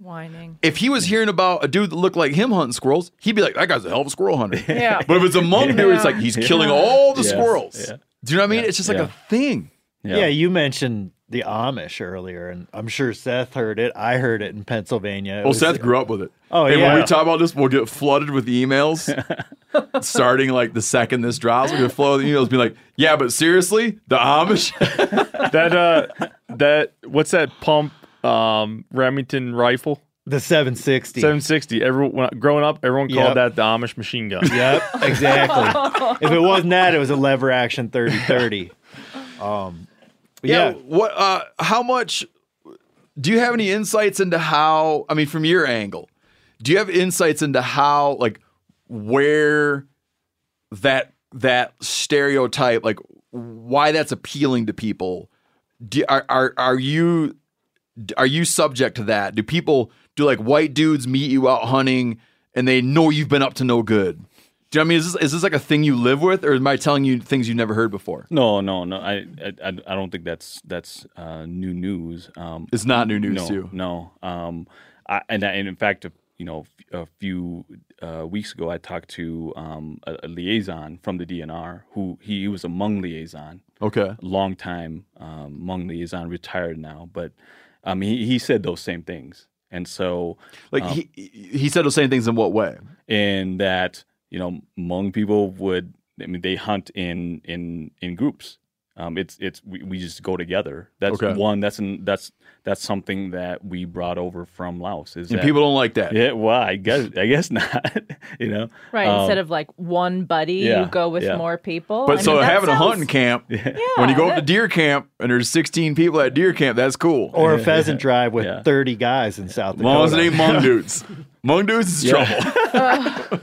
F: Whining.
A: If he was hearing about a dude that looked like him hunting squirrels, he'd be like, "That guy's a hell of a squirrel hunter."
F: Yeah.
A: But if it's a Hmong dude, it's like he's killing all the
E: Yes,
A: squirrels.
E: yeah.
A: Do you know what I mean? It's just like
E: Yeah.
A: a thing.
I: Yeah. you mentioned the Amish earlier, and I'm sure Seth heard it. I heard it in Pennsylvania. It
A: Well,
I: was-
A: Seth grew up with it.
I: Oh,
A: and
I: yeah.
A: when we talk about this, we'll get flooded with emails. starting like the second this drops, we're gonna flood with emails, be like, "Yeah, but seriously, the Amish."
H: that uh that what's that pump um Remington rifle
I: the 760.
H: 760 everyone when, growing up everyone called
I: Yep.
H: that the Amish machine gun
I: Yep, exactly. if it wasn't that, it was a lever action 30 30. Um, but
A: yeah.
I: yeah,
A: What? Uh, how much? Do you have any insights into how? I mean, from your angle, do you have insights into how, like, where that that stereotype, like, why that's appealing to people? Do, are are are you are you subject to that? Do people do like white dudes meet you out hunting and they know you've been up to no good? Do you know what I mean? Is this, is this like a thing you live with, or am I telling you things you've never heard before?
E: No, no, no. I, I, I I don't think that's that's uh, new news. Um,
A: It's not new news
E: no,
A: to you.
E: No. Um, I, and, I- and in fact, you know, a few uh, weeks ago, I talked to um, a, a liaison from the DNR who he, was a Hmong liaison,
A: Okay.
E: long time um, Hmong liaison, retired now, but um, he, he said those same things. And so,
A: Like
E: Um,
A: he he said those same things in what way?
E: in that you know Hmong people would I mean they hunt in in in groups. Um, it's it's we, we just go together. That's
A: Okay.
E: one. That's an, that's that's something that we brought over from Laos. Is
A: And
E: that,
A: people don't like that.
E: Yeah, well, I guess I guess not. you know,
F: Right.
E: Um,
F: Instead of like one buddy,
E: yeah,
F: you go with
E: yeah.
F: more people.
A: But
F: I
A: so
F: mean, that
A: having a hunting camp, when you go up to deer camp and there's 16 people at deer camp, that's cool.
I: or a pheasant drive with
E: Yeah.
I: 30 guys in South
A: as
I: Dakota.
A: long as it ain't Hmong dudes is
E: Yeah.
A: trouble.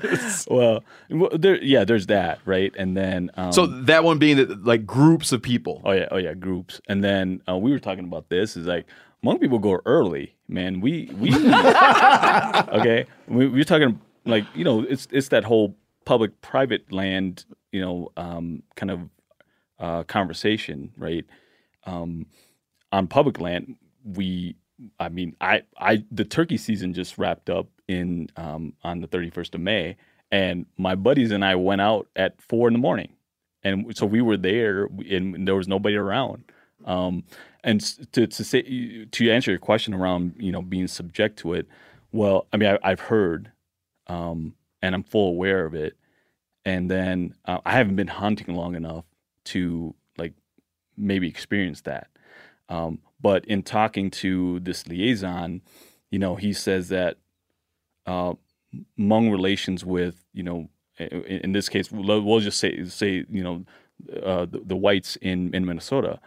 E: well, well, there, yeah, there's that, right? And then um,
A: So that one being that like groups of people.
E: Oh yeah, oh yeah, groups. And then uh, we were talking about this. Is like Hmong people go early, man. We we okay. We, we're talking like you know it's it's that whole public private land you know um, kind of uh, conversation, right? Um, on public land, we I mean I I the turkey season just wrapped up in um, on the 31st of May, and my buddies and I went out at four in the morning. And so we were there and there was nobody around. Um, and to, to say to answer your question around you know being subject to it well i mean I, i've heard um, and i'm full aware of it. And then uh, i haven't been hunting long enough to like maybe experience that. Um, but in talking to this liaison you know he says that uh, Hmong relations with you know in, in this case we'll, just say say you know uh, the, the whites in in Minnesota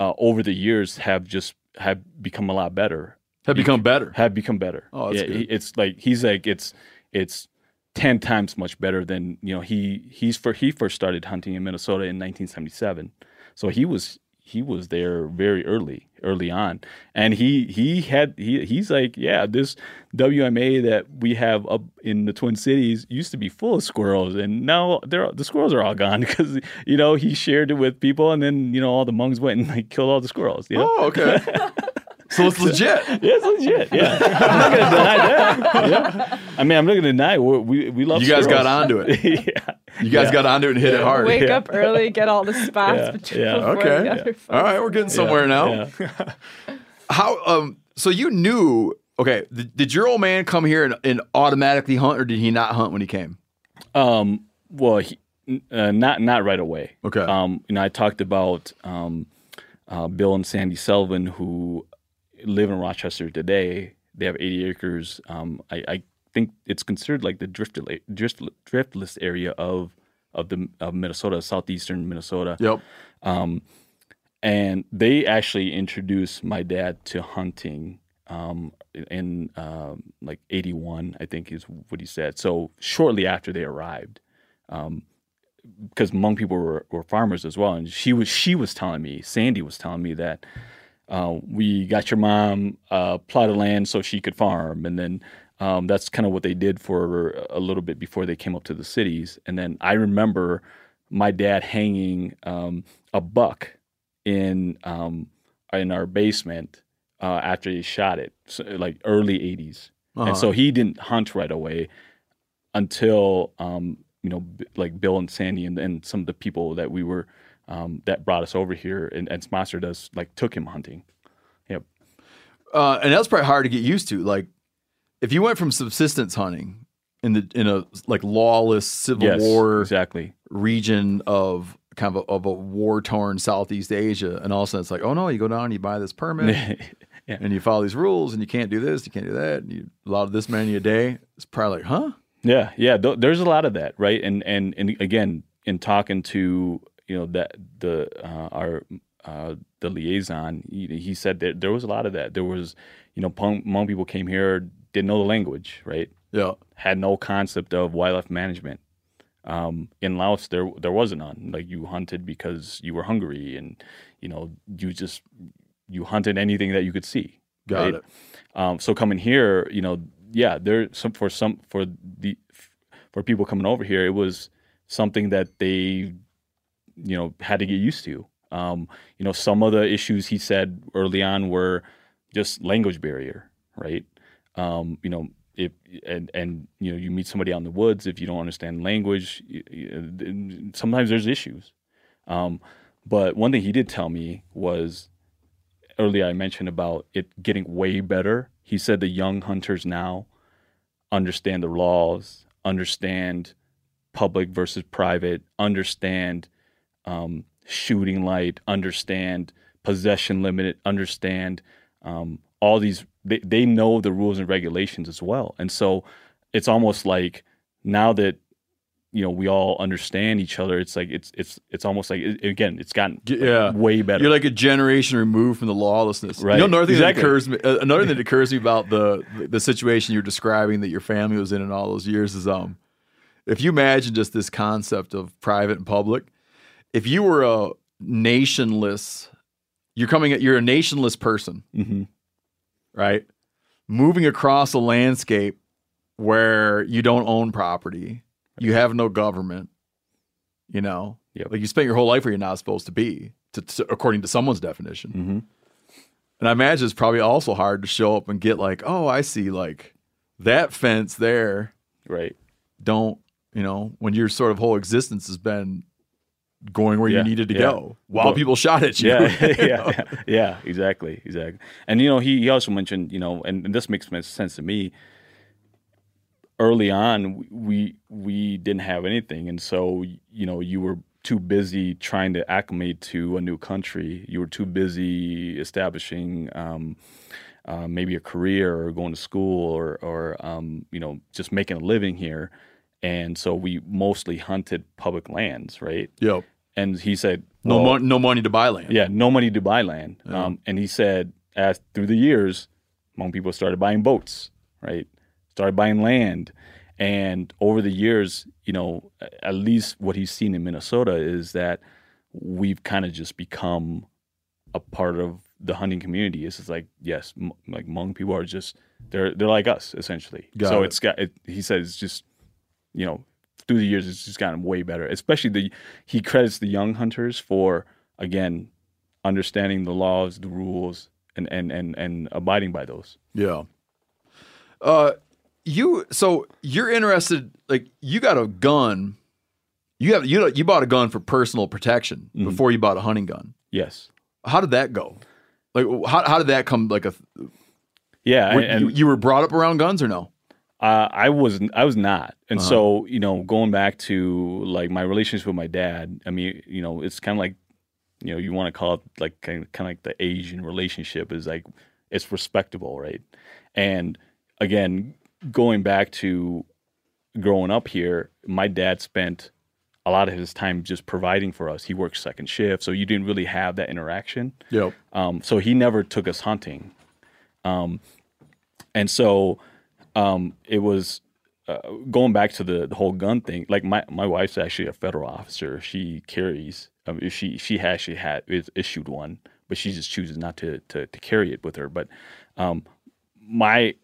E: uh, over the years have just have become a lot better
A: Have become better.
E: have become better
A: Oh, that's
E: yeah,
A: good.
E: it's like he's like it's it's 10 times much better than you know he he's for he first started hunting in Minnesota in 1977 so he was he was there very early early on and he he had he he's like yeah this WMA that we have up in the Twin Cities used to be full of squirrels and now they're the squirrels are all gone because you know he shared it with people and then you know all the Hmongs went and like killed all the squirrels you know
A: Oh, okay. so it's legit.
E: yeah, it's legit. Yeah, I'm not gonna deny that. Yeah. I mean, I'm not gonna deny we we, we love.
A: You guys got onto it.
E: yeah,
A: You guys
E: Yeah.
A: got onto it and hit it hard.
F: Wake up early, get all the spots
E: Yeah,
F: between
E: yeah.
F: before
A: Okay.
F: the other folks.
A: All right, we're getting somewhere now.
E: Yeah.
A: How um so you knew okay, th- did your old man come here and, and automatically hunt or did he not hunt when he came?
E: Um. Well, he, uh, not not right away.
A: Okay.
E: Um. You know, I talked about um, uh, Bill and Sandy Selvin, who live in Rochester today. They have 80 acres. Um. I, I think it's considered like the driftless drift, driftless area of of the of Minnesota, southeastern Minnesota.
A: Yep.
E: and and they actually introduced my dad to hunting um, in um, like 81 i think is what he said so shortly after they arrived um, because Hmong people were, were farmers as well and she was she was telling me sandy was telling me that uh, we got your mom a plot of land so she could farm. And then um, that's kind of what they did for a little bit before they came up to the cities. And then i remember my dad hanging um, a buck in um, in our basement uh, after he shot it, so, like early '80s,
A: Uh-huh.
E: and so he didn't hunt right away until um, you know, b- like Bill and Sandy and, and some of the people that we were um, that brought us over here and, and sponsored us, like took him hunting. Yep.
A: uh, and that's probably hard to get used to. Like, if you went from subsistence hunting in the in a like lawless civil
E: Yes,
A: war
E: exactly.
A: region of kind of a, of a war torn Southeast Asia, and all of a sudden it's like, oh no, you go down, and you buy this permit,
E: Yeah.
A: and you follow these rules, and you can't do this, you can't do that, and you allow this many a day. It's probably like, huh?
E: Yeah, yeah. Th- there's a lot of that, right? And and and again, in talking to you know that the uh, our uh, the liaison, he, he said that there was a lot of that. There was, you know, Hmong people came here, didn't know the language, right?
A: Yeah.
E: Had no concept of wildlife management. Um, in Laos, there there wasn't none. Like you hunted because you were hungry, and you know you just you hunted anything that you could see.
A: Got
E: right?
A: it.
E: Um, so coming here, you know, yeah, there some for some for the for people coming over here, it was something that they, you know, had to get used to. Um, you know, some of the issues he said early on were just language barrier, right? Um, you know, if and and you know, you meet somebody out in the woods, if you don't understand language, y- sometimes there's issues. Um, but one thing he did tell me was earlier I mentioned about it getting way better. He said the young hunters now understand the laws, understand public versus private, understand um, shooting light, understand possession limit, understand um, all these. They, they know the rules and regulations as well, and so it's almost like now that you know we all understand each other. It's like it's it's it's almost like it, again it's gotten like,
A: Yeah.
E: way better.
A: You're like a generation removed from the lawlessness.
E: Right.
A: You know, another thing
E: Exactly.
A: that occurs me, uh, another thing that occurs to me about the the situation you're describing that your family was in in all those years is um, if you imagine just this concept of private and public, if you were a nationless, you're coming at you're a nationless person,
E: hmm
A: right? Moving across a landscape where you don't own property, you have no government, you know,
E: Yep.
A: like you spent your whole life where you're not supposed to be, to, to- according to someone's definition.
E: hmm
A: And I imagine it's probably also hard to show up and get like, oh, I see, like that fence there.
E: Right.
A: Don't you know when your sort of whole existence has been going where
E: Yeah,
A: you needed to
E: yeah.
A: go while
E: But-
A: people shot at you?
E: Yeah,
A: you
E: yeah,
A: know?
E: yeah, yeah, exactly, exactly. And you know, he, he also mentioned, you know, and, and this makes sense to me. Early on, we we didn't have anything, and so you know, you were too busy trying to acclimate to a new country. You were too busy establishing um, uh, maybe a career or going to school or or um, you know just making a living here. And so we mostly hunted public lands, right?
A: Yep.
E: And he said,
A: No,
E: well,
A: mon- no money to buy land.
E: yeah, no money to buy land. Um, and he said, as through the years, Hmong people started buying boats, right? Started buying land. And over the years, you know, at least what he's seen in Minnesota is that we've kind of just become a part of the hunting community. It's just like, yes, m- like Hmong people are just, they're, they're like us, essentially.
A: Got
E: so
A: it.
E: it's got, it, he says just, you know, through the years, it's just gotten way better. Especially the, he credits the young hunters for, again, understanding the laws, the rules, and and and and abiding by those.
A: Yeah. Uh, you so you're interested? Like you got a gun. You have you you bought a gun for personal protection
E: Mm-hmm.
A: before you bought a hunting gun.
E: Yes.
A: How did that go? Like how how did that come? Like a
E: Yeah,
A: were-
E: and,
A: you, you were brought up around guns or no?
E: Uh, I was I was not, and
A: Uh-huh.
E: so you know, going back to like my relationship with my dad. I mean, you know, it's kind of like, you know, you want to call it like kind of, like the Asian relationship is like it's respectable, right? And again, going back to growing up here, my dad spent a lot of his time just providing for us. He worked second shift, so you didn't really have that interaction.
A: Yep.
E: Um, so he never took us hunting. Um, and so um, it was uh, going back to the, the whole gun thing. Like my, my wife's actually a federal officer. She carries. Um, she she actually had is issued one, but she just chooses not to to, to carry it with her. But um, my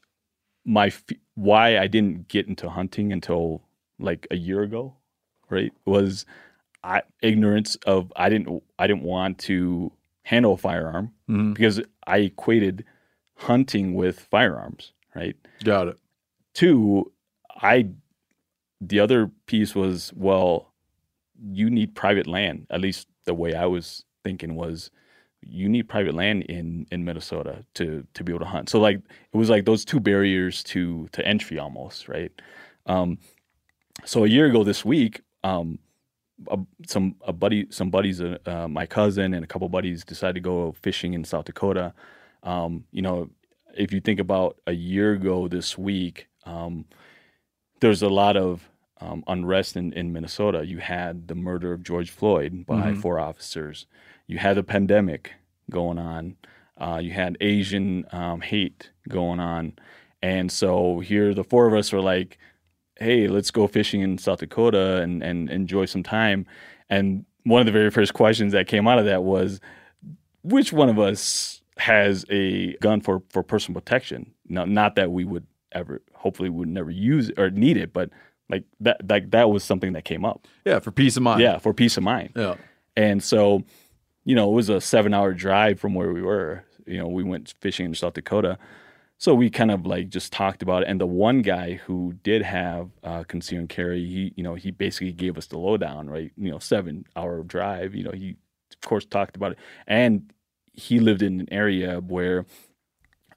E: my f- why I didn't get into hunting until like a year ago, right? Was I ignorance of I didn't I didn't want to handle a firearm
A: Mhm.
E: because I equated hunting with firearms, right?
A: Got it.
E: Two, I the other piece was well, you need private land. At least the way I was thinking was you need private land in in Minnesota to to be able to hunt. So like it was like those two barriers to to entry almost, right? Um, so a year ago this week, um, a, some a buddy, some buddies, uh, uh, my cousin and a couple buddies decided to go fishing in South Dakota. Um, you know, if you think about a year ago this week, um, there's a lot of um, unrest in, in Minnesota. You had the murder of George Floyd by
A: Mhm.
E: four officers. You had a pandemic going on. Uh, you had Asian um, hate going on. And so here, the four of us were like, hey, let's go fishing in South Dakota and, and enjoy some time. And one of the very first questions that came out of that was, which one of us has a gun for, for personal protection? Now, not that we would ever, hopefully, would never use or need it, but like that, like that was something that came up.
A: Yeah, for peace of mind.
E: Yeah, for peace of mind.
A: Yeah.
E: And so, you know, it was a seven hour drive from where we were. You know, we went fishing in South Dakota. So we kind of like just talked about it. And the one guy who did have uh, conceal and carry, he, you know, he basically gave us the lowdown, right? You know, seven hour drive. You know, he of course talked about it, and he lived in an area where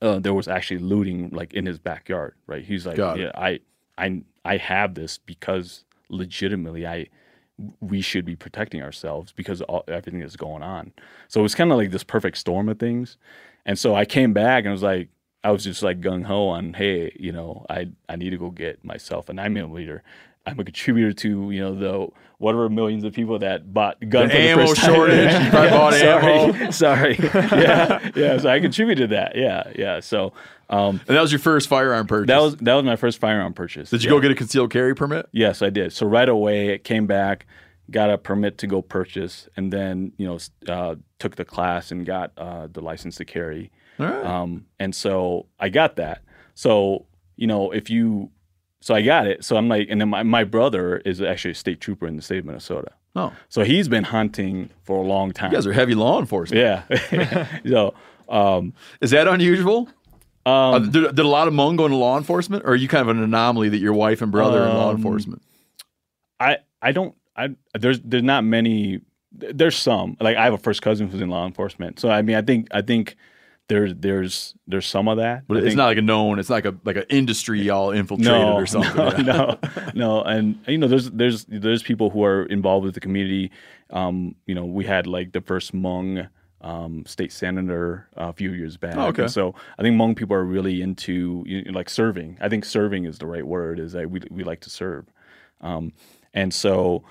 E: uh, there was actually looting, like in his backyard, right? He's like,
A: Got it.
E: yeah, I, I, I have this because legitimately, I, we should be protecting ourselves because all, everything that's going on. So it was kind of like this perfect storm of things. And so I came back and was like, I was just like gung ho on, hey, you know, I I need to go get myself a nine millimeter. I'm a contributor to you know the whatever millions of people that bought guns.
A: The ammo shortage. You probably bought ammo.
E: sorry, sorry, yeah, yeah. So I contributed to that. Yeah, yeah. So um,
A: And that was your first firearm purchase.
E: that was that was my first firearm purchase.
A: Did you
E: Yeah.
A: go get a concealed carry permit?
E: Yes, I did. So right away, it came back, got a permit to go purchase, and then you know uh, took the class and got uh, the license to carry.
A: All right.
E: Um, and so I got that. So you know, if you, so I got it. So I'm like, and then my, my brother is actually a state trooper in the state of Minnesota.
A: Oh,
E: So he's been hunting for a long time.
A: you guys are heavy law enforcement.
E: yeah. so um,
A: Is that unusual? Uh,
E: um,
A: did, did a lot of Hmong go into law enforcement, or are you kind of an anomaly that your wife and brother are in law
E: Um,
A: enforcement?
E: I I don't I there's there's not many there's some like I have a first cousin who's in law enforcement so I mean I think I think there's there's there's some of that
A: But
E: I
A: it's
E: think-
A: not like a known. It's like a like an industry y'all infiltrated
E: no,
A: or something.
E: No, no, no, and you know, there's there's there's people who are involved with the community. Um, you know, we had like the first Hmong um, state senator uh, a few years back.
A: Oh, okay.
E: And so I think Hmong people are really into you know, like serving. I think serving is the right word. Is that we we like to serve, um, and so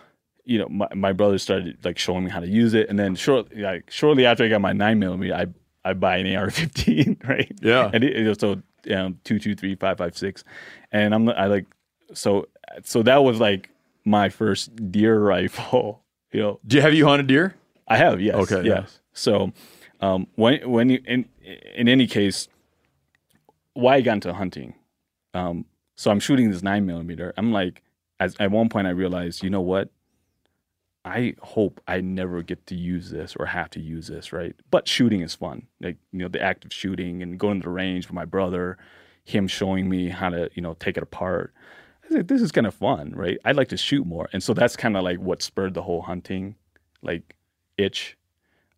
E: you know, my, my brother started like showing me how to use it, and then shortly like shortly after I got my nine millimeter, I I buy an AR-15, right?
A: Yeah.
E: and it, it, so um, two two three five five six, and I'm I like so so that was like my first deer rifle. You know,
A: Do you, have you hunted deer?
E: I have yes,
A: Okay, yeah.
E: yes. So um, when when you in in any case, why I got into hunting? Um, so I'm shooting this nine millimeter. I'm like, as at one point I realized, you know what? I hope I never get to use this or have to use this, right? But shooting is fun. Like, you know, the act of shooting and going to the range with my brother, him showing me how to, you know, take it apart. I like, this is kind of fun, right? I'd like to shoot more. And so that's kind of like what spurred the whole hunting, like, itch.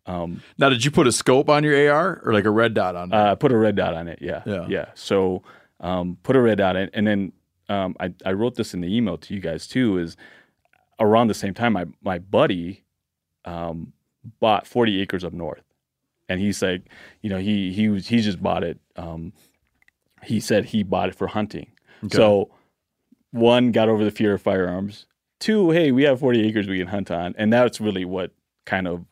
E: Um,
A: Now, did you put a scope on your AR or like a red dot on it?
E: uh, put a red dot on it. Yeah.
A: Yeah.
E: Yeah. So um, put a red dot on it. And then um, I, I wrote this in the email to you guys too is around the same time, my, my buddy um, bought 40 acres up north. And he's like, you know, he, he was, he just bought it. Um, he said he bought it for hunting. So one got over the fear of firearms two, hey, we have 40 acres we can hunt on, and that's really what kind of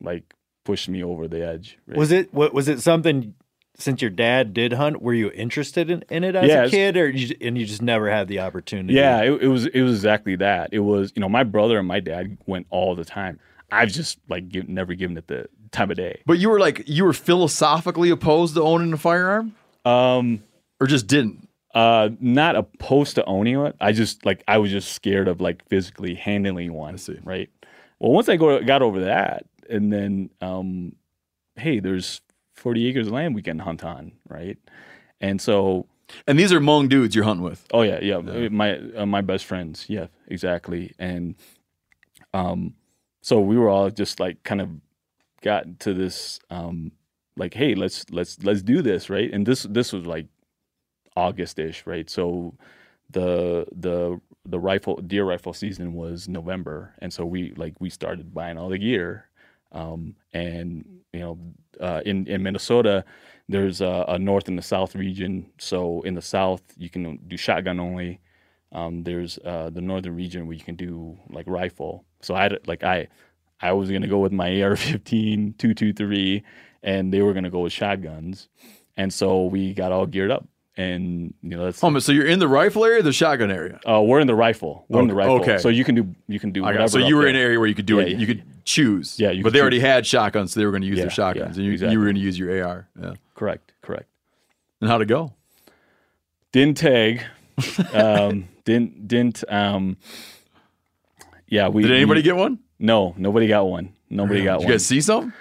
E: like pushed me over the edge. right?
I: Was it what was it something since your dad did hunt? Were you interested in, in it as
E: Yeah,
I: a kid, or you, and you just never had the opportunity?
E: Yeah, it, it was it was exactly that. It was you know my brother and my dad went all the time. I've just like give, never given it the time of day.
A: But you were like you were philosophically opposed to owning a firearm,
E: Um,
A: or just didn't.
E: uh, not opposed to owning it. I just like I was just scared of like physically handling one.
A: see.
E: Right. Well, once I go got over that, and then um, hey, there's 40 acres of land we can hunt on, right? And so
A: And these are Hmong dudes you're hunting with.
E: Oh yeah, yeah. My uh, my best friends. Yeah, exactly. And um, so we were all just like kind of got to this um, like, hey, let's let's let's do this, right? And this this was like August-ish, right? So the the the rifle deer rifle season was November, and so we like we started buying all the gear. Um, and you know, uh, in in Minnesota, there's a, a north and the south region. So in the south, you can do shotgun only. Um, there's uh, the northern region where you can do like rifle. So I like I I was gonna go with my AR-15 223, and they were gonna go with shotguns. And so we got all geared up, and you know that's
A: Oh, so you're in the rifle area, or the shotgun area.
E: uh, we're in the rifle. We're in the rifle.
A: Okay.
E: So you can do you can do whatever.
A: So you were
E: there.
A: in an area where you could do
E: Yeah,
A: it.
E: yeah.
A: You could choose.
E: Yeah, you
A: but they already had shotguns, so they were going to use
E: Yeah,
A: their shotguns, and you,
E: exactly.
A: you were going to use your AR. Yeah.
E: Correct. Correct.
A: And how'd it go?
E: didn't tag um didn't didn't um yeah we
A: Did anybody
E: we-
A: get one?
E: no nobody got one nobody got
A: Did you
E: one
A: guys see some?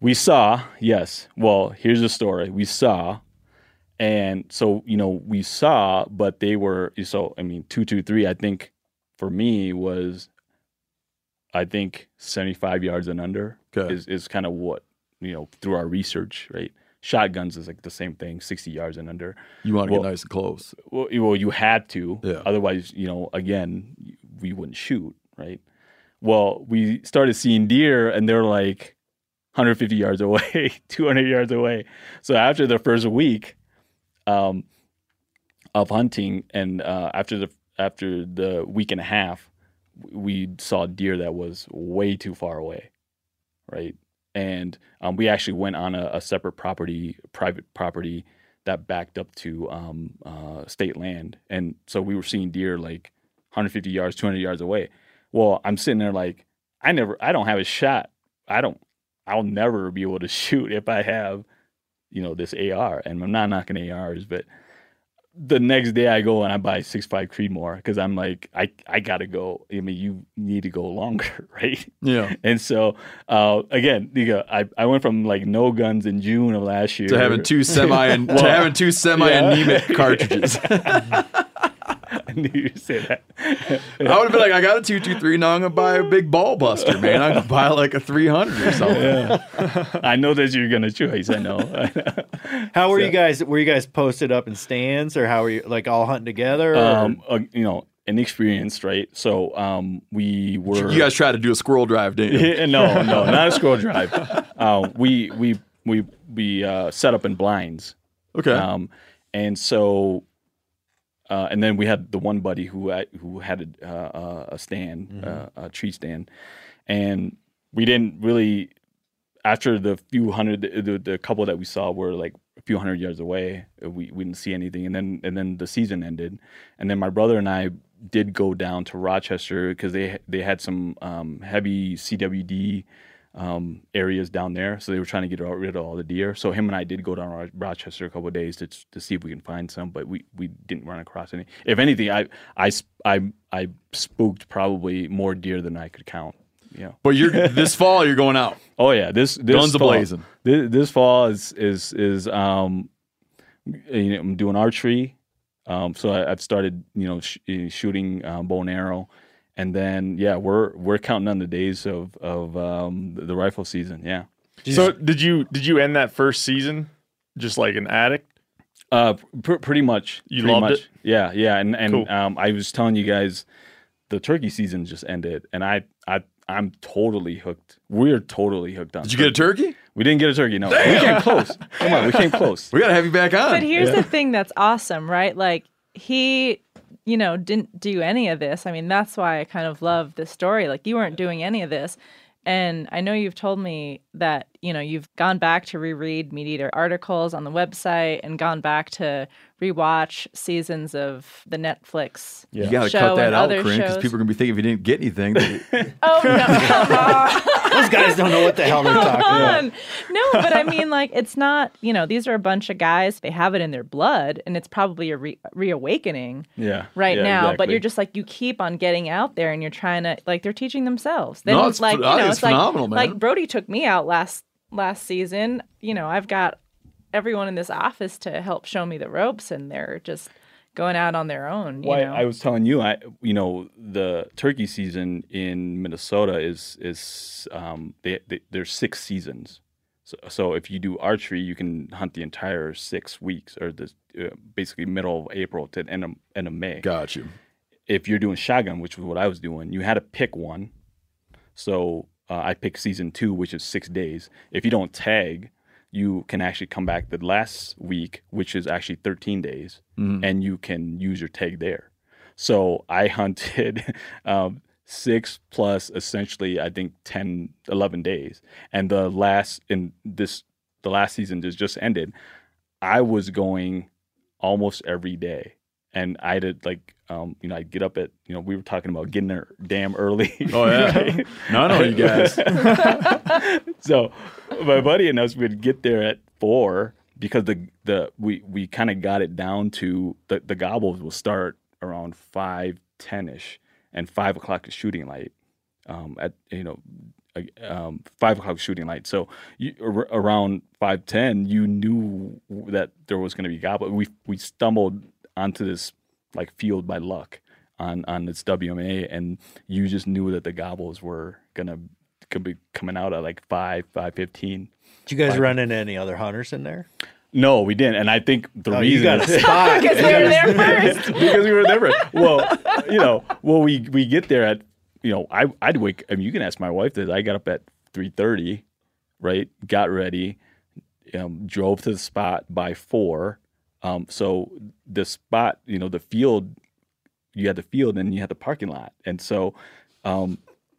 E: we saw yes well here's the story we saw and so you know we saw but they were so i mean 223 i think for me was i think 75 yards and under
A: Okay.
E: is, is kind of what you know through our research right shotguns is like the same thing 60 yards and under
A: You want to
E: Well-
A: get nice and close.
E: well, you- well, you had to.
A: Yeah.
E: Otherwise, you know, again, we wouldn't shoot, right? Well, we started seeing deer, and they're like 150 yards away, 200 yards away. So after the first week um, of hunting, and uh, after the after the week and a half, we saw deer that was way too far away, right? And um, we actually went on a, a separate property, private property that backed up to um, uh, state land, and so we were seeing deer like 150 yards, 200 yards away. Well, I'm sitting there like, I never, I don't have a shot. I don't, I'll never be able to shoot if I have, you know, this AR. And I'm not knocking ARs, but the next day I go and I buy six five Creedmoor because I'm like, I, I gotta go. I mean, you need to go longer, right?
A: Yeah.
E: And so, uh, again, you go, I, I went from like no guns in June of last year
A: To having two semi and to having two semi anemic cartridges.
E: I knew you'd say that.
A: I would have been like, I got a two two three. Now I'm gonna buy a big ball buster, man. I'm gonna buy like a three hundred or something.
E: I know that you're gonna choose. I know.
I: How were you guys? Were you guys posted up in stands, or how were you like all hunting together? or-
E: um, uh, you know, inexperienced, right? So, um, we were.
A: You guys tried to do a squirrel drive, didn't you?
E: Yeah, no, no, not a squirrel drive. Uh, we we we we uh, set up in blinds.
A: Okay.
E: Um, and so, uh, and then we had the one buddy who had, who had a, uh, a stand, uh, a tree stand, and we didn't really. After the few hundred, the, the, the couple that we saw were like a few hundred yards away. uh, We we didn't see anything, and then and then the season ended, and then my brother and I did go down to Rochester because they they had some um, heavy CWD um, areas down there, so they were trying to get rid of all the deer. So him and I did go down Ro- Rochester a couple of days to to see if we can find some, but we, we didn't run across any. If anything, I I I I spooked probably more deer than I could count. You know.
A: But you're this fall. You're going out.
E: Oh yeah, this, this
A: Guns
E: fall,
A: a-blazing.
E: This, this fall is is is um, you know, I'm doing archery. Um, so I, I've started you know sh- eh, shooting um, bow and arrow, and then yeah, we're we're counting on the days of of um, the, the rifle season. Yeah.
H: So did you did you end that first season just like an addict?
E: Uh, pr- pretty much.
H: You
E: pretty
H: loved
E: much.
H: it?
E: Yeah, yeah. And and
H: Cool.
E: um, I was telling you guys, the turkey season just ended, and I I I'm totally hooked. We're totally hooked on.
A: Did you get a turkey?
E: We didn't get a turkey. No, we came close. Come on, we came close.
A: We gotta have you back on.
F: But here's the thing that's awesome, right? Like he, you know, didn't do any of this. I mean, that's why I kind of love this story. Like you weren't doing any of this. And I know you've told me that, you know, you've gone back to reread MeatEater articles on the website and gone back to rewatch seasons of the Netflix
A: You got to
F: show
A: cut that out,
F: other
A: Corinne, because people are going to be thinking if you didn't get anything. that-
F: Oh no.
I: Those guys don't know what the hell they're talking
F: Come
I: about.
F: No, but I mean, like, it's not, you know, these are a bunch of guys, they have it in their blood, and it's probably a re- reawakening
E: Yeah.
F: right
E: yeah,
F: now. But you're just like, you keep on getting out there and you're trying to, like, they're teaching themselves. Then,
A: No, it's
F: like, you know, it's
A: it's phenomenal,
F: like,
A: man.
F: like Brody took me out last last season. You know, I've got everyone in this office to help show me the ropes, and they're just going out on their own. You
E: Well, I- I was telling you, I you know the turkey season in Minnesota is is um, they, they, there's six seasons. So, so if you do archery, you can hunt the entire six weeks, or the uh, basically middle of April to end of, end of May.
A: got you.
E: If you're doing shotgun, which was what I was doing, you had to pick one. So uh, I picked season two, which is six days. If you don't tag, you can actually come back the last week, which is actually 13 days, and you can use your tag there. So I hunted um, six plus essentially, I think 10, 11 days. And the last, in this, the last season just, just ended, I was going almost every day. And I did like, um, you know, I'd get up at, you know, we were talking about getting there damn early.
A: Oh, yeah. no, I know you guys.
E: so my buddy and us would get there at four because the the we we kind of got it down to the the gobbles will start around five ten ish and five o'clock is shooting light. Um, at you know. Um, five o'clock shooting light. So you, ar- around five ten, you knew that there was going to be gobble. We we stumbled onto this like field by luck on on this WMA, and you just knew that the gobbles were gonna could be coming out at like five five fifteen.
I: Did you guys run into any other hunters in there?
E: No, we didn't, and I think the
I: Oh,
E: reason
I: you got
E: is-
I: a spot.
F: because they were there first.
E: because we were never well, you know, well we we get there at you know I I'd wake. I mean, you can ask my wife that I got up at three thirty, right? Got ready, um, drove to the spot by four. Um, so the spot, you know, the field, you had the field and you had the parking lot, and so, um,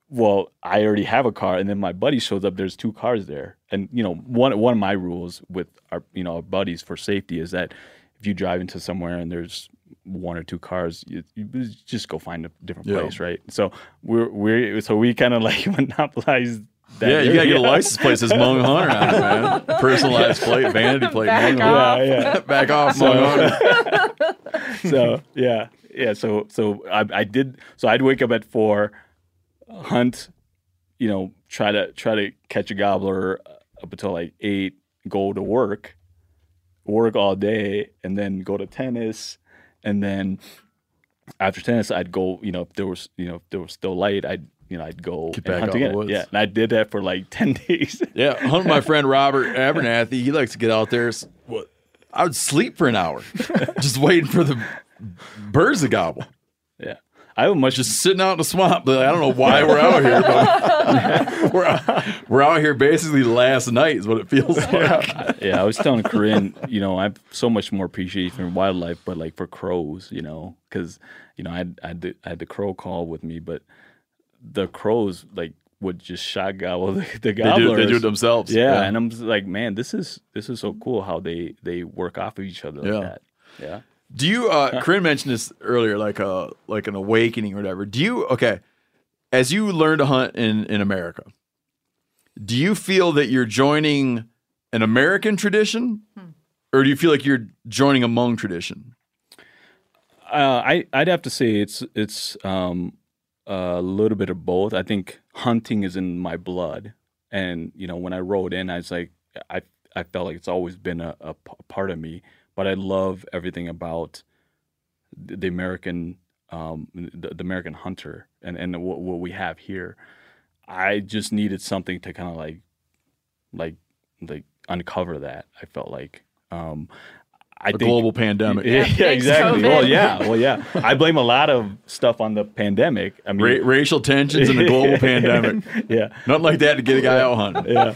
E: well, I already have a car, and then my buddy shows up. There's two cars there, and you know, one one of my rules with our you know our buddies for safety is that if you drive into somewhere and there's one or two cars, you, you just go find a different
A: Yeah.
E: place, right? So we're we're so we kind of like monopolized. That
A: Yeah, you got to get a license plate that says Hmong Hunter on it, man. Personalized plate, vanity plate,
F: Back
A: Hmong
F: off.
A: Hunter.
E: Yeah, yeah.
A: Back off, Hmong Hunter.
E: so yeah, yeah. So so I, I did. So I'd wake up at four, hunt, you know, try to try to catch a gobbler up until like eight. Go to work, work all day, and then go to tennis, and then after tennis, I'd go. You know, if there was you know if there was still light, I'd you know I'd go
A: Get
E: and
A: back
E: hunt
A: out in the
E: again.
A: woods.
E: Yeah, and I did that for like ten days.
A: Yeah, hunt my friend Robert Abernathy. He likes to get out there. What? I would sleep for an hour, just waiting for the birds to gobble.
E: yeah, I a much
A: Just sitting out in the swamp. But I don't know why we're out here, but we're out, we're out here basically last night is what it feels like.
E: yeah, I was telling Corinne, you know, I have so much more appreciation for wildlife, but like for crows, you know, because you know I had, I had the, I had the crow call with me, but the crows like would just shot gobble the, the
A: They do, they do it themselves.
E: Yeah, and I'm like, man, this is this is so cool how they they work off of each other like
A: Yeah.
E: that. Yeah.
A: Do you? Uh, Corinne mentioned this earlier, like a like an awakening or whatever. Do you? Okay, as you learn to hunt in in America, do you feel that you're joining an American tradition, or do you feel like you're joining a Hmong tradition?
E: Uh, I I'd have to say it's it's um, a little bit of both. I think hunting is in my blood, and you know when I rode in, I was like I I felt like it's always been a, part of me. But I love everything about the, the American um, the, the American hunter and and what, what we have here. I just needed something to kind of like like like uncover that. I felt like. Um, I
A: A global pandemic.
E: yeah,
F: Thanks,
E: exactly.
F: COVID.
E: Well, yeah, well, yeah. I blame a lot of stuff on the pandemic. I mean,
A: Ra- racial tensions and a global pandemic.
E: yeah,
A: Nothing like that to get a guy out hunting.
E: yeah,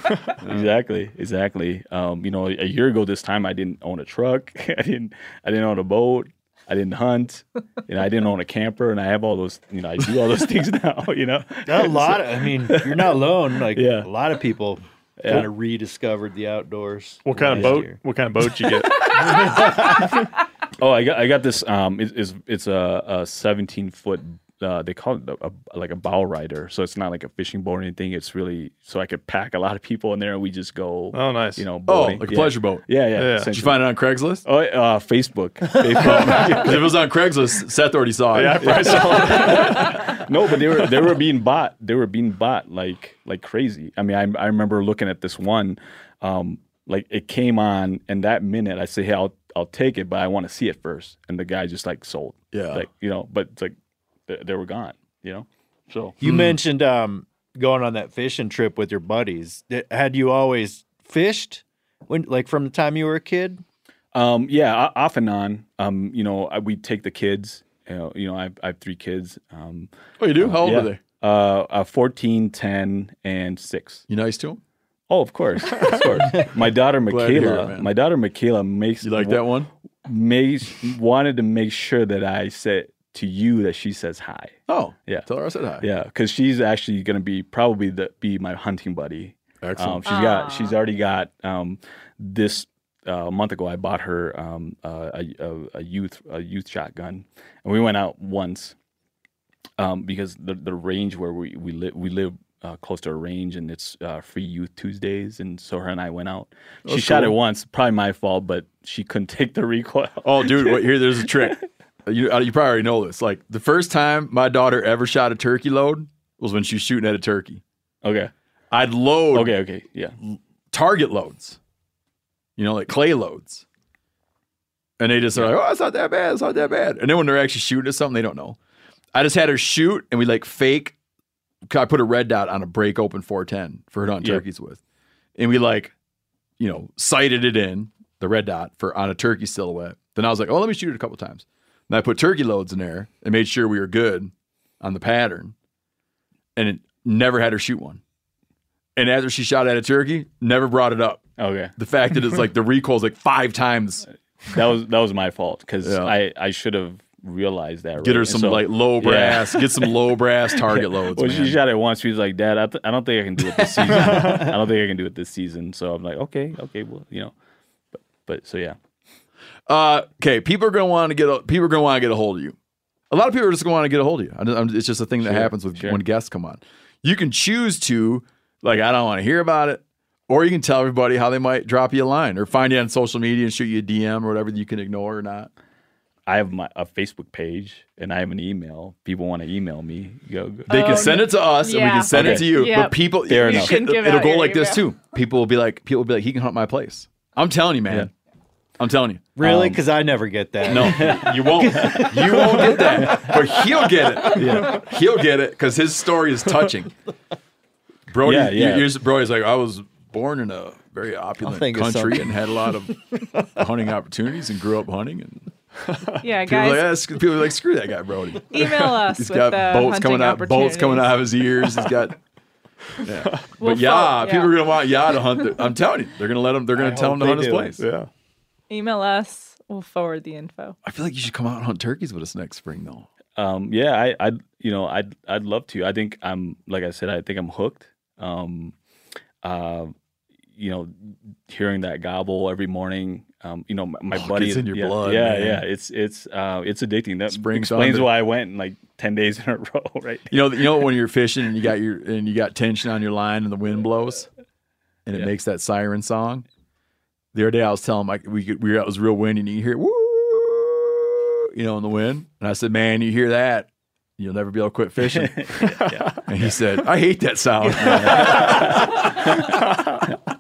E: exactly, exactly. Um, you know, a year ago this time, I didn't own a truck. I didn't, I didn't own a boat. I didn't hunt, you know, I didn't own a camper, and I have all those, you know, I do all those things now, you know.
I: a lot. Of, I mean, you're not alone. Like
E: Yeah.
I: a lot of people
E: Yeah.
I: kind of rediscovered the outdoors.
H: What kind of boat?
I: year.
H: What kind of boat you get?
E: Oh, I got I got this. Um, it, it's it's a, a 17 foot. Uh, they call it a, a, like a bow rider, so it's not like a fishing boat or anything. It's really so I could pack a lot of people in there, and we just go.
H: Oh, nice.
E: You know,
A: Oh, like a
E: Yeah.
A: pleasure boat.
E: Yeah, yeah.
H: Yeah. Did you
A: Did you find it on Craigslist?
E: Oh, uh, Facebook. Facebook.
A: If it was on Craigslist, Seth already saw it.
H: yeah, I probably saw it.
E: no, but they were they were being bought. They were being bought like like crazy. I mean, I I remember looking at this one, um, like it came on, and that minute I say, hey, I'll I'll take it, but I want to see it first. And the guy just like sold.
A: Yeah.
E: Like you know, but it's like they, they were gone. You know, so
I: You mentioned um, going on that fishing trip with your buddies. Had you always fished when, like, from the time you were a kid?
E: Um, yeah, off and on. Um, you know, we take the kids. You know, you know, I have, I have three kids. Um,
A: Oh, you do? How old
E: yeah.
A: are they?
E: Uh, uh, 14, 10, and six.
A: You nice to them?
E: Oh, of course, of course. My daughter
A: Glad to hear it,
E: Michaela, my daughter Michaela makes
A: You like that one?
E: Makes wanted to make sure that I said to you that she says hi.
A: Oh,
E: Yeah.
A: Tell her I said hi.
E: Yeah, because she's actually gonna be probably the be my hunting buddy.
A: Excellent.
E: Um, she's got she's already got um, this uh, a month ago. I bought her um, uh, a, a, a youth a youth shotgun, and we went out once um, because the the range where we we live we live. Uh, close to a range and it's uh, free youth Tuesdays and so her and I went out. She
A: That's
E: shot it once, probably my fault, but she couldn't take the recoil.
A: Oh, dude, wait, here, there's a trick. You, uh, you probably already know this. Like, the first time my daughter ever shot a turkey load was when she was shooting at a turkey.
E: Okay,
A: I'd load
E: okay, okay, yeah.
A: target loads, you know, like clay loads. And they just are like, oh, it's not that bad. It's not that bad. And then when they're actually shooting at something, they don't know. I just had her shoot and we like fake. I put a red dot on a break open 410 for her to hunt
E: Yep.
A: turkeys with. And we like, you know, sighted it in the red dot for on a turkey silhouette. Then I was like, oh, let me shoot it a couple times. And I put turkey loads in there and made sure we were good on the pattern. And it never had her shoot one. And after she shot at a turkey, never brought it up.
E: Okay.
A: The fact that it's like the recoil's like five times.
E: that was that was my fault because
A: Yeah.
E: I I should have realized that.
A: Get
E: right?
A: her some
E: so-
A: like low
E: Yeah.
A: brass. Get some low brass target loads.
E: Well,
A: man.
E: she shot it once. She was like, "Dad, I, th- I don't think I can do it this season. I don't think I can do it this season." So I'm like, "Okay, okay, well, you know." But but so yeah,
A: Uh, okay, people are gonna want to get a, people are gonna want to get a hold of you. A lot of people are just gonna want to get a hold of you. I'm- I'm- it's just a thing that
E: Sure,
A: happens with
E: sure.
A: when guests come on. You can choose to like I don't want to hear about it, or you can tell everybody how they might drop you a line or find you on social media and shoot you a DM or whatever you can ignore or not.
E: I have my a Facebook page and I have an email. People want to email me. Go, go.
A: They
F: Oh,
A: can send it to us and we can send it to you.
F: Yep.
A: But people,
E: Fair
A: you
E: enough.
A: can-
F: You can give
A: it'll go
F: your
A: like this too. People will be like, people will be like, he can hunt my place. I'm telling you, man.
E: Yeah.
A: I'm telling you.
I: Really?
A: Um,
I: Because I never get that.
A: No, you won't. You won't get that, but he'll get it. Yeah, he'll get it because his story is touching. Brody,
E: Yeah, yeah.
A: Yours, Brody's like, I was born in a very opulent country and had a lot of hunting opportunities and grew up hunting. And
F: Yeah,
A: people are
F: guys,
A: like, "Ah, sc- people are like, screw that guy, Brody.
F: email us
A: He's
F: with
A: got
F: uh,
A: boats coming out, boats coming out of his ears. He's got. Yeah.
F: We'll
A: but yeah,
F: fo-
A: people are gonna want yeah to hunt. The, I'm telling you, they're gonna let him. They're gonna
I: I
A: tell him to hunt
I: they
A: his place.
H: Yeah.
F: Email us. We'll forward the info.
A: I feel like you should come out and hunt turkeys with us next spring, though.
E: Um, yeah, I, I, you know, I'd, I'd love to. I think I'm, like I said, I think I'm hooked. Um, uh, you know, hearing that gobble every morning. Um, you know, my, my
A: Oh,
E: buddy,
A: gets in your
E: yeah,
A: blood,
E: Yeah,
A: man.
E: yeah, it's, it's, uh, it's addicting. That
A: Spring
E: explains
A: thunder.
E: why I went like ten days in a row. Right?
A: You know, you know when you're fishing and you got your and you got tension on your line and the wind blows, and it
E: Yeah.
A: makes that siren song. The other day I was telling Mike we could, we were, it was real windy and you hear woo, you know, in the wind, and I said, "Man, you hear that, you'll never be able to quit fishing." And he said, "I hate that sound."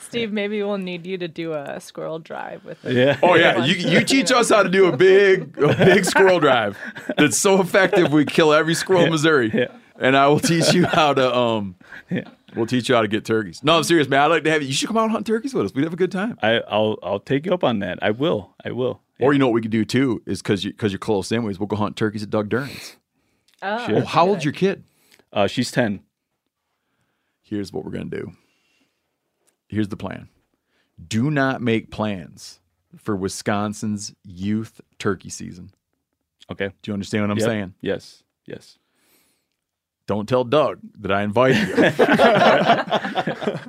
F: Steve, maybe we'll need you to do a squirrel drive with it.
E: Yeah.
A: oh yeah, you you teach us how to do a big a big squirrel drive that's so effective we kill every squirrel in Missouri,
E: Yeah.
A: and I will teach you how to um. We'll teach you how to get turkeys. No, I'm serious, man. I'd like to have you. You should come out and hunt turkeys with us. We'd have a good time.
E: I, I'll, I'll take you up on that. I will. I will.
A: Or you know what we could do too is because you because you're close anyways. We'll go hunt turkeys at Doug Duren's.
F: Oh,
A: Oh, how old's your kid?
E: Uh, she's ten.
A: Here's what we're gonna do. Here's the plan. Do not make plans for Wisconsin's youth turkey season.
E: Okay.
A: Do you understand what I'm
E: Yep.
A: saying?
E: Yes. Yes.
A: Don't tell Doug that I invited you.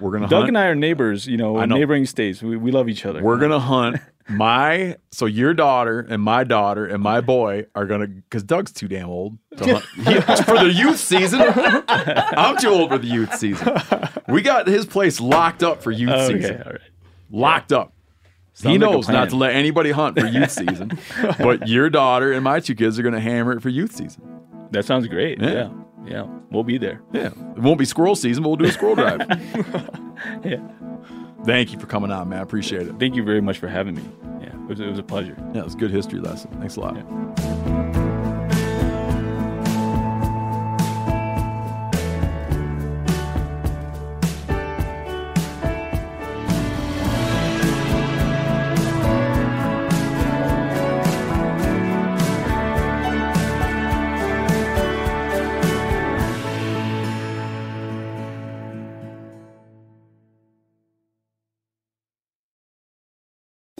A: We're gonna
E: Doug
A: hunt.
E: and I are neighbors, you know,
A: know.
E: neighboring states. We, we love each other.
A: We're gonna hunt my so your daughter and my daughter and my boy are gonna because Doug's too damn old to hunt He- for the youth season. I'm too old for the youth season. We got his place locked up for youth
E: Okay,
A: season.
E: all right.
A: Locked up. he
E: Sounds like
A: knows not to let anybody hunt for youth season, but your daughter and my two kids are gonna hammer it for youth season.
E: That sounds great.
A: Yeah.
E: Yeah. yeah. We'll be there.
A: Yeah, it won't be squirrel season, but we'll do a squirrel drive.
E: Yeah.
A: Thank you for coming on, man. I appreciate it.
E: Thank you very much for having me. Yeah. It was, it was a pleasure.
A: Yeah, it was a good history lesson. Thanks a lot.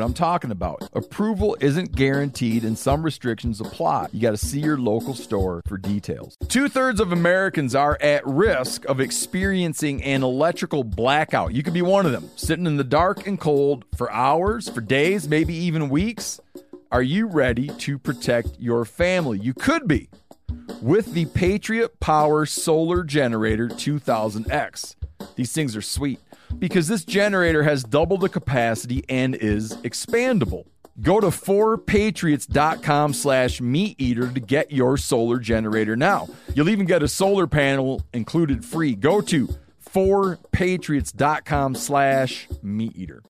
A: what I'm talking about. Approval isn't guaranteed and some restrictions apply. You got to see your local store for details. Two thirds of Americans are at risk of experiencing an electrical blackout. You could be one of them, sitting in the dark and cold for hours, for days, maybe even weeks. Are you ready to protect your family? You could be with the Patriot Power Solar Generator 2000X. These things are sweet because this generator has double the capacity and is expandable. Go to 4patriots.com slash meat eater to get your solar generator now. You'll even get a solar panel included free. Go to 4patriots.com slash meat eater.